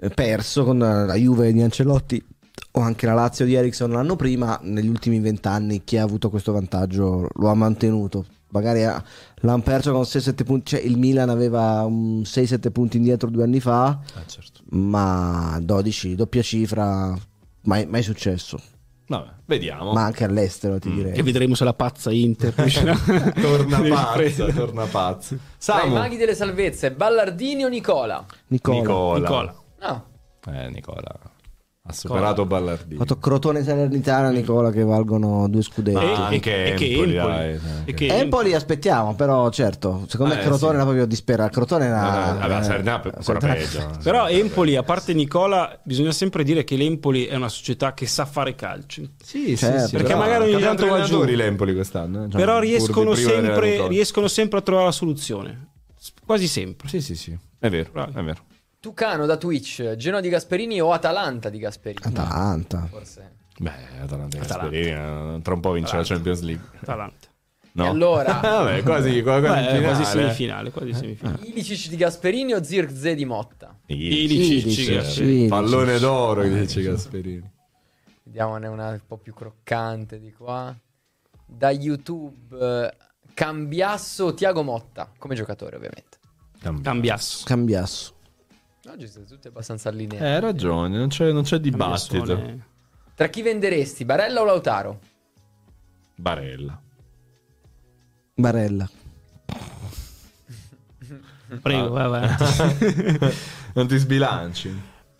eh, perso con la Juve di Ancelotti o anche la Lazio di Ericsson l'anno prima. Negli ultimi vent'anni chi ha avuto questo vantaggio lo ha mantenuto. Magari ha- l'hanno perso con 6-7 punti. Cioè il Milan aveva un 6-7 punti indietro due anni fa, Ah, certo. ma 12, doppia cifra, mai, mai successo. Vabbè, vediamo. Ma anche all'estero ti direi. E vedremo se la pazza Inter torna pazza, torna pazza. Samu. maghi delle salvezze, Ballardini o Nicola? Nicola. Nicola. Nicola. Ah, Eh, Nicola. Ha superato Ballardini. Ha fatto Crotone e Salernitana Nicola che valgono due scudetti. E- Ah, e- anche e che Empoli, Empoli. dai, E che- Empoli aspettiamo, però certo, secondo Eh, me Crotone sì. era proprio disperato. Crotone era... Vabbè, vabbè, eh, Salernitana ancora Salernitana- peggio. Però Empoli, a parte Nicola, bisogna sempre dire che l'Empoli è una società che sa fare calcio. Sì, Certo. Perché bravo. magari ogni tanto va giù. l'Empoli quest'anno. eh. Cioè, Però riescono sempre, riescono sempre a trovare la soluzione. Quasi sempre. Sì, sì, sì. È vero, Bravi. è vero. Tucano da Twitch, Genoa di Gasperini o Atalanta di Gasperini? Atalanta. Forse. Beh, Atalanta Atalanta. Gasperini eh, tra un po' vince la Champions League. Atalanta. No? E allora? Vabbè, quasi, quasi, Beh, finale. quasi semifinale, quasi semifinale. Ilicic di Gasperini o Zirkzee di Motta? Ilicic, Ilicic, Gasperini. Pallone d'oro, dice Gasperini. Vediamone una un po' più croccante di qua. Da YouTube, eh, Cambiasso o Tiago Motta? Come giocatore, ovviamente. Cambiasso. Cambiasso. Oggi siete tutti abbastanza allineati. Eh, hai ragione, non c'è, non c'è dibattito. Cambiassone. Tra chi venderesti, Barella o Lautaro? Barella. Barella. Prego, vai avanti. Non ti sbilanci.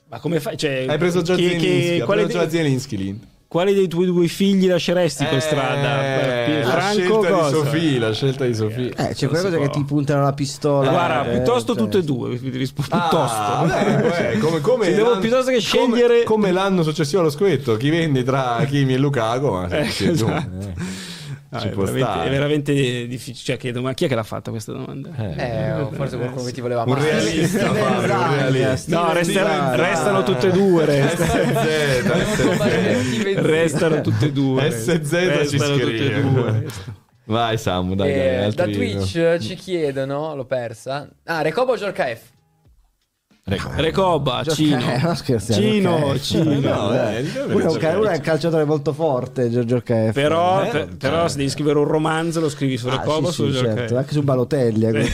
Ma come fai? Cioè, Hai preso già che- che- Zielinski. Ha quale, preso Zielinski lì. Quale dei tuoi due figli lasceresti per Eh, strada? La Franco scelta cosa? di Sofì, la scelta di Sofì. Eh, c'è quella cosa che ti puntano alla pistola. Guarda, eh, piuttosto cioè- tutte e due. rispondo, Ah, piuttosto. beh, eh, come, come devo l'anno- piuttosto che come- scegliere- come, l'anno successivo allo scudetto chi vendi tra Kimi e Lukaku ma Eh, esatto. Eh. No, Ci è, veramente, è veramente difficile. Cioè, chiedo, ma chi è che l'ha fatta questa domanda? Eh, o forse qualcuno che ti voleva un male. realista Fabio, un Zang, realista No, resta- restano tutte e due. Resta- SZ, restano tutte e due. SZ ci tutte e scrive. due. vai Samu dai, dai, Eh, da Twitch eh, ci chiedono, l'ho persa. Ah, Recoba o Giorcaef? Recoba, Cino. eh, Cino, ok. Cino. No, Dai. eh, uno, è un, un calciatore molto forte, Giorgio KF. Però, Eh, per- però eh. se devi scrivere un romanzo lo scrivi su Ah, Recoba o sì, su sì, Giorgio certo, anche su Balotelli. eh,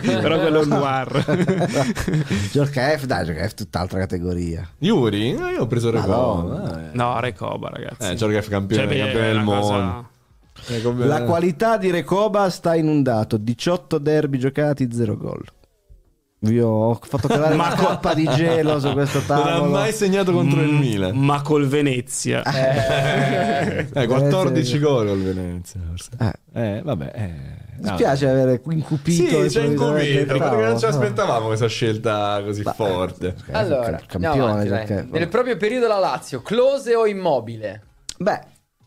però quello è un noir. Giorgio KF, dai, Giorgio è tutt'altra categoria. Yuri? Eh, io ho preso. Recoba. eh. No, Recoba, ragazzi. Eh, Giorgio F. campione, Cioè, campione del cosa- mondo. Come- La qualità di Recoba sta inondato. 18 derby giocati, 0 gol. Vi ho fatto calare una coppa di gelo su questo Non ha tavolo. mai segnato contro il Mm, Milan. Ma col Venezia. Eh, 14 gol al Venezia. forse. Eh. Eh, vabbè. Eh. Mi spiace avere incupito. Sì, c'è il perché non tavolo. ci aspettavamo questa scelta così forte. Eh, Allora, campione, avanti. KF. Nel proprio periodo la Lazio, Close o Immobile? Beh,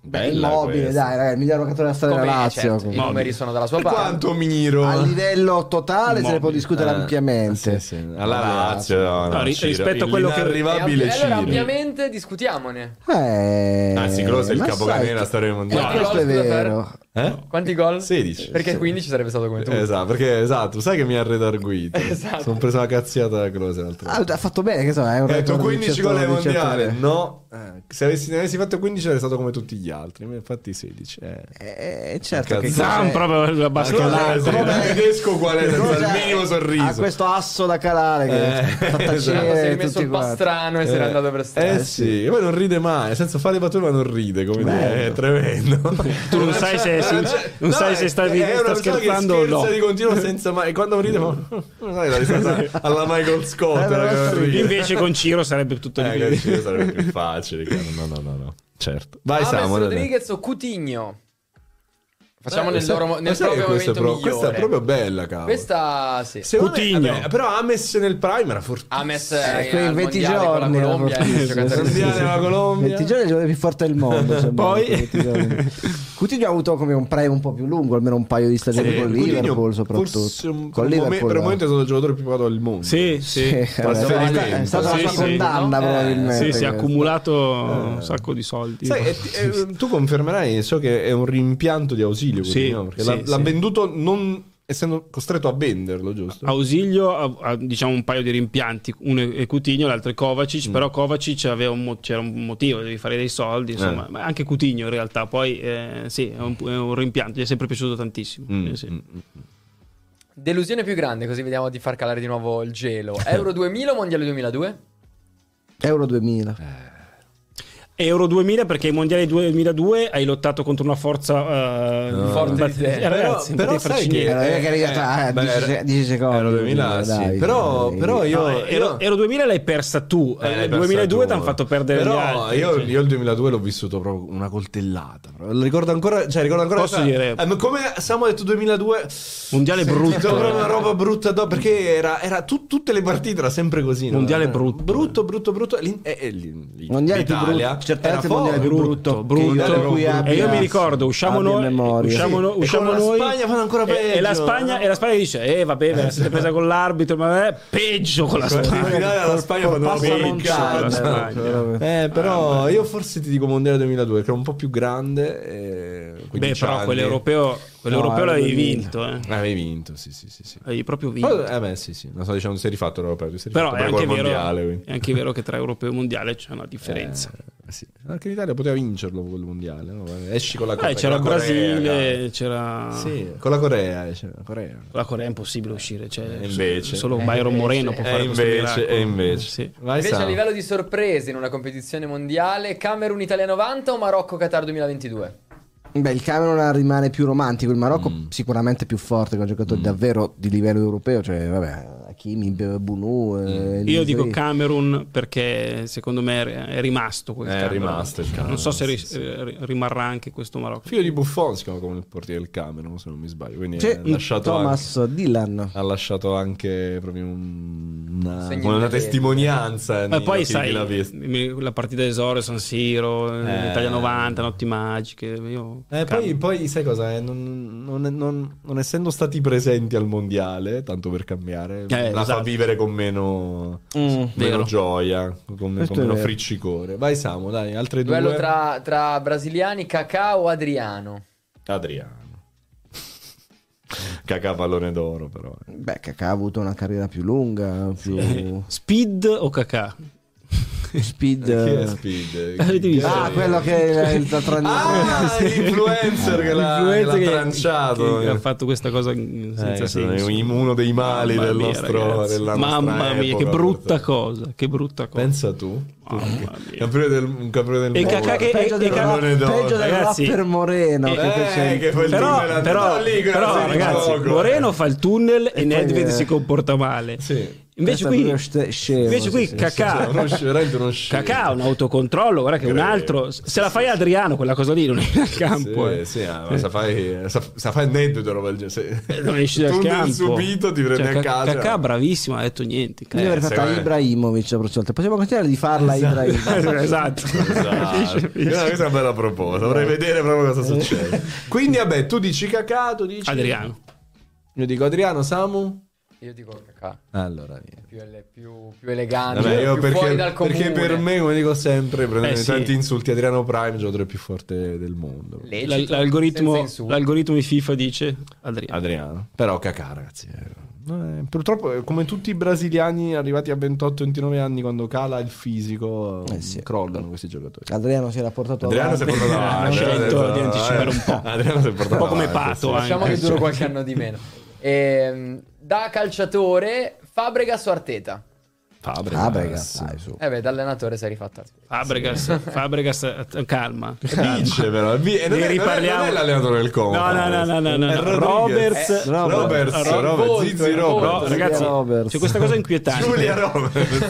Bella immobile, questa. dai, ragazzi, il miglior giocatore della storia della Lazio. certo, i numeri sono dalla sua parte. quanto miro? A livello totale se ne può Immobile. discutere Eh, ampiamente. sì, sì. Alla Lazio, no, no, No, ri- Ciro, rispetto a quello che- E L'inarrivabile ampi- allora, Ciro. ampiamente discutiamone. Eh, Anzi, Close è il sai della storia Eh, mondiale. Quanti questo è vero. Eh? Quanti gol? 16. Perché 15 sarebbe stato come tu. Esatto, perché esatto, sai che mi ha redarguito. Esatto. Sono preso una cazziata da Close l'altro. Ah, ha fatto bene, che so, è un di 15 gol ai 18 mondiale. 18. No, Eh, se avessi, ne avessi fatto 15 sarei stato come tutti gli altri. Infatti 16. Eh. Eh, certo che Zan cos'è- proprio la se- come- il tedesco qual è? Senza il minimo Ha sorriso. questo asso da calare che Eh, fa esatto. tacere Si è rimesso tutti il pastrano e se n'è andato per strada. Eh sì, e poi non ride mai, nel senso fa le battute ma non ride, come dire, è tremendo. Tu non sai se- se- non sai se stavi- è una sta scherzando o no. di continuo senza mai, e quando ride fa, non sai la risata alla Michael Scott, Eh. Invece con Ciro sarebbe tutto di Eh, più. con Ciro sarebbe più facile, no no no no, certo. Vai James Samu, dai, dai. Rodriguez o Coutinho? Facciamo Eh, nel, loro, nel proprio che questa, è momento pro- questa è migliore. proprio bella, cavolo. Questa sì. Secondo me- vabbè, però Ames nel prime era fortissimo. Ames Eh, eh, quei al 20 mondiale con la giorni Colombia sì. la Colombia. 20 giorni è il giocatore più forte del mondo. Poi- 20 giorni. Coutinho ha avuto come un prime un po' più lungo, almeno un paio di stagioni Sì, con Coutinho Liverpool soprattutto. un- con Liverpool. per un momento è stato il giocatore più pagato del mondo. Sì, Sì, è stata- la sua condanna Eh, probabilmente. Sì, si è accumulato un sacco di soldi. Tu confermerai, so che è un rimpianto di ausilio, Sì, Coutinho, perché sì, l'ha, l'ha sì. venduto non essendo costretto a venderlo, giusto? Ausilio ha, ha, diciamo un paio di rimpianti, uno è Coutinho, l'altro è Kovacic, però Kovacic aveva un mo- c'era un motivo, devi fare dei soldi, insomma, Eh. ma anche Coutinho in realtà, poi eh, sì, è un, è un rimpianto, gli è sempre piaciuto tantissimo. Mm, Sì, sì. mm, mm. Delusione più grande, così vediamo di far calare di nuovo il gelo. Euro 2000 o Mondiale 2002? Euro 2000. Euro 2000 perché ai mondiali 2002 hai lottato contro una forza eh, Forte di te. eh, ragazzi, però farci sai che-. Era è arrivata a beh, 10 era- 10 secondi. Euro 2000, sì. dai. Però- Dai. però io- No, eh, Euro, Euro 2000 l'hai persa tu, Eh, eh, persa 2002 tu. ti hanno fatto perdere Però gli altri. io, cioè. io il 2002 l'ho vissuto proprio una coltellata. Lo ricordo ancora, cioè ricordo ancora Posso dire- eh, come Samu ha detto 2002 Mondiale brutto. proprio una roba brutta do- perché era, era tu- tutte le partite era sempre così. no? Mondiale Era brutto. Brutto, brutto, brutto. L'in- l'in- l'in- Mondiale più brutto, certamente era il mondiale brutto, brutto. da cui E abbia- E io mi ricordo, usciamo noi, memoria. usciamo, Sì. no- E usciamo la noi Spagna e- E, la. Spagna, e la Spagna dice, eh vabbè, ve la siete presa con l'arbitro, ma è peggio con la Spagna. finale la Spagna fanno peggio. con la Spagna. proprio. Eh, però io forse ti dico Mondiale 2002 che era un po' più grande. E Beh, 15 però quell'europeo, quell'europeo No, l'avevi avevi vinto, eh. Avevi vinto, sì, sì, sì. sì. Avevi proprio vinto. Poi, eh beh, sì, sì. Non sto dicendo, sei rifatto l'europeo. sei Però rifatto è anche, vero, mondiale. è anche vero che tra europeo e mondiale c'è una differenza. Eh, sì. Anche l'Italia poteva vincerlo quel mondiale. no? Esci con la Eh, Corea. c'era il con la Corea, Brasile, c'era... Sì, con la Corea. esce la Corea. Con la Corea è impossibile uscire, cioè, E invece. solo Eh, Byron invece. Moreno può fare questo invece, miracolo. e invece. Sì. Vai, Invece a livello di sorprese in una competizione mondiale, Camerun Italia 90 o Marocco Qatar 2022? Beh, il Camerun rimane più romantico, il Marocco Mm. sicuramente più forte, che ha giocato davvero di livello europeo, cioè vabbè, Hakimi, B- Bunu, eh, Io dico. Camerun perché secondo me è rimasto quel È Camerun. rimasto il Camerun, Non so se ri- sì, sì. eh, rimarrà anche questo Marocco. Figlio di Buffon si chiama come il portiere del Camerun, se non mi sbaglio. Quindi C'è ha lasciato anche- Thomas Dylan. ha lasciato anche proprio un- una, una testimonianza. Ma poi sai, visto. mi- la partita d'esoro, San Siro, Eh. Italia 90, Notti Magiche. Io, Eh, poi, poi sai cosa? eh, Non, non- non- non essendo stati presenti al mondiale, tanto per cambiare, Eh, la fa esatto. vivere con meno, Mm. meno gioia, con, con meno friccicore. Vai, Samu, dai, altre Duello due. tra, tra brasiliani, Kakà o Adriano? Adriano. Cacà pallone d'oro, però. eh. Beh, Kakà ha avuto una carriera più lunga, più Speed o Kakà? speed. Eh. Speed? Avete visto? Ah, quello che è il Ah, l'influencer che l'ha, che l'ha L'influencer tranciato. che ha fatto questa cosa senza Eh, senso. uno dei mali Mamma del mia, nostro, ragazzi. della nostra Mamma mia, che epoca, brutta forse. cosa, che brutta cosa. Pensa tu. Mia. Campione del, un campione del E mondo. Che- peggio del, rap- peggio del ragazzi. rapper Moreno. Eh, che il- che poi il Però, tunnel però, che ragazzi. Moreno fa il tunnel e, E Nedved eh, si comporta male. Sì. Invece qui, scemo, invece qui sì, scemo. Kakà ha un autocontrollo, guarda che un Credo. altro, se la fai Adriano quella cosa lì non è nel campo. Sì, eh. sì, ah, ma sa fai, sa fai netto roba del genere. Se- Non esci dal campo. subito ti prende Cioè, a Ca- casa. Kakà bravissimo, ha detto niente. Io avrei Eh, fatto secondo a me- Ibrahimovic la prossima volta. Possiamo continuare di farla a Ibrahimovic. esatto. Esatto. Questa questa è una bella proposta. Vorrei vedere proprio cosa Eh. succede. Quindi, vabbè, tu dici Kakà, tu dici Adriano. Io dico Adriano, Samu. Io dico Kakà. Allora, niente. Più, ele- più, più elegante, Vabbè, io più perché, fuori dal comune. perché per me, come dico sempre, prendendo Eh, sì. tanti insulti, Adriano Prime, il giocatore più forte del mondo. L- senza l'algoritmo, l'algoritmo di FIFA dice Adriano. Adriano. Però Kakà, ragazzi. eh, eh, purtroppo, eh, come tutti i brasiliani arrivati a 28-29 anni, quando cala il fisico, Eh, sì. crollano questi giocatori. Adriano si era portato Adriano si è portato avanti. scelto Adriano- di anticipare un po'. Adriano si è portato Un po' come Pato, sì. anche. Lasciamo che dura qualche anno di meno. Ehm, da calciatore, Fabregas o Arteta? Fabregas. Fabregas, dai, su. Eh beh, da allenatore sei rifatta. Fabregas, Fabregas, eh, calma. Vince però. Vi- e non, Ne è, riparliamo. non è l'allenatore del Como. No, no, no, no, no, no. Roberts, Eh, Roberts, Roberts, Roberts, Zizi Roberts. Ragazzi, Roberts. c'è questa cosa inquietante. Giulia Roberts.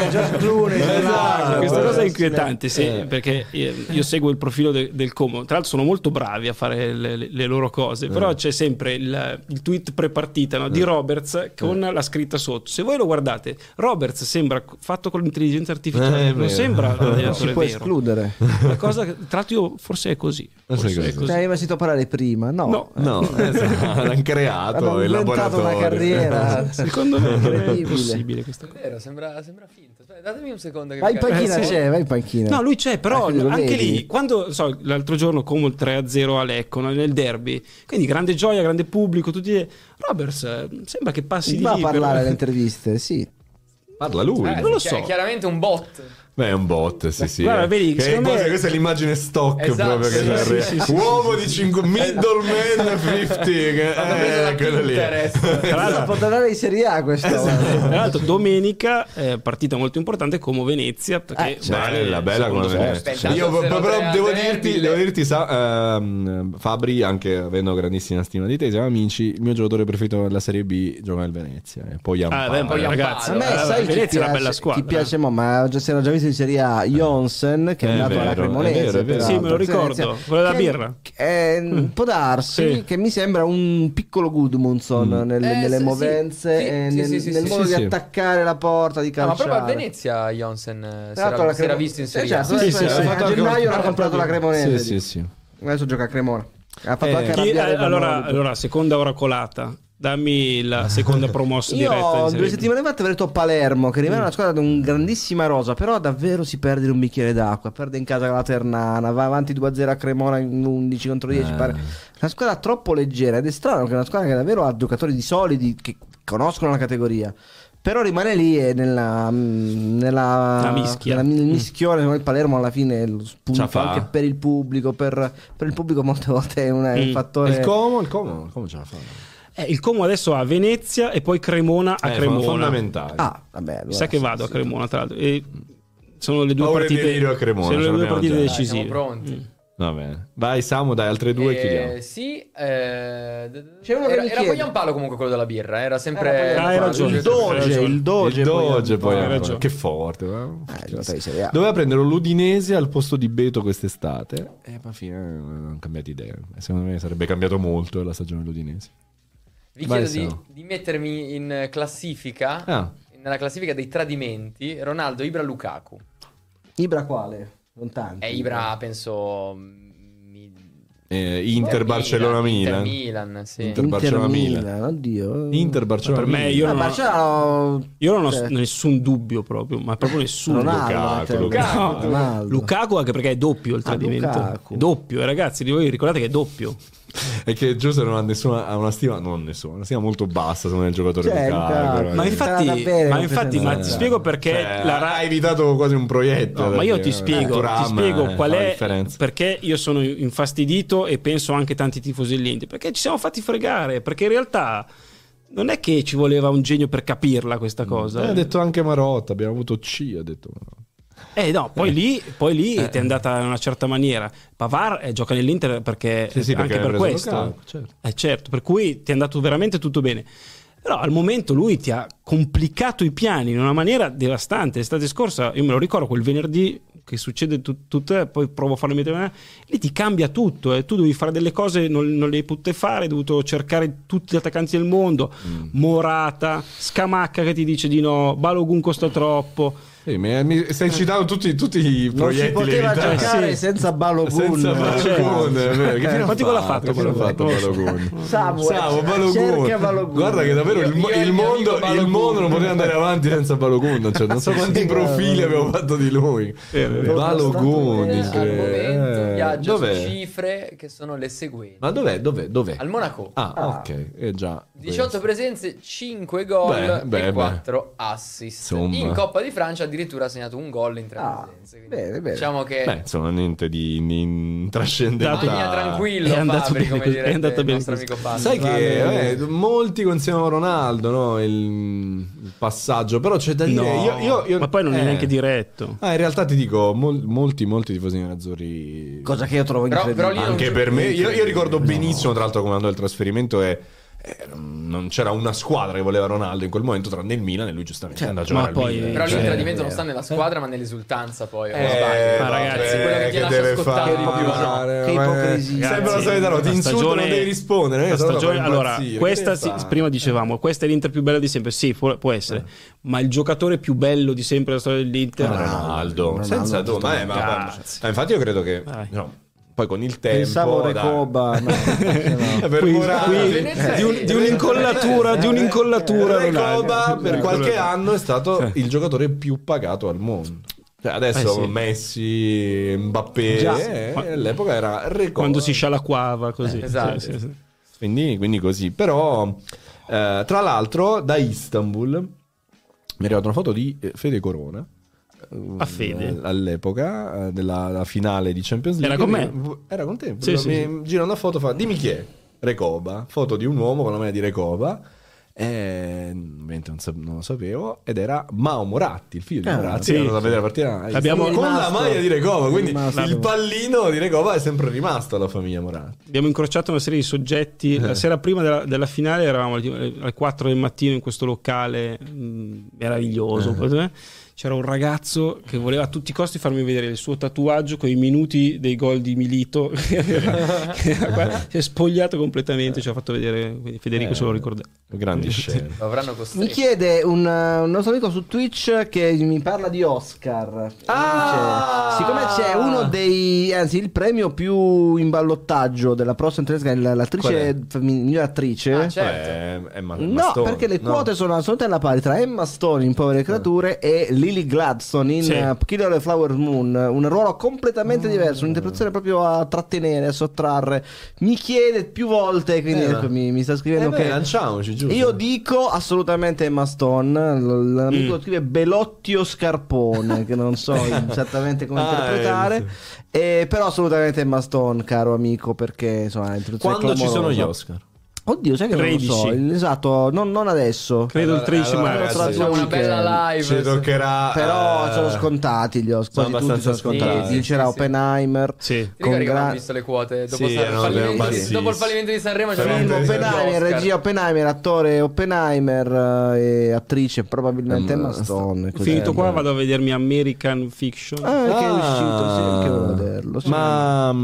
Esatto. Questa cosa è Eh, inquietante, sì, Eh. perché io, io seguo il profilo de- del Como. Tra l'altro, sono molto bravi a fare le, le- le loro cose. Eh. Però c'è sempre il, il tweet prepartita no, di Roberts con la scritta sotto. Se voi lo guardate, Roberts sembra fatto con l'intelligenza Eh, artificiale, è non sembra Si l'allenatore può vero. escludere. La cosa, tra l'altro, io forse è così. Forse è Forse è così. Ti così. hai mai sentito parlare prima? No. No. No, esatto, l'hanno creato Hanno laboratorio. una carriera. Secondo me non è Incredibile. possibile questa cosa. Vero, sembra, sembra finto. Aspetta, datemi un secondo. Che Vai in panchina, Eh, sì. c'è, vai in panchina. No, lui c'è, però Ah, anche vedi? lì, quando non so, l'altro giorno come il 3-0 a Lecco no, nel derby, quindi grande gioia, grande pubblico, tutti Roberts eh, sembra che passi Si di va a parlare alle interviste, sì. Parla lui. Eh, non lo chi- so. È chiaramente un bot. Beh, è un bot, sì, sì. Guarda, eh. vedi, Che secondo questa, me- questa è l'immagine stock Esatto, proprio che sì, c'è sì, il- sì, sì, Uomo di 5 middleman 50 che eh, quello lì. Tra Può l'altro, tornare in Serie A questo. tra l'altro domenica eh, partita molto importante come Venezia perché Eh, vale Bella, bella come. Venezia. Io però devo dirti, derby, devo dirti sa, ehm, Fabri, anche avendo grandissima stima di te, siamo amici, il mio giocatore preferito della Serie B gioca nel Venezia. E poi Ah, beh, poi ragazzi, A me, eh, sai, Venezia è una bella squadra. chi piace mo, ma già si era già visto in Serie A Jonsen che è, È andato alla vero, Cremonese. è vero, è vero. Sì, me lo ricordo, quello della birra. che- Mm. può darsi Sì. che mi sembra un piccolo Gudmundsson Mm. nel- Eh, nelle sì, movenze sì, e sì, nel, sì, sì, nel sì, modo sì, di sì. attaccare la porta, di No, ma calciare. proprio a Venezia Jonsen eh, si era, si era visto in Eh, Serie certo, A. Sì, a gennaio l'ha comprato la Cremonese. Sì, sì, sì. Adesso gioca a Cremona. Ha fatto Eh, anche Chi- eh, allora, allora, seconda ora colata. Dammi la seconda promossa diretta. Io Serie due B. settimane fa ti avevo detto Palermo, che Mm. rimane una squadra di un grandissima rosa, però davvero si perde in un bicchiere d'acqua, perde in casa la Ternana, va avanti 2-0 a Cremona in 11 contro 10. Eh. pare- Una squadra troppo leggera ed è strano che è una squadra che davvero ha giocatori di solidi che conoscono la categoria. Però rimane lì e nella, mm, nella La mischia. mischione, me il Palermo alla fine lo fa. anche per il pubblico, per, per il pubblico molte volte è un, è un Mm. fattore... Il Como, il Como, il Como ce la fa. Eh, il Como adesso ha Venezia e poi Cremona a Eh, Cremona. fondamentale. Ah, vabbè, allora Mi sa che sì, vado a. Cremona, tra l'altro. E sono le due Paura partite. dire a Cremona, sono le due partite già. Dai, decisive. siamo pronti. Mm. Va bene. Vai Samu, dai, altre due e chiudiamo. Eh, sì, eh, C'è uno che era, mi era. Pogliampalo comunque quello della birra, era sempre... Era Ah, hai ragione. Il Doge, il Doge, il Doge poi- poi ragione. che forte. eh. Eh, A. Doveva prendere l'Udinese al posto di Beto quest'estate e alla fine eh, hanno cambiato idea. Secondo me sarebbe cambiato molto la stagione dell'Udinese. Vi Vai, chiedo di, di mettermi in classifica, Ah. nella classifica dei tradimenti, Ronaldo, Ibra, Lukaku. Ibra quale? Non tanti. E Ibra penso... mi- Eh, Inter, Barcellona, Milan. Inter, Milan, sì. Inter- Barcellona, Milan. Milan, oddio. Inter, Barcellona, Per me, Milan. io Ah, non ho- Io non ho nessun dubbio proprio, ma proprio nessuno. Ronaldo, Lukaku, Lukaku. No, Ronaldo. Lukaku anche perché è doppio il Ah, tradimento. Lukaku. È doppio, eh, ragazzi, di voi ricordate che è doppio. È che Giuseppe non ha nessuna ha una stima, non nessuna, una stima molto bassa secondo me il giocatore Cioè, Lukaku. veramente. Ma Eh, infatti, davvero ma infatti ma ti spiego perché Cioè, la Ra- ha evitato quasi un proietto. No, ma io ti spiego, eh, ti Thuram, spiego eh, qual è differenza. perché io sono infastidito e penso anche tanti tifosi dell'Inter, perché ci siamo fatti fregare, perché in realtà non è che ci voleva un genio per capirla questa cosa. Eh, eh. ha detto anche Marotta, abbiamo avuto C, ha detto. Eh no, poi lì, poi lì Eh. ti è andata in una certa maniera. Pavar eh, gioca nell'Inter perché, Sì, sì, perché anche per questo. Lukaku, certo. Eh certo, per cui ti è andato veramente tutto bene. Però al momento lui ti ha complicato i piani in una maniera devastante. L'estate scorsa, io me lo ricordo quel venerdì che succede tut- tutto, poi provo a farlo mettere lì ti cambia tutto. eh. Tu devi fare delle cose, non, non le hai potute fare, hai dovuto cercare tutti gli attaccanti del mondo. Mm. Morata, Scamacca che ti dice di no, Balogun costa troppo. Sì, mi, mi stai citando tutti, tutti i Non si proiettili poteva evitati. giocare sì. senza Balogun. Senza Balogun, è vero. Che fine ha Quanti gol ha fatto? Che ha quello? fatto. Balogun? Samu, Samu, eh, Balogun. Balogun. Guarda che davvero il, Io- io il il mio mondo, il Balogun. mondo non poteva andare avanti senza Balogun. Cioè, non so quanti profili abbiamo fatto di lui. Balogun, Eh, momento Eh, viaggia dov'è? su cifre che sono le seguenti. Ma dov'è? Dov'è? Dov'è? Al Monaco. Ah, Ah. ok. È già. 18 presenze, 5 gol Beh, beh, e 4 assist. Insomma. In Coppa di Francia addirittura ha segnato un gol in tre Ah, presenze. bene, bene. Diciamo che Beh, insomma, niente di, di trascendentale. Magna tranquillo, È andato Fabri, bene è andato il bene. Sai che eh, molti consigliano Ronaldo, no? Il, il passaggio, però c'è da dire. No, io, io- io- ma poi non è eh. neanche diretto. Ah, in realtà ti dico, mol- molti, molti tifosi nerazzurri. Cosa che io trovo Però- incredibile. però non Anche per me, io, io ricordo benissimo, tra l'altro, come andò il trasferimento e. eh, non c'era una squadra che voleva Ronaldo in quel momento, tranne il Milan, e lui giustamente Cioè, andò a giocare poi- Milan. Però lì il Cioè, tradimento non sta nella squadra, ma nell'esultanza poi. Eh, sbaglio? ma ragazzi, quello che ti lascia deve scottare di più, fare? Che ipocrisia. Sembra la solita roba, ti la insultano, stagione- non devi rispondere. La eh, sennò stagione- allora, questa Che sì, fai? prima dicevamo, questa è l'Inter più bella di sempre. Sì, può, può essere, ma il giocatore più bello di sempre della storia dell'Inter. Ronaldo, Ronaldo, senza dubbio. Ma, eh, ma- ma- Cazzo. ma infatti io credo che no, poi con il tempo Pensavo. Recoba. no, no. Per Qui- qui- di, un- di un'incollatura, di un'incollatura. Recoba per qualche anno è stato il giocatore più pagato al mondo. Cioè, adesso Eh sì. Messi, Mbappé, Già. eh, all'epoca era Recoba. Quando si scialacquava così. Eh, esatto. Sì, sì, sì. Quindi, quindi così. Però, eh, tra l'altro, da Istanbul mi è arrivata una foto di eh, Fede Corona. Eh, A Fede? all'epoca eh, della la finale di Champions League Era con me? era con te Sì, sì, mi gira una foto fa dimmi chi è Recoba foto di un uomo con la maglia di Recoba e ovviamente non, sa- non lo sapevo ed era Mao Moratti il figlio di Ah, Moratti sì. che è andato a vedere la partita Abbiamo- con la rimasto- maglia di Recoba quindi il pallino di Recoba è sempre rimasto alla famiglia Moratti Abbiamo incrociato una serie di soggetti. Eh. La sera prima della, della finale eravamo alle alle 4 del mattino in questo locale mh, meraviglioso. eh. C'era un ragazzo che voleva a tutti i costi farmi vedere il suo tatuaggio con i minuti dei gol di Milito. si è spogliato completamente. Ci ha fatto vedere. Federico Eh. se lo ricorda. grandi scene Mi chiede un, uh, un nostro amico su Twitch che mi parla di Oscar. Ah! Dice, siccome c'è uno dei, anzi, il premio più in ballottaggio della prossima è? l'attrice, femmini- miglior attrice. Ah, certo. Eh, è Ma- No, Mastone, perché le no. quote sono assolutamente alla pari tra Emma Stone in Povere Creature e Lily Gladstone in Sì. uh, Killer of the Flower Moon. Un ruolo completamente Mm. diverso, un'interpretazione proprio a trattenere, a sottrarre. Mi chiede più volte, quindi Eh, ecco, mi, mi sta Eh scrivendo beh, che. lanciamoci giusto Io dico assolutamente Emma Stone. L- L'amico Mm. scrive Belottio Scarpone, che non so esattamente come Ah, interpretare. eh, Eh, però assolutamente Emma Stone, caro amico, perché insomma, quando ci sono gli. Oscar Oddio, sai che non lo so. 13. Esatto, non, non adesso. Credo il 13 allora, marzo. ragazzi, Facciamo una bella live. ci toccherà Però eh, sono scontati gli Oscar. sono Quasi tutti sono abbastanza scontati. scontati. Vincerà Sì, sì. Oppenheimer. Sì. Che Con abbiamo gra- visto le quote dopo, Sì, sa- erano fallimenti- bassissime. dopo il fallimento di Sanremo c'era Film, Oppenheimer, regia Oppenheimer, attore Oppenheimer eh, e attrice probabilmente Mm, Emma Stone. così. Finito qua vado a vedermi American Fiction. Ah, che è Ah. uscito, sì, anche io a vederlo. sì. ma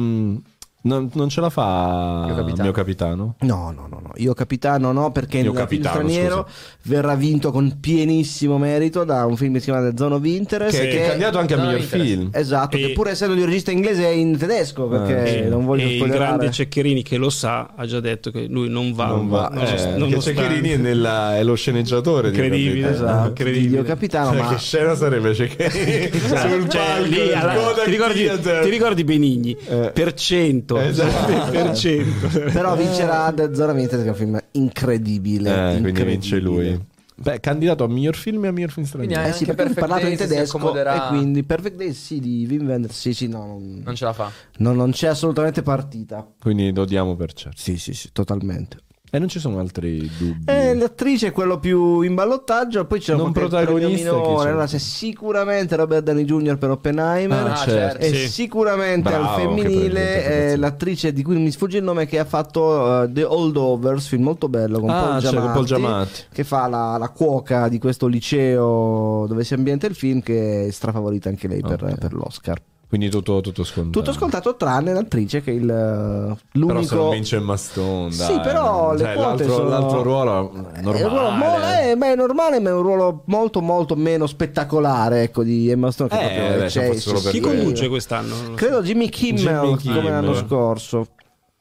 non, non ce la fa Mio il capitano. mio capitano No, no, no, no. Io capitano no, perché Io il straniero verrà vinto con pienissimo merito da un film che si chiama The Zone of Interest. che è candidato anche a miglior film Esatto, E- che pur essendo di un regista inglese è in tedesco, perché Eh, non voglio e il grande Ceccherini che lo sa ha già detto che lui non va. non va non- eh, non- che Ceccherini è, nella- è lo sceneggiatore di Incredibile, Capitano. Esatto, incredibile. Io capitano, Cioè, ma che scena sarebbe Ceccherini sul Cioè, palco lì alla- ti, ricordi, ti ricordi Benigni? Eh. Per cento. Esatto. per cento. però vincerà The Zone of Interest che è un film incredibile. Eh, quindi incredibile. vince lui Beh, candidato a miglior film e a miglior film straniero. Quindi Eh sì, Anche perché Perfect parlato in tedesco e quindi Perfect Days sì di Wim Wenders sì sì no non, Non ce la fa. no, non c'è assolutamente partita Quindi lo diamo per certo. sì sì sì totalmente E non ci sono altri dubbi. Eh, l'attrice è quello più in ballottaggio, poi c'è un protagonista, c'è? Allora c'è sicuramente Robert Downey Jr. per Oppenheimer. Ah, Ah, certo. certo. E Sì. sicuramente Bravo, al femminile è l'attrice di cui mi sfugge il nome che ha fatto eh, The Holdovers, film molto bello con Ah, Paul c'è, con Giamatti, Paul Giamatti. che fa la, la cuoca di questo liceo dove si ambienta il film che è strafavorita anche lei per, Ok. per l'Oscar. Quindi tutto, tutto scontato. Tutto scontato tranne l'attrice che è il, eh, Però l'unico se non vince Maston, dai. Sì, però le Cioè, quote l'altro, sono- l'altro ruolo È normale. un ruolo mo- eh, beh, è normale, ma è un ruolo molto, molto meno spettacolare. Ecco, di Emma Stone. Che Eh, proprio beh, c'è- c'è- per Chi conduce quest'anno? Credo Jimmy Kimmel, Jimmy Kimmel. come l'anno scorso.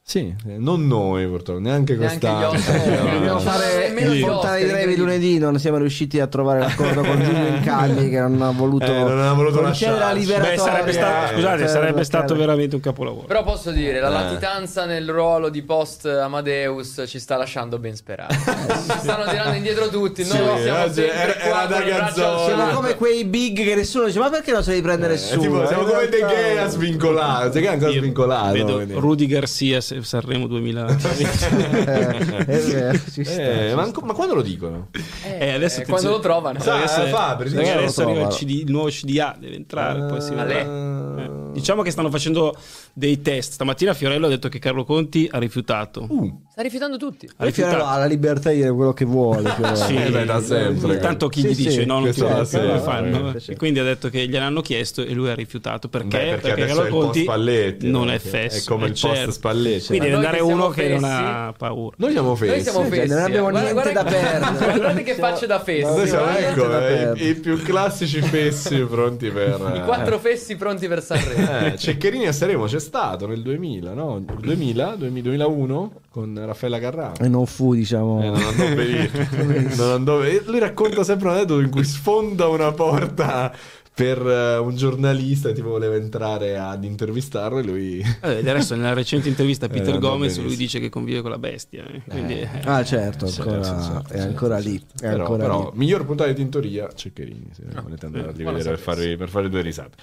Sì, eh, non noi purtroppo, neanche quest'anno. Eh, dobbiamo fare nemmeno gli Fontana di Trevi lunedì non siamo riusciti a trovare l'accordo con Giulio Incagli che non ha voluto Eh, non ha voluto la. Beh, sarebbe stato, Eh, scusate, per sarebbe stato veramente un capolavoro. Però posso dire, la Eh. latitanza nel ruolo di post Amadeus ci sta lasciando ben sperare. si stanno tirando indietro tutti, noi Sì, siamo oggi sempre era- qua era il Siamo sole. come quei big che nessuno dice ma perché non se li prende Eh, nessuno? tipo, siamo In come De realtà- Gea svincolato. De Gea ancora svincolato. Rudy Garcia se- Sanremo 2020. Eh, è vero, ci sta, Eh, ci ma, sta. anco- ma quando lo dicono? Eh, adesso Eh, quando lo trovano. Sa- adesso, eh, Fabri, sì, adesso lo arriva il. CD, il nuovo CDA, deve entrare. poi si vedrà. Ale. Eh, Diciamo che stanno facendo dei test. Stamattina Fiorello ha detto che Carlo Conti ha rifiutato. Uh, Sta rifiutando tutti. Ha Fiorello rifiutato. ha la libertà di dire quello che vuole. Sì, Eh, beh, da sempre. Tanto chi Sì, gli sì, dice no, non ti lo sempre, fanno. sì, sì. E quindi ha detto che gliel'hanno chiesto e lui ha rifiutato perché, beh, perché adesso Carlo è il post Conti Spalletti. non no? è fesso. È come eh, il post certo. Spalletti. Quindi deve andare uno che non fessi- ha paura. Noi siamo fessi. Noi siamo Cioè, fessi. non abbiamo Guarda- niente guarda- da perdere. Guardate che facce da fessi. Noi siamo ecco, eh, i, i più classici fessi pronti per... I quattro fessi pronti per Sanremo. Eh, Ceccherini a Sanremo c'è stato nel 2000, no? 2000, 2001 con Raffaella Carrà. E non fu, diciamo. Eh, non andò benissimo. Non andò ben- Lui racconta sempre un aneddoto in cui sfonda una porta per eh, un giornalista tipo voleva entrare ad intervistarlo e lui Eh, del resto nella recente intervista a Eh, Peter andò Gomez benissimo. lui dice che convive con la bestia. eh. Quindi, eh, Ah, certo, ancora- sì, certo, è certo, ancora certo. lì. È però, ancora però lì. miglior puntata di tintoria Ceccherini se volete andare a eh, rivedere per fare, per fare due risate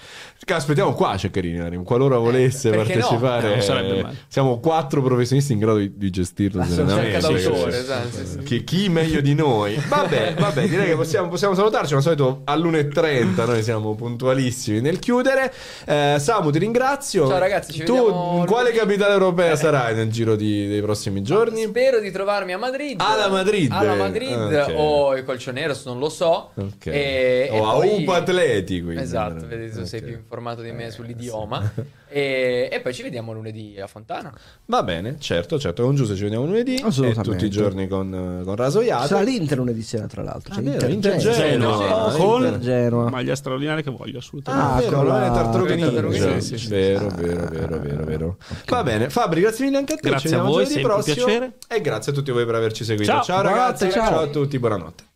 aspettiamo qua Ceccherini qualora volesse no? partecipare Eh, male. siamo quattro professionisti in grado di, di gestirlo serenamente cerca d'autore, Cioè, esatto, sì, sì. chi, chi meglio di noi vabbè, vabbè direi che possiamo, possiamo salutarci al solito all'1.30 noi siamo puntualissimi nel chiudere Eh, Samu ti ringrazio Ciao, ragazzi, ci tu vediamo quale lunedì. capitale europea sarai nel giro di- dei prossimi giorni? Spero di trovarmi a Madrid. Alla Madrid. Alla Madrid Ok. o il Colchoneros, non lo so. Ok. E, e o a poi- UPA Atleti quindi. Esatto, vedi tu sei Ok. più informato di me sull'idioma. e, e poi ci vediamo lunedì a Fontana. Va bene, certo, certo. Con Giuseppe ci vediamo lunedì. E tutti i giorni con, con Rasoiato. Sarà l'Inter lunedì sera, tra l'altro. Ah, C'è vero, Inter Inter Genoa. Genoa. Inter con Genoa. maglia straordinaria che voglio assolutamente. Ah, Ah, vero, con le Tartarughe Ninja. Sì, sì. Vero, vero, vero, vero, vero. Va bene, Fabri, grazie mille anche a te. Grazie Ci vediamo a voi, giovedì sempre un prossimo. piacere. E grazie a tutti voi per averci seguito. Ciao. ciao ragazzi, ciao. ciao a tutti, buonanotte.